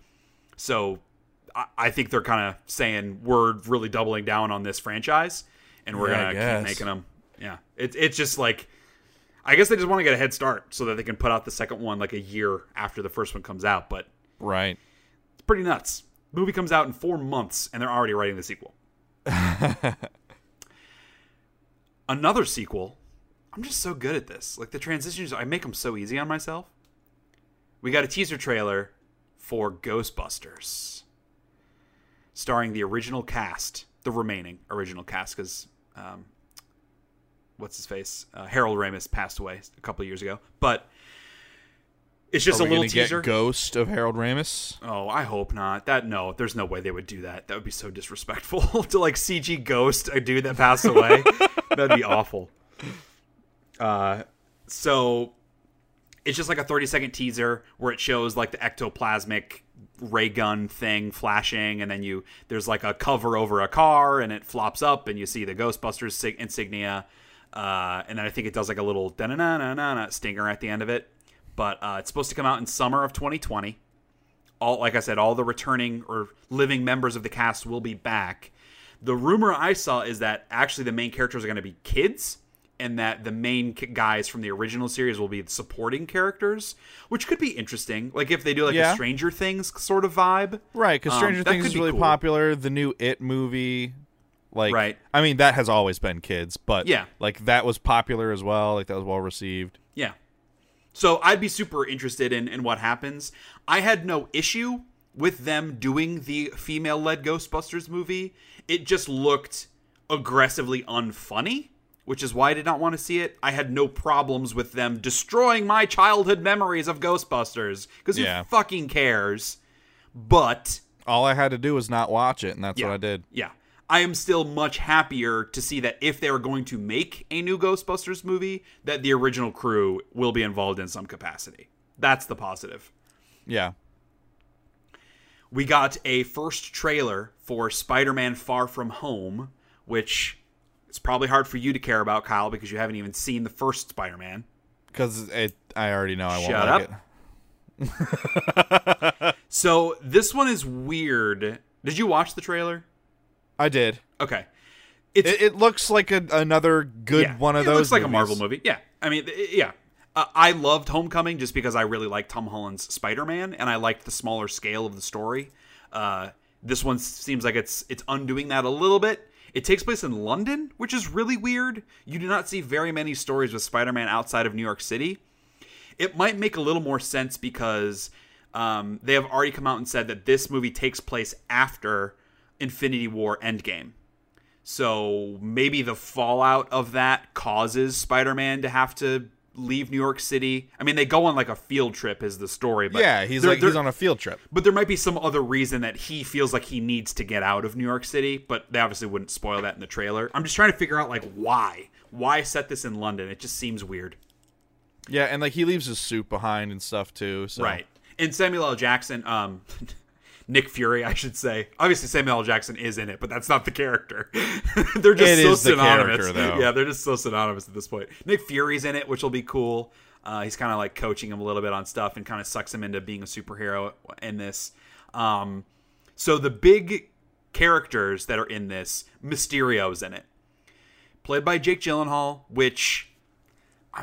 Speaker 1: So I, I think they're kind of saying we're really doubling down on this franchise, and we're
Speaker 2: Yeah,
Speaker 1: gonna keep making them. Yeah, it's it's just like I guess they just want to get a head start so that they can put out the second one like a year after the first one comes out. But
Speaker 2: Right.
Speaker 1: it's pretty nuts. The movie comes out in four months, and they're already writing the sequel. [LAUGHS] Another sequel. I'm just so good at this. Like the transitions, I make them so easy on myself. We got a teaser trailer for Ghostbusters, starring the original cast, the remaining original cast, because um, what's his face? Uh, Harold Ramis passed away a couple years ago, but it's just
Speaker 2: Are
Speaker 1: a little teaser.
Speaker 2: get Ghost of Harold Ramis?
Speaker 1: Oh, I hope not. That no, there's no way they would do that. That would be so disrespectful [LAUGHS] to like CG ghost a dude that passed away. [LAUGHS] That'd be awful. Uh, so it's just like a 30 second teaser where it shows like the ectoplasmic ray gun thing flashing, and then you there's like a cover over a car, and it flops up, and you see the Ghostbusters insignia. Uh, and then I think it does like a little da na na na na stinger at the end of it. But uh, it's supposed to come out in summer of 2020 all like I said, all the returning or living members of the cast will be back. The rumor I saw is that actually the main characters are going to be kids, and that the main guys from the original series will be the supporting characters, which could be interesting. Like if they do like
Speaker 2: Yeah.
Speaker 1: a Stranger Things sort of vibe,
Speaker 2: Right, because
Speaker 1: Um,
Speaker 2: Stranger
Speaker 1: that
Speaker 2: Things is
Speaker 1: be
Speaker 2: really
Speaker 1: cool.
Speaker 2: popular. The new It movie, like,
Speaker 1: Right.
Speaker 2: I mean, that has always been kids, but
Speaker 1: Yeah.
Speaker 2: like that was popular as well. Like that was well received.
Speaker 1: So I'd be super interested in, in what happens. I had no issue with them doing the female led Ghostbusters movie. It just looked aggressively unfunny, which is why I did not want to see it. I had no problems with them destroying my childhood memories of Ghostbusters because
Speaker 2: Yeah.
Speaker 1: who fucking cares? But
Speaker 2: All I had to do was not watch it, and that's
Speaker 1: yeah.
Speaker 2: what I did.
Speaker 1: Yeah. I am still much happier to see that if they are going to make a new Ghostbusters movie, that the original crew will be involved in some capacity. That's the positive.
Speaker 2: Yeah.
Speaker 1: We got a first trailer for Spider Man Far From Home, which is probably hard for you to care about, Kyle, because you haven't even seen the first Spider Man.
Speaker 2: Because I already know I won't
Speaker 1: Shut
Speaker 2: like
Speaker 1: up.
Speaker 2: it. [LAUGHS]
Speaker 1: So this one is weird. Did you watch the trailer?
Speaker 2: I did.
Speaker 1: Okay. It's
Speaker 2: It, it looks like a, another good
Speaker 1: yeah,
Speaker 2: one of
Speaker 1: it
Speaker 2: those.
Speaker 1: looks like a. Marvel movie. Yeah, I mean, yeah. Uh, I loved Homecoming just because I really liked Tom Holland's Spider-Man, and I liked the smaller scale of the story. Uh, this one seems like it's it's undoing that a little bit. It takes place in London, which is really weird. You do not see very many stories with Spider-Man outside of New York City. It might make a little more sense because um, they have already come out and said that this movie takes place after Infinity War Endgame. So maybe the fallout of that causes Spider-Man to have to leave New York City. I mean, they go on like a field trip, is the story. But
Speaker 2: Yeah, he's
Speaker 1: there-
Speaker 2: like
Speaker 1: there-
Speaker 2: he's on a field trip.
Speaker 1: but there might be some other reason that he feels like he needs to get out of New York City. But they obviously wouldn't spoil that in the trailer. I'm just trying to figure out like why, why set this in London? It just seems weird.
Speaker 2: Yeah, and like he leaves his suit behind and stuff too. So.
Speaker 1: Right. And Samuel L. Jackson, um, [LAUGHS] Nick Fury, I should say. Obviously, Samuel L. Jackson is in it, but that's not the character. [LAUGHS] they're just
Speaker 2: It
Speaker 1: so
Speaker 2: the
Speaker 1: synonymous.
Speaker 2: though.
Speaker 1: Yeah, they're just so synonymous at this point. Nick Fury's in it, which will be cool. Uh, he's kind of like coaching him a little bit on stuff and kind of sucks him into being a superhero in this. Um, so the big characters that are in this, Mysterio's in it, played by Jake Gyllenhaal, which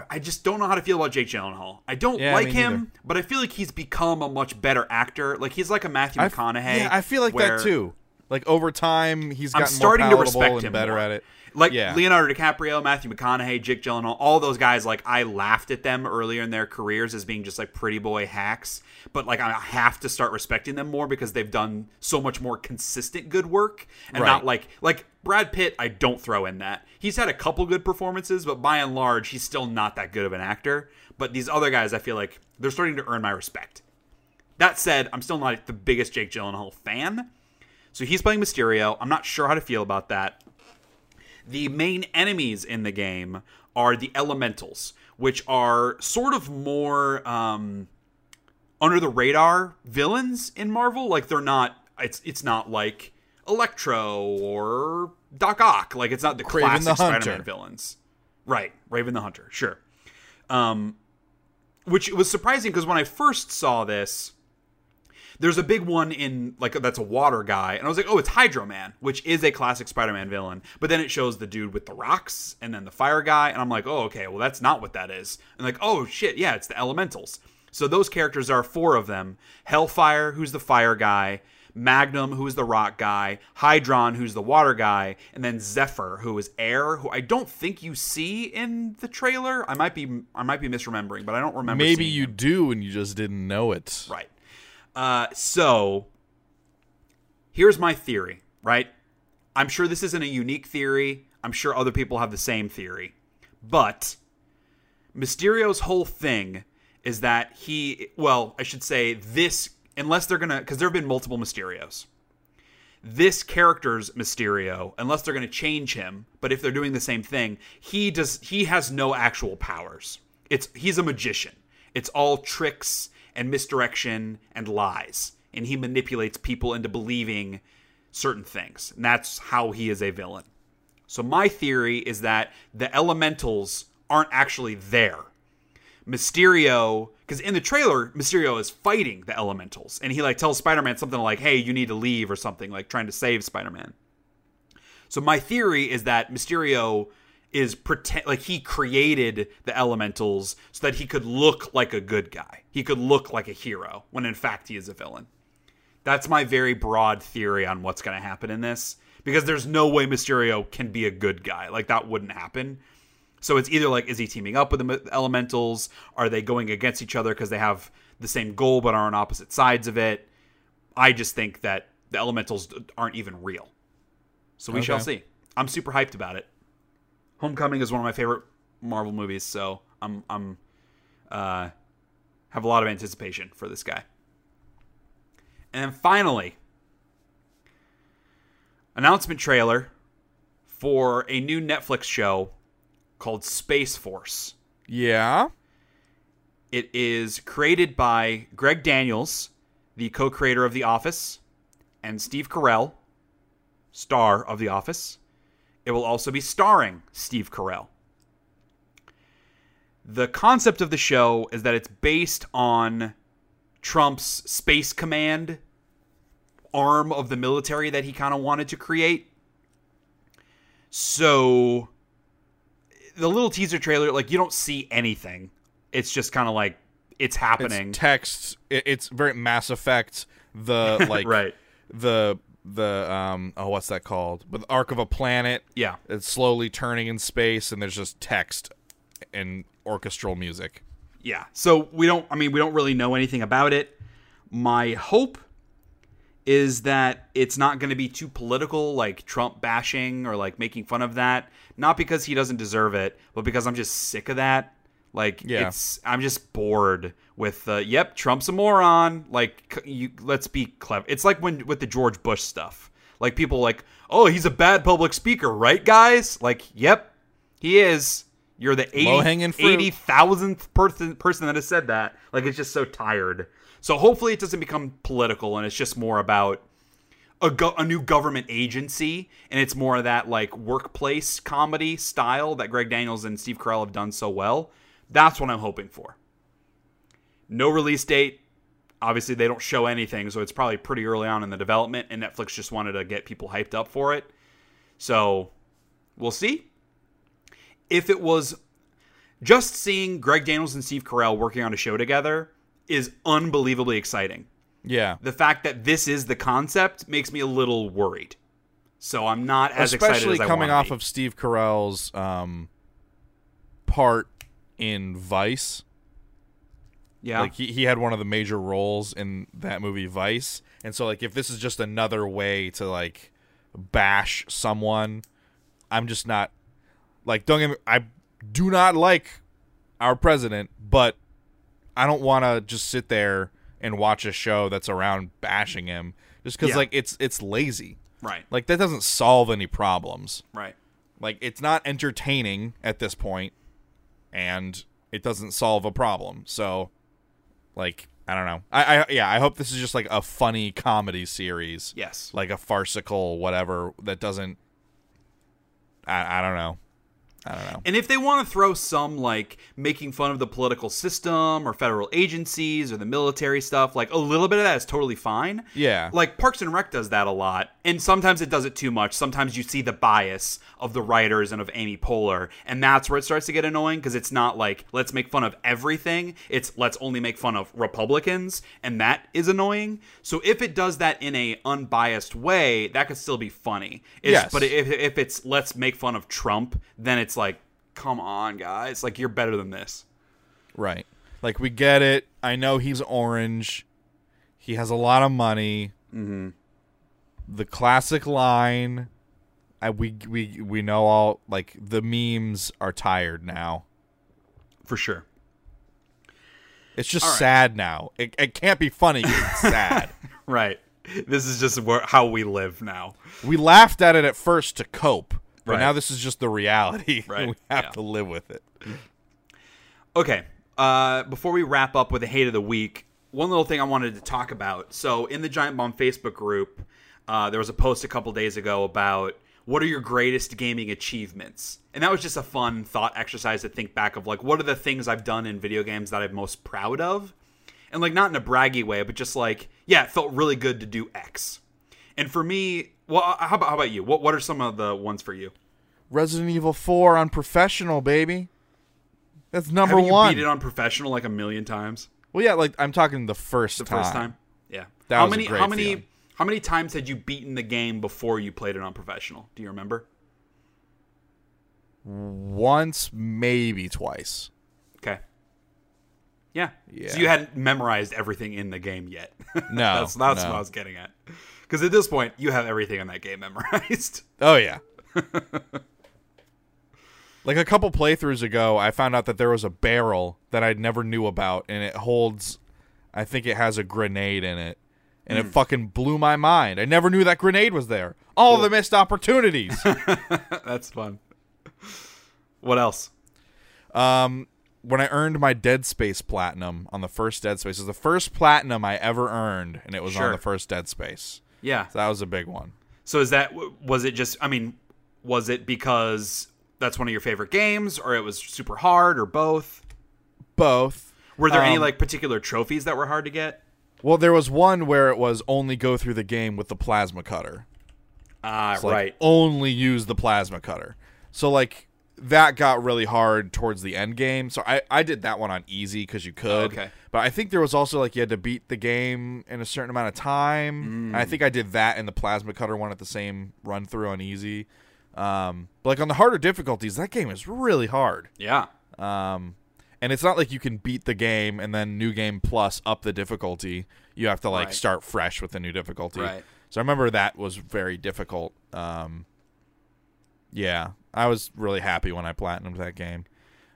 Speaker 1: I, just don't know how to feel about Jake Gyllenhaal. I don't
Speaker 2: Yeah,
Speaker 1: like him,
Speaker 2: neither.
Speaker 1: but I feel like he's become a much better actor. Like he's like a Matthew
Speaker 2: I
Speaker 1: McConaughey.
Speaker 2: Yeah, I feel like that too. Like over time, he's
Speaker 1: I'm starting to respect him
Speaker 2: better
Speaker 1: more.
Speaker 2: at it.
Speaker 1: Like
Speaker 2: Yeah.
Speaker 1: Leonardo DiCaprio, Matthew McConaughey, Jake Gyllenhaal, all those guys. Like I laughed at them earlier in their careers as being just like pretty boy hacks, but like I have to start respecting them more because they've done so much more consistent good work and not like like Brad Pitt. I don't throw in that. He's had a couple good performances, but by and large, he's still not that good of an actor. But these other guys, I feel like they're starting to earn my respect. That said, I'm still not the biggest Jake Gyllenhaal fan. So he's playing Mysterio. I'm not sure how to feel about that. The main enemies in the game are the Elementals, which are sort of more um, under the radar villains in Marvel. Like they're not. It's it's not like Electro or Doc Ock. Like it's not the
Speaker 2: Kraven
Speaker 1: classic
Speaker 2: the
Speaker 1: Spider-Man villains. Right, Kraven the Hunter. Sure. Um, which was surprising because when I first saw this, there's a big one in like that's a water guy, and I was like, oh, it's Hydro Man, which is a classic Spider-Man villain. But then it shows the dude with the rocks, and then the fire guy, and I'm like, oh, okay, well that's not what that is. And like, oh shit, yeah, it's the Elementals. So those characters are four of them: Hellfire, who's the fire guy. Magnum, who is the rock guy, Hydron, who's the water guy, and then Zephyr, who is air, who I don't think you see in the trailer. I might be I might be misremembering, but I don't remember.
Speaker 2: Maybe you
Speaker 1: him.
Speaker 2: do and you just didn't know it.
Speaker 1: Right. Uh, so here's my theory, right? I'm sure this isn't a unique theory. I'm sure other people have the same theory. But Mysterio's whole thing is that he, well, I should say this, unless they're going to, because there have been multiple Mysterios. This character's Mysterio, unless they're going to change him, but if they're doing the same thing, he does he has no actual powers. It's he's a magician. It's all tricks and misdirection and lies, and he manipulates people into believing certain things. And that's how he is a villain. So my theory is that the elementals aren't actually there. Mysterio, because in the trailer, Mysterio is fighting the elementals, and he like tells Spider-Man something like, "Hey, you need to leave" or something like trying to save Spider-Man. So my theory is that Mysterio is pretend like he created the elementals so that he could look like a good guy. He could look like a hero when in fact he is a villain. That's my very broad theory on what's going to happen in this because there's no way Mysterio can be a good guy. Like that wouldn't happen. So it's either like is he teaming up with the elementals? Are they going against each other because they have the same goal but are on opposite sides of it? I just think that the elementals aren't even real. So we shall see. I'm super hyped about it. Homecoming is one of my favorite Marvel movies, so I'm I'm uh have a lot of anticipation for this guy. And then finally, announcement trailer for a new Netflix show called Space Force.
Speaker 2: Yeah.
Speaker 1: It is created by Greg Daniels, the co creator of The Office, and Steve Carell, star of The Office. It will also be starring Steve Carell. The concept of the show is that it's based on Trump's Space Command arm of the military that he kind of wanted to create. So the little teaser trailer, like you don't see anything. It's just kind of like it's happening.
Speaker 2: It's text. It's very Mass Effect. The [LAUGHS] like
Speaker 1: right.
Speaker 2: the the um oh what's that called? But the arc of a planet.
Speaker 1: Yeah.
Speaker 2: It's slowly turning in space, and there's just text and orchestral music.
Speaker 1: Yeah. So we don't I mean we don't really know anything about it. My hope is that it's not going to be too political like Trump bashing or like making fun of that. Not because he doesn't deserve it, but because I'm just sick of that. Like
Speaker 2: Yeah.
Speaker 1: it's I'm just bored with uh, yep, Trump's a moron. Like you let's be clever. It's like when with the George Bush stuff. Like people like, "Oh, he's a bad public speaker, right, guys?" Like, "Yep, he is." You're the 80
Speaker 2: Low-hanging fruit.
Speaker 1: 80,000th person person that has said that. Like it's just so tired. So hopefully it doesn't become political and it's just more about a, go- a new government agency and it's more of that like workplace comedy style that Greg Daniels and Steve Carell have done so well. That's what I'm hoping for. No release date. Obviously, they don't show anything, so it's probably pretty early on in the development, and Netflix just wanted to get people hyped up for it. So we'll see. If it was just seeing Greg Daniels and Steve Carell working on a show together is unbelievably exciting
Speaker 2: Yeah.
Speaker 1: the fact that this is the concept makes me a little worried. So I'm not as excited
Speaker 2: Especially
Speaker 1: as I
Speaker 2: coming off of Steve Carell's um part in Vice.
Speaker 1: yeah,
Speaker 2: Like he, he had one of the major roles in that movie Vice. And so like if this is just another way to like bash someone, I'm just not like don't get me I do not like our president, but I don't want to just sit there and watch a show that's around bashing him just cuz
Speaker 1: Yeah.
Speaker 2: like it's it's lazy.
Speaker 1: right,
Speaker 2: Like that doesn't solve any problems.
Speaker 1: right.
Speaker 2: Like it's not entertaining at this point and it doesn't solve a problem. So like I don't know. I, I yeah, I hope this is just like a funny comedy series.
Speaker 1: Yes,
Speaker 2: Like a farcical whatever that doesn't I, I don't know. I don't know.
Speaker 1: And if they want to throw some like making fun of the political system or federal agencies or the military stuff, like a little bit of that is totally fine.
Speaker 2: Yeah.
Speaker 1: Like Parks and Rec does that a lot. And sometimes it does it too much. Sometimes you see the bias of the writers and of Amy Poehler. And that's where it starts to get annoying because it's not like let's make fun of everything. It's let's only make fun of Republicans. And that is annoying. So if it does that in a unbiased way, that could still be funny. It's,
Speaker 2: Yes.
Speaker 1: But if, if it's let's make fun of Trump, then it's like, come on, guys. Like, you're better than this.
Speaker 2: Right. Like we get it. I know he's orange. He has a lot of money. Mm-hmm. The classic line. I, we we we know all like the memes are tired now.
Speaker 1: For sure.
Speaker 2: It's just
Speaker 1: right.
Speaker 2: sad now. It, it can't be funny. it's [LAUGHS] sad.
Speaker 1: Right. This is just where, how we live now.
Speaker 2: we laughed at it at first to cope, but
Speaker 1: Right.
Speaker 2: now this is just the reality. [LAUGHS]
Speaker 1: Right,
Speaker 2: we have
Speaker 1: yeah.
Speaker 2: to live with it.
Speaker 1: Okay. Uh, before we wrap up with the hate of the week, one little thing I wanted to talk about. So, in the Giant Bomb Facebook group, uh, there was a post a couple days ago about what are your greatest gaming achievements, and that was just a fun thought exercise to think back of like what are the things I've done in video games that I'm most proud of, and like not in a braggy way, but just like yeah, it felt really good to do X. And for me, well, uh, how about how about you? What what are some of the ones for you?
Speaker 2: Resident Evil 4 on professional, baby. That's number
Speaker 1: Haven't you
Speaker 2: one.
Speaker 1: beat it on professional like a million times?
Speaker 2: well, yeah, like I'm talking the first
Speaker 1: the
Speaker 2: time.
Speaker 1: first time. Yeah.
Speaker 2: That
Speaker 1: how many how many
Speaker 2: feeling.
Speaker 1: how many times had you beaten the game before you played it on professional? Do you remember?
Speaker 2: Once, maybe twice.
Speaker 1: Okay. Yeah.
Speaker 2: Yeah.
Speaker 1: So you hadn't memorized everything in the game yet. [LAUGHS]
Speaker 2: No,
Speaker 1: that's that's
Speaker 2: no.
Speaker 1: what I was getting at. Because at this point, you have everything in that game memorized. [LAUGHS]
Speaker 2: Oh yeah. like a couple playthroughs ago, I found out that there was a barrel that I never knew about, and it holds. I think it has a grenade in it, and
Speaker 1: Hmm.
Speaker 2: it fucking blew my mind. I never knew that grenade was there. All the missed opportunities. [LAUGHS]
Speaker 1: that's fun. What else?
Speaker 2: um, when I earned my Dead Space platinum on the first Dead Space, it was the first platinum I ever earned, and it was
Speaker 1: Sure.
Speaker 2: on the first Dead Space.
Speaker 1: Yeah.
Speaker 2: So that was a big one.
Speaker 1: So is that was it just I mean, was it because that's one of your favorite games or it was super hard or both?
Speaker 2: Both.
Speaker 1: Were there any
Speaker 2: Um,
Speaker 1: like particular trophies that were hard to get?
Speaker 2: Well, there was one where it was only go through the game with the plasma cutter.
Speaker 1: Ah,
Speaker 2: It's like,
Speaker 1: right.
Speaker 2: Only use the plasma cutter. So like that got really hard towards the end game. So I I did that one on easy because you could.
Speaker 1: okay.
Speaker 2: But I think there was also like you had to beat the game in a certain amount of time. And I think I did that and the plasma cutter one at the same run through on easy. Um, but like on the harder difficulties, that game is really hard.
Speaker 1: Yeah.
Speaker 2: Um, and it's not like you can beat the game and then new game plus up the difficulty. You have to like
Speaker 1: Right.
Speaker 2: start fresh with the new difficulty.
Speaker 1: Right.
Speaker 2: So I remember that was very difficult. Um, yeah, I was really happy when I platinumed that game.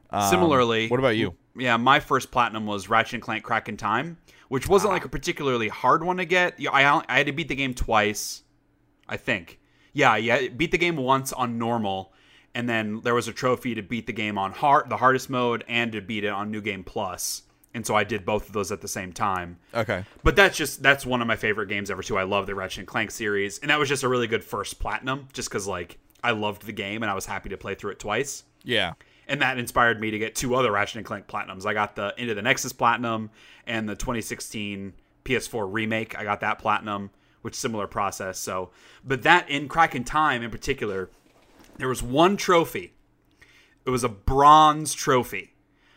Speaker 2: Um,
Speaker 1: Similarly,
Speaker 2: what about you?
Speaker 1: Yeah, my first platinum was Ratchet and Clank Crack in Time, which wasn't like a particularly hard one to get. I I had to beat the game twice, I think. Yeah, yeah, beat the game once on normal, and then there was a trophy to beat the game on hard, the hardest mode, and to beat it on New Game Plus. And so I did both of those at the same time.
Speaker 2: Okay.
Speaker 1: But that's just that's one of my favorite games ever too. I love the Ratchet and Clank series, and that was just a really good first platinum, just because like I loved the game and I was happy to play through it twice
Speaker 2: Yeah.
Speaker 1: and that inspired me to get two other Ratchet and Clank platinums. I got the Into the Nexus platinum and the 2016 PS4 remake. I got that platinum, which similar process. So, but that in Crack in Time in particular, there was one trophy. It was a bronze trophy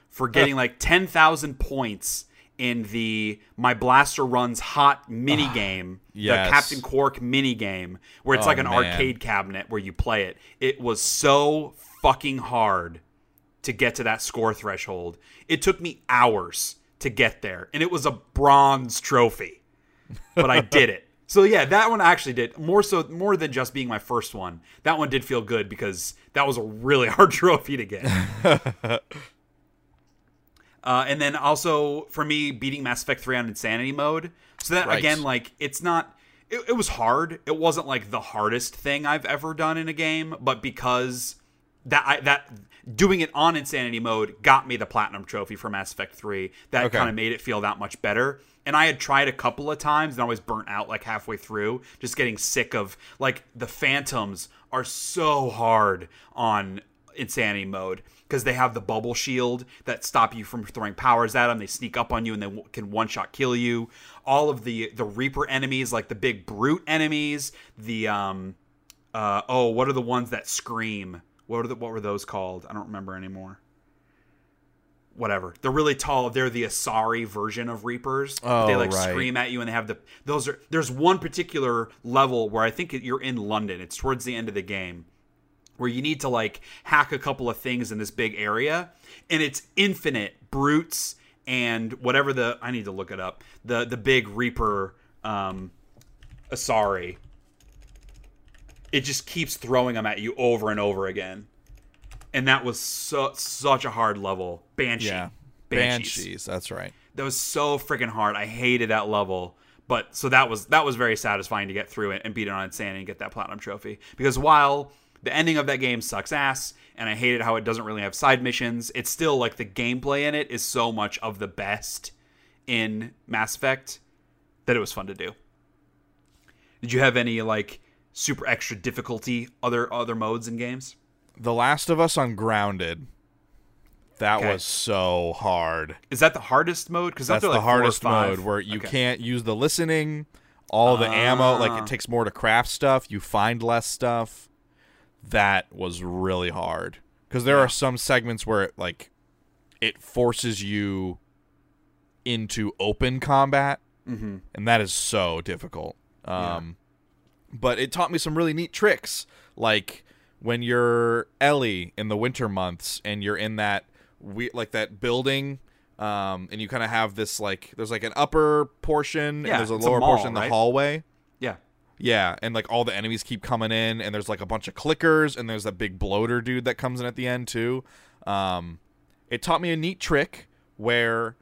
Speaker 1: for getting like 10,000 points in the My Blaster Runs Hot mini ah, game,
Speaker 2: yes.
Speaker 1: the Captain Qwark mini game, where it's
Speaker 2: Oh,
Speaker 1: like an
Speaker 2: man.
Speaker 1: arcade cabinet where you play it. It was so fucking hard to get to that score threshold. It took me hours to get there, and it was a bronze trophy, but I did it. [LAUGHS] So yeah, that one actually did more so more than just being my first one. That one did feel good because that was a really [LAUGHS] hard trophy to get. [LAUGHS] uh, and then also for me, beating Mass Effect 3 on Insanity mode. So that
Speaker 2: Right.
Speaker 1: again, like it's not. It, it was hard. It wasn't like the hardest thing I've ever done in a game, but because that I, that doing it on insanity mode got me the platinum trophy for Mass Effect 3 that
Speaker 2: Okay.
Speaker 1: kind of made it feel that much better and I had tried a couple of times and I was burnt out like halfway through just getting sick of like the phantoms are so hard on insanity mode because they have the bubble shield that stop you from throwing powers at them they sneak up on you and they w- can one shot kill you all of the the reaper enemies like the big brute enemies the um uh, oh, what are the ones that scream? What are the, what were those called? I don't remember anymore. Whatever. They're really tall. They're the Asari version of Reapers.
Speaker 2: Oh,
Speaker 1: they like
Speaker 2: right.
Speaker 1: scream at you and they have the those are there's one particular level where I think you're in London. It's towards the end of the game where you need to like hack a couple of things in this big area and it's infinite brutes and whatever the I need to look it up. The the big Reaper um Asari it just keeps throwing them at you over and over again. And that was so, such a hard level. Banshee.
Speaker 2: Yeah.
Speaker 1: Banshees.
Speaker 2: Banshees. That's right.
Speaker 1: That was so freaking hard. I hated that level. But so that was that was very satisfying to get through it and beat it on insanity and get that platinum trophy. Because while the ending of that game sucks ass, and I hated how it doesn't really have side missions, it's still like the gameplay in it is so much of the best in Mass Effect that it was fun to do. Did you have any like super extra difficulty other other modes in games?
Speaker 2: The Last of Us on Grounded. That
Speaker 1: Okay.
Speaker 2: was so hard.
Speaker 1: Is that the hardest mode? Because
Speaker 2: That's the hardest mode where you
Speaker 1: Okay.
Speaker 2: can't use the listening, all the ammo. Like
Speaker 1: Ah.
Speaker 2: it takes more to craft stuff. You find less stuff. That was really hard because there
Speaker 1: Yeah.
Speaker 2: are some segments where it like it forces you into open combat,
Speaker 1: Mm-hmm.
Speaker 2: and that is so difficult. Um, But it taught me some really neat tricks, like when you're Ellie in the winter months and you're in that we like that building. Um, and you kind of have this like there's like an upper portion
Speaker 1: Yeah,
Speaker 2: and there's a
Speaker 1: it's a
Speaker 2: lower
Speaker 1: mall,
Speaker 2: portion in the
Speaker 1: right?
Speaker 2: hallway.
Speaker 1: Yeah.
Speaker 2: Yeah, and like all the enemies keep coming in, and there's like a bunch of clickers, and there's that big bloater dude that comes in at the end too. Um, it taught me a neat trick where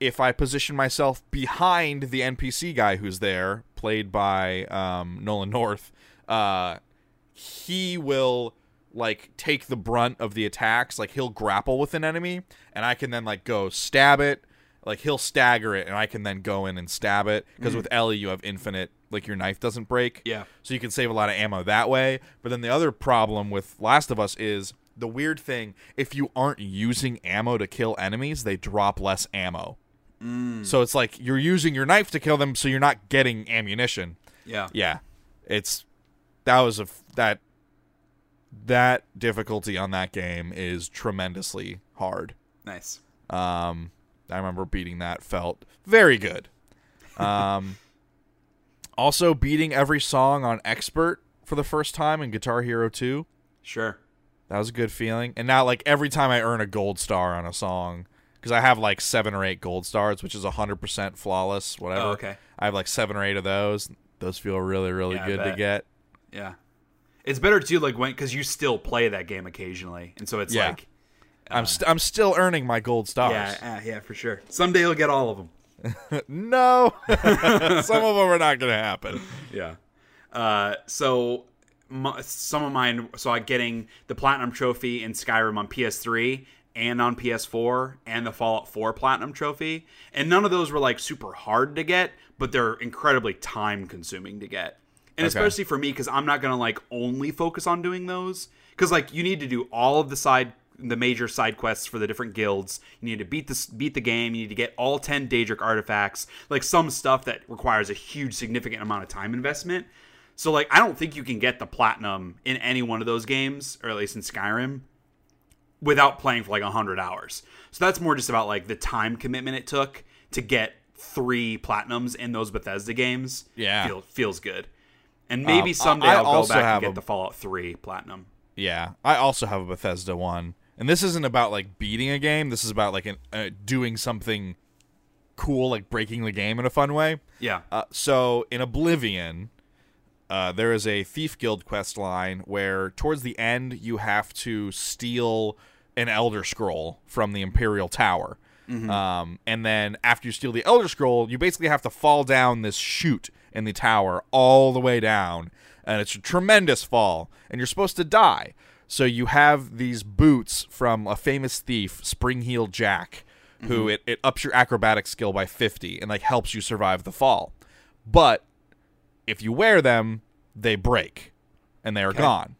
Speaker 2: if I position myself behind the NPC guy who's there, played by um, Nolan North, uh, he will like take the brunt of the attacks. Like he'll grapple with an enemy, and I can then like go stab it. Like he'll stagger it, and I can then go in and stab it. Because with Ellie, you have infinite. Like your knife doesn't break.
Speaker 1: Yeah.
Speaker 2: So you can save a lot of ammo that way. But then the other problem with Last of Us is the weird thing: if you aren't using ammo to kill enemies, they drop less ammo. So it's like you're using your knife to kill them, so you're not getting ammunition.
Speaker 1: Yeah.
Speaker 2: Yeah, it's that was a that that difficulty on that game is tremendously hard.
Speaker 1: Nice.
Speaker 2: Um, I remember beating that felt very good. Um, [LAUGHS] also beating every song on expert for the first time in Guitar Hero 2.
Speaker 1: Sure.
Speaker 2: That was a good feeling. And now, like every time I earn a gold star on a song, because I have like seven or eight gold stars, which is hundred percent flawless, whatever.
Speaker 1: Oh, okay.
Speaker 2: I have like seven or eight of those. Those feel really, really
Speaker 1: Yeah,
Speaker 2: good to get.
Speaker 1: Yeah. It's better too, like when because you still play that game occasionally, and so it's
Speaker 2: Yeah.
Speaker 1: like,
Speaker 2: I'm st- I'm still earning my gold stars.
Speaker 1: yeah, uh, yeah, for sure. Someday you'll get all of them. [LAUGHS]
Speaker 2: no, [LAUGHS] some of them are not going to happen.
Speaker 1: Yeah. Uh, so my, some of mine, so I'm getting the platinum trophy in Skyrim on PS3 and on PS4, and the Fallout 4 platinum trophy, and none of those were like super hard to get, but they're incredibly time consuming to get, and
Speaker 2: Okay.
Speaker 1: especially for me because I'm not gonna like only focus on doing those because like you need to do all of the side the major side quests for the different guilds. You need to beat this beat the game. You need to get all 10 Daedric artifacts. Like some stuff that requires a huge significant amount of time investment. So like I don't think you can get the platinum in any one of those games or at least in Skyrim without playing for like 100 hours. So that's more just about like the time commitment it took to get 3 platinums in those Bethesda games.
Speaker 2: Yeah.
Speaker 1: Feel, feels good. And maybe
Speaker 2: Um,
Speaker 1: someday
Speaker 2: I
Speaker 1: I'll go
Speaker 2: also
Speaker 1: back and get
Speaker 2: a-
Speaker 1: the Fallout 3 platinum.
Speaker 2: Yeah, I also have a Bethesda one, and this isn't about like beating a game. This is about like an, uh, doing something cool, like breaking the game in a fun way.
Speaker 1: Yeah.
Speaker 2: Uh, so in Oblivion, uh, there is a Thief Guild quest line where towards the end you have to steal an Elder Scroll from the Imperial Tower. Um, and then after you steal the Elder Scroll, you basically have to fall down this chute in the tower all the way down. And it's a tremendous fall, and you're supposed to die. So you have these boots from a famous thief, Spring-Heeled Jack, who it, it ups your acrobatic skill by 50 and like helps you survive the fall. But if you wear them, they break and they are gone.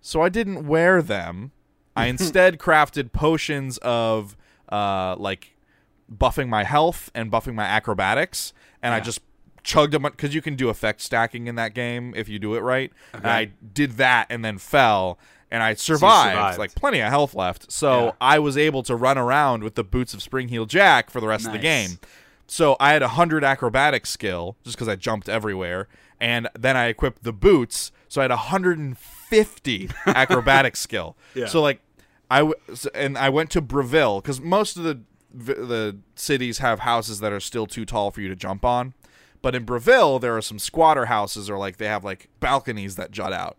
Speaker 2: So I didn't wear them. I [LAUGHS] instead crafted potions of uh like buffing my health and buffing my acrobatics and I just chugged them cuz you can do effect stacking in that game if you do it right. And I did that and then fell and I survived,
Speaker 1: survived.
Speaker 2: like plenty of health left. So
Speaker 1: Yeah.
Speaker 2: I was able to run around with the boots of Spring Heel Jack for the rest of the game. So I had a hundred acrobatic skill just because I jumped everywhere, and then I equipped the boots, so I had hundred and fifty [LAUGHS] acrobatic skill.
Speaker 1: Yeah.
Speaker 2: So like, I w- and I went to Bravil because most of the the cities have houses that are still too tall for you to jump on, but in Bravil there are some squatter houses or like they have like balconies that jut out.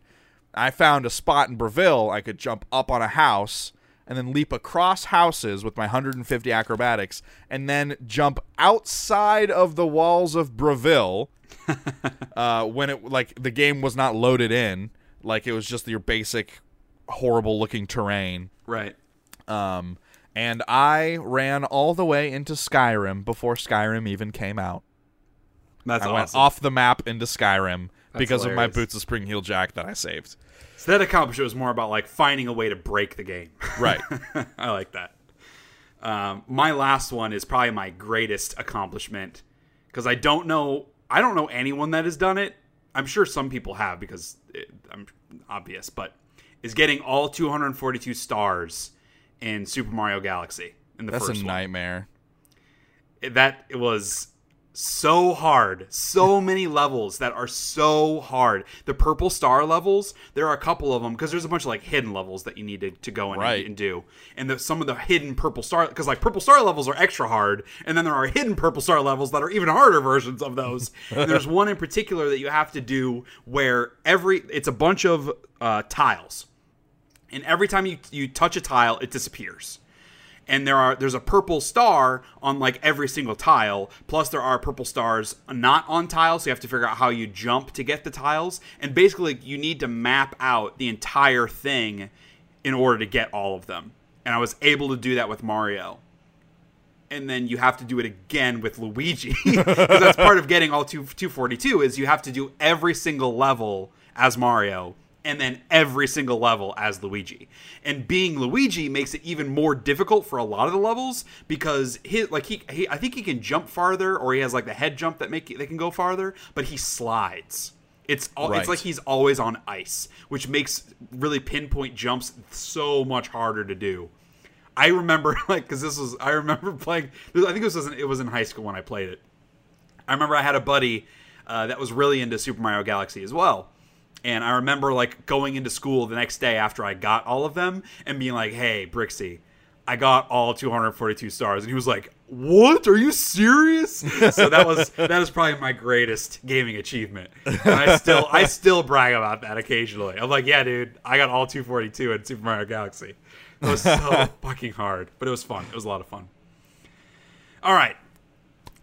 Speaker 2: I found a spot in Bravil I could jump up on a house and then leap across houses with my 150 acrobatics and then jump outside of the walls of Bravil [LAUGHS] uh, when it like the game was not loaded in like it was just your basic horrible looking terrain
Speaker 1: Right.
Speaker 2: um, and I ran all the way into Skyrim before Skyrim even came out.
Speaker 1: That's
Speaker 2: I
Speaker 1: awesome.
Speaker 2: went off the map into Skyrim because of my boots of Spring Heel Jack that I saved.
Speaker 1: So that accomplishment was more about like finding a way to break the game.
Speaker 2: Right. [LAUGHS]
Speaker 1: I like that. Um, my last one is probably my greatest accomplishment because I don't know I don't know anyone that has done it. I'm sure some people have because it, I'm obvious, but is getting all 242 stars in Super Mario Galaxy in the
Speaker 2: That's a
Speaker 1: first one.
Speaker 2: nightmare.
Speaker 1: That it was so hard. So [LAUGHS] many levels that are so hard. The purple star levels, there are a couple of them because there's a bunch of like hidden levels that you need to, to go in
Speaker 2: Right.
Speaker 1: and, and do. And the, some of the hidden purple star, because like purple star levels are extra hard, and then there are hidden purple star levels that are even harder versions of those. and there's [LAUGHS] one in particular that you have to do where every it's a bunch of uh, tiles, and every time you you touch a tile, it disappears and there are there's a purple star on like every single tile. Plus there are purple stars not on tiles so you have to figure out how you jump to get the tiles. And basically you need to map out the entire thing in order to get all of them. And i was able to do that with mario. And then you have to do it again with luigi [LAUGHS] because that's part of getting all two, 242 is you have to do every single level as mario and then every single level as Luigi. And being Luigi makes it even more difficult for a lot of the levels because his like he, he I think he can jump farther or he has like the head jump that make they can go farther, but he slides. It's all,
Speaker 2: Right.
Speaker 1: it's like he's always on ice, which makes really pinpoint jumps so much harder to do. I remember [LAUGHS] like because this was I remember [LAUGHS] playing. I think this was in, it was in high school when I played it. I remember I had a buddy uh, that was really into Super Mario Galaxy as well. And I remember like going into school the next day after I got all of them and being like, "Hey, Brixie, I got all 242 stars." And he was like, "What? Are you serious?" [LAUGHS] so that was that was probably my greatest gaming achievement. And I still I still brag about that occasionally. I'm like, "Yeah, dude, I got all 242 in Super Mario Galaxy." It was so [LAUGHS] fucking hard, but it was fun. It was a lot of fun. All right.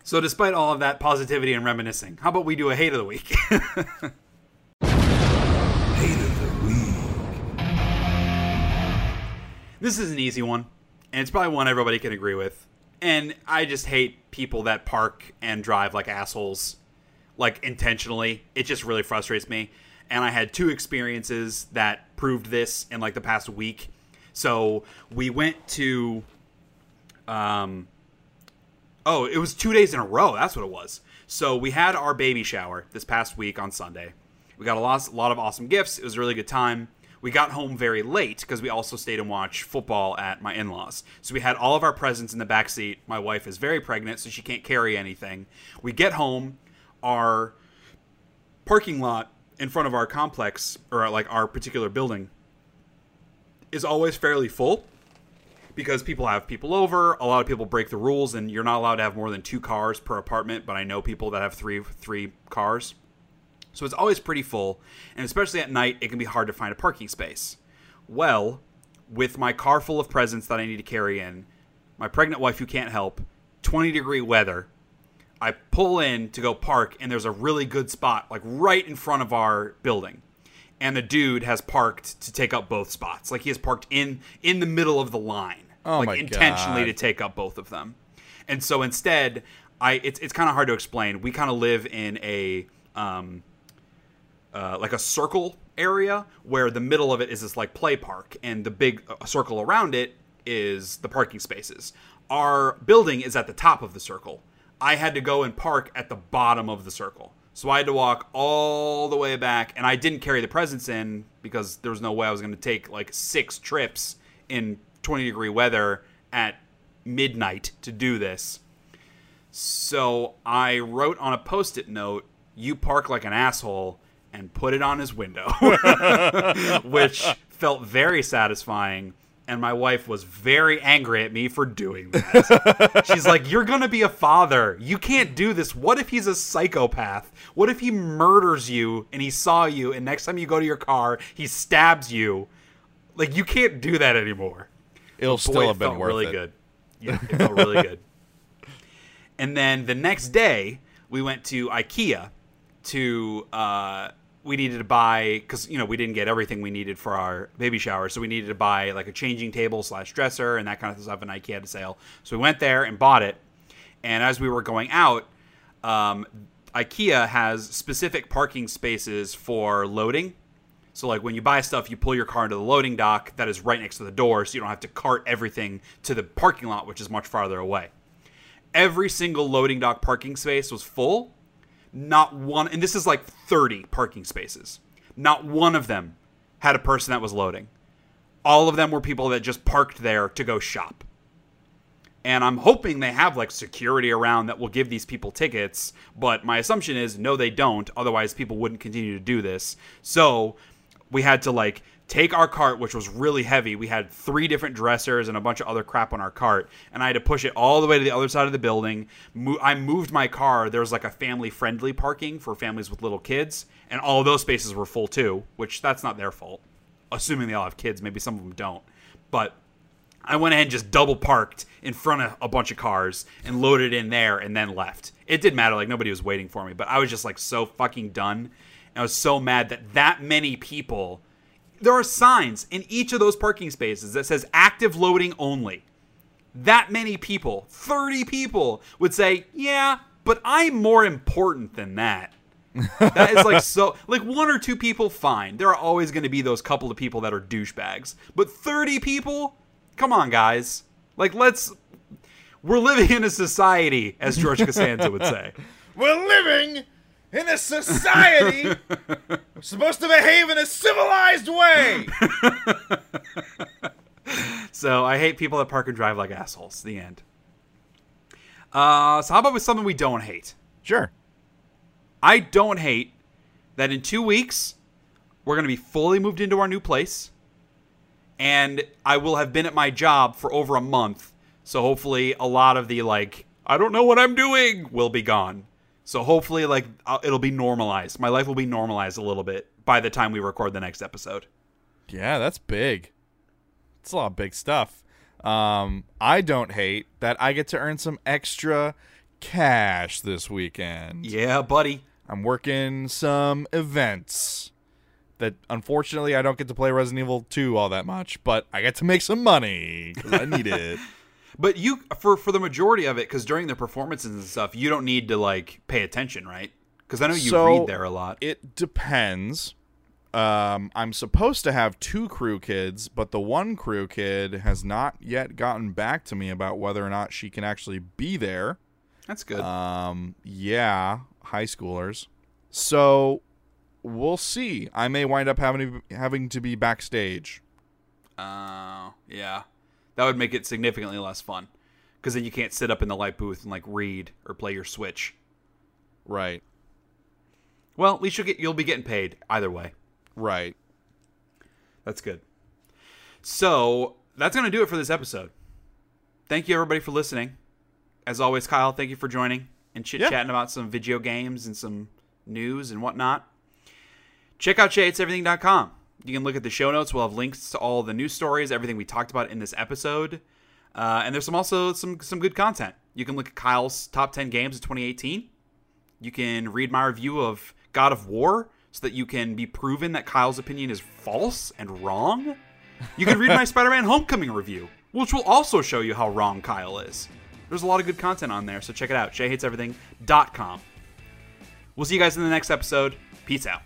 Speaker 1: So, despite all of that positivity and reminiscing, how about we do a hate of the week? [LAUGHS] this is an easy one, and it's probably one everybody can agree with. And I just hate people that park and drive like assholes, like intentionally. It just really frustrates me. And I had two experiences that proved this in like the past week. So we went to, um, oh, it was two days in a row. That's what it was. So we had our baby shower this past week on Sunday. We got a lot, a lot of awesome gifts. It was a really good time. We got home very late because we also stayed and watched football at my in-laws. So we had all of our presents in the back seat. My wife is very pregnant, so she can't carry anything. We get home, our parking lot in front of our complex or uh, like our particular building is always fairly full because people have people over. A lot of people break the rules, and you're not allowed to have more than two cars per apartment. But I know people that have three three cars, so it's always pretty full. And especially at night, it can be hard to find a parking space. Well, with my car full of presents that I need to carry in, my pregnant wife who can't help, 20 degree weather, I pull in to go park, and there's a really good spot, like right in front of our building. And the dude has parked to take up both spots. Like he has parked in in the middle of the line.
Speaker 2: Oh
Speaker 1: like
Speaker 2: my
Speaker 1: intentionally
Speaker 2: God.
Speaker 1: to take up both of them. And so instead, I it's it's kind of hard to explain. We kind of live in a um uh, like a circle area where the middle of it is this like play park and the big uh, circle around it is the parking spaces. Our building is at the top of the circle. I had to go and park at the bottom of the circle. So I had to walk all the way back and I didn't carry the presents in because there was no way I was going to take like six trips in 20 degree weather at midnight to do this. So I wrote on a post it note, You park like an asshole, and put it on his window, [LAUGHS] [LAUGHS] which felt very satisfying. And my wife was very angry at me for doing that. [LAUGHS] She's like, You're going to be a father. You can't do this. What if he's a psychopath? What if he murders you and he saw you, and next time you go to your car, he stabs you? Like, you can't do that anymore.
Speaker 2: It'll
Speaker 1: Boy,
Speaker 2: still
Speaker 1: it
Speaker 2: have been
Speaker 1: felt
Speaker 2: worth
Speaker 1: really
Speaker 2: it.
Speaker 1: good. Yeah, it felt really good. And then the next day, we went to IKEA to uh, we needed to buy because you know we didn't get everything we needed for our baby shower, so we needed to buy like a changing table slash dresser and that kind of stuff. And IKEA had a sale, so we went there and bought it. And as we were going out, um, IKEA has specific parking spaces for loading. So like when you buy stuff, you pull your car into the loading dock that is right next to the door, so you don't have to cart everything to the parking lot, which is much farther away. Every single loading dock parking space was full. Not one, and this is like 30 parking spaces. Not one of them had a person that was loading. All of them were people that just parked there to go shop. And I'm hoping they have like security around that will give these people tickets, but my assumption is no, they don't. Otherwise, people wouldn't continue to do this. So we had to like take our cart, which was really heavy. We had three different dressers and a bunch of other crap on our cart, and I had to push it all the way to the other side of the building. Mo- I moved my car. There was like a family friendly parking for families with little kids, and all those spaces were full too, which that's not their fault. Assuming they all have kids, maybe some of them don't. But I went ahead and just double parked in front of a bunch of cars and loaded in there and then left. It didn't matter, like nobody was waiting for me, but I was just like so fucking done. And I was so mad that that many people. There are signs in each of those parking spaces that says active loading only. That many people, 30 people, would say, Yeah, but I'm more important than that. that is like so like one or two people fine. There are always going to be those couple of people that are douchebags. But 30 people? Come on guys. Like let's we're living in a society as george costanza would say. [LAUGHS]
Speaker 2: We're living in a society, we're [LAUGHS] supposed to behave in a civilized way. [LAUGHS]
Speaker 1: So I hate people that park and drive like assholes. The end. Uh, so how about with something we don't hate?
Speaker 2: Sure.
Speaker 1: I don't hate that in two weeks we're going to be fully moved into our new place, and I will have been at my job for over a month. So hopefully, a lot of the like I don't know what I'm doing will be gone. So hopefully, like I'll- it'll be normalized. My life will be normalized a little bit by the time we record the next episode.
Speaker 2: Yeah, that's big. It's a lot of big stuff. Um, I don't hate that I get to earn some extra cash this weekend.
Speaker 1: Yeah, buddy.
Speaker 2: I'm working some events that unfortunately I don't get to play Resident Evil 2 all that much, but I get to make some money because I need it. [LAUGHS]
Speaker 1: But you for for the majority of it, because during the performances and stuff, you don't need to like pay attention, right? Because I know you
Speaker 2: So,
Speaker 1: read there a lot.
Speaker 2: It depends. Um, I'm supposed to have two crew kids, but the one crew kid has not yet gotten back to me about whether or not she can actually be there.
Speaker 1: That's good.
Speaker 2: Um, yeah, high schoolers. So we'll see. I may wind up having to, having to be backstage.
Speaker 1: Oh, yeah. That would make it significantly less fun. Because then you can't sit up in the light booth and like read or play your Switch.
Speaker 2: Right.
Speaker 1: Well, at least you'll get you'll be getting paid either way.
Speaker 2: Right.
Speaker 1: That's good. So that's gonna do it for this episode. Thank you everybody for listening. As always, Kyle, thank you for joining and chit chatting about some video games and some news and whatnot. Check out SheaHatesEverything.com. You can look at the show notes. We'll have links to all the news stories, everything we talked about in this episode. Uh, and there's some also some some good content. You can look at Kyle's top 10 games of 2018. You can read my review of God of War so that you can be proven that Kyle's opinion is false and wrong. You can read my [LAUGHS] Spider Man Homecoming review, which will also show you how wrong Kyle is. There's a lot of good content on there, so check it out. SheaHatesEverything.com. We'll see you guys in the next episode. Peace out.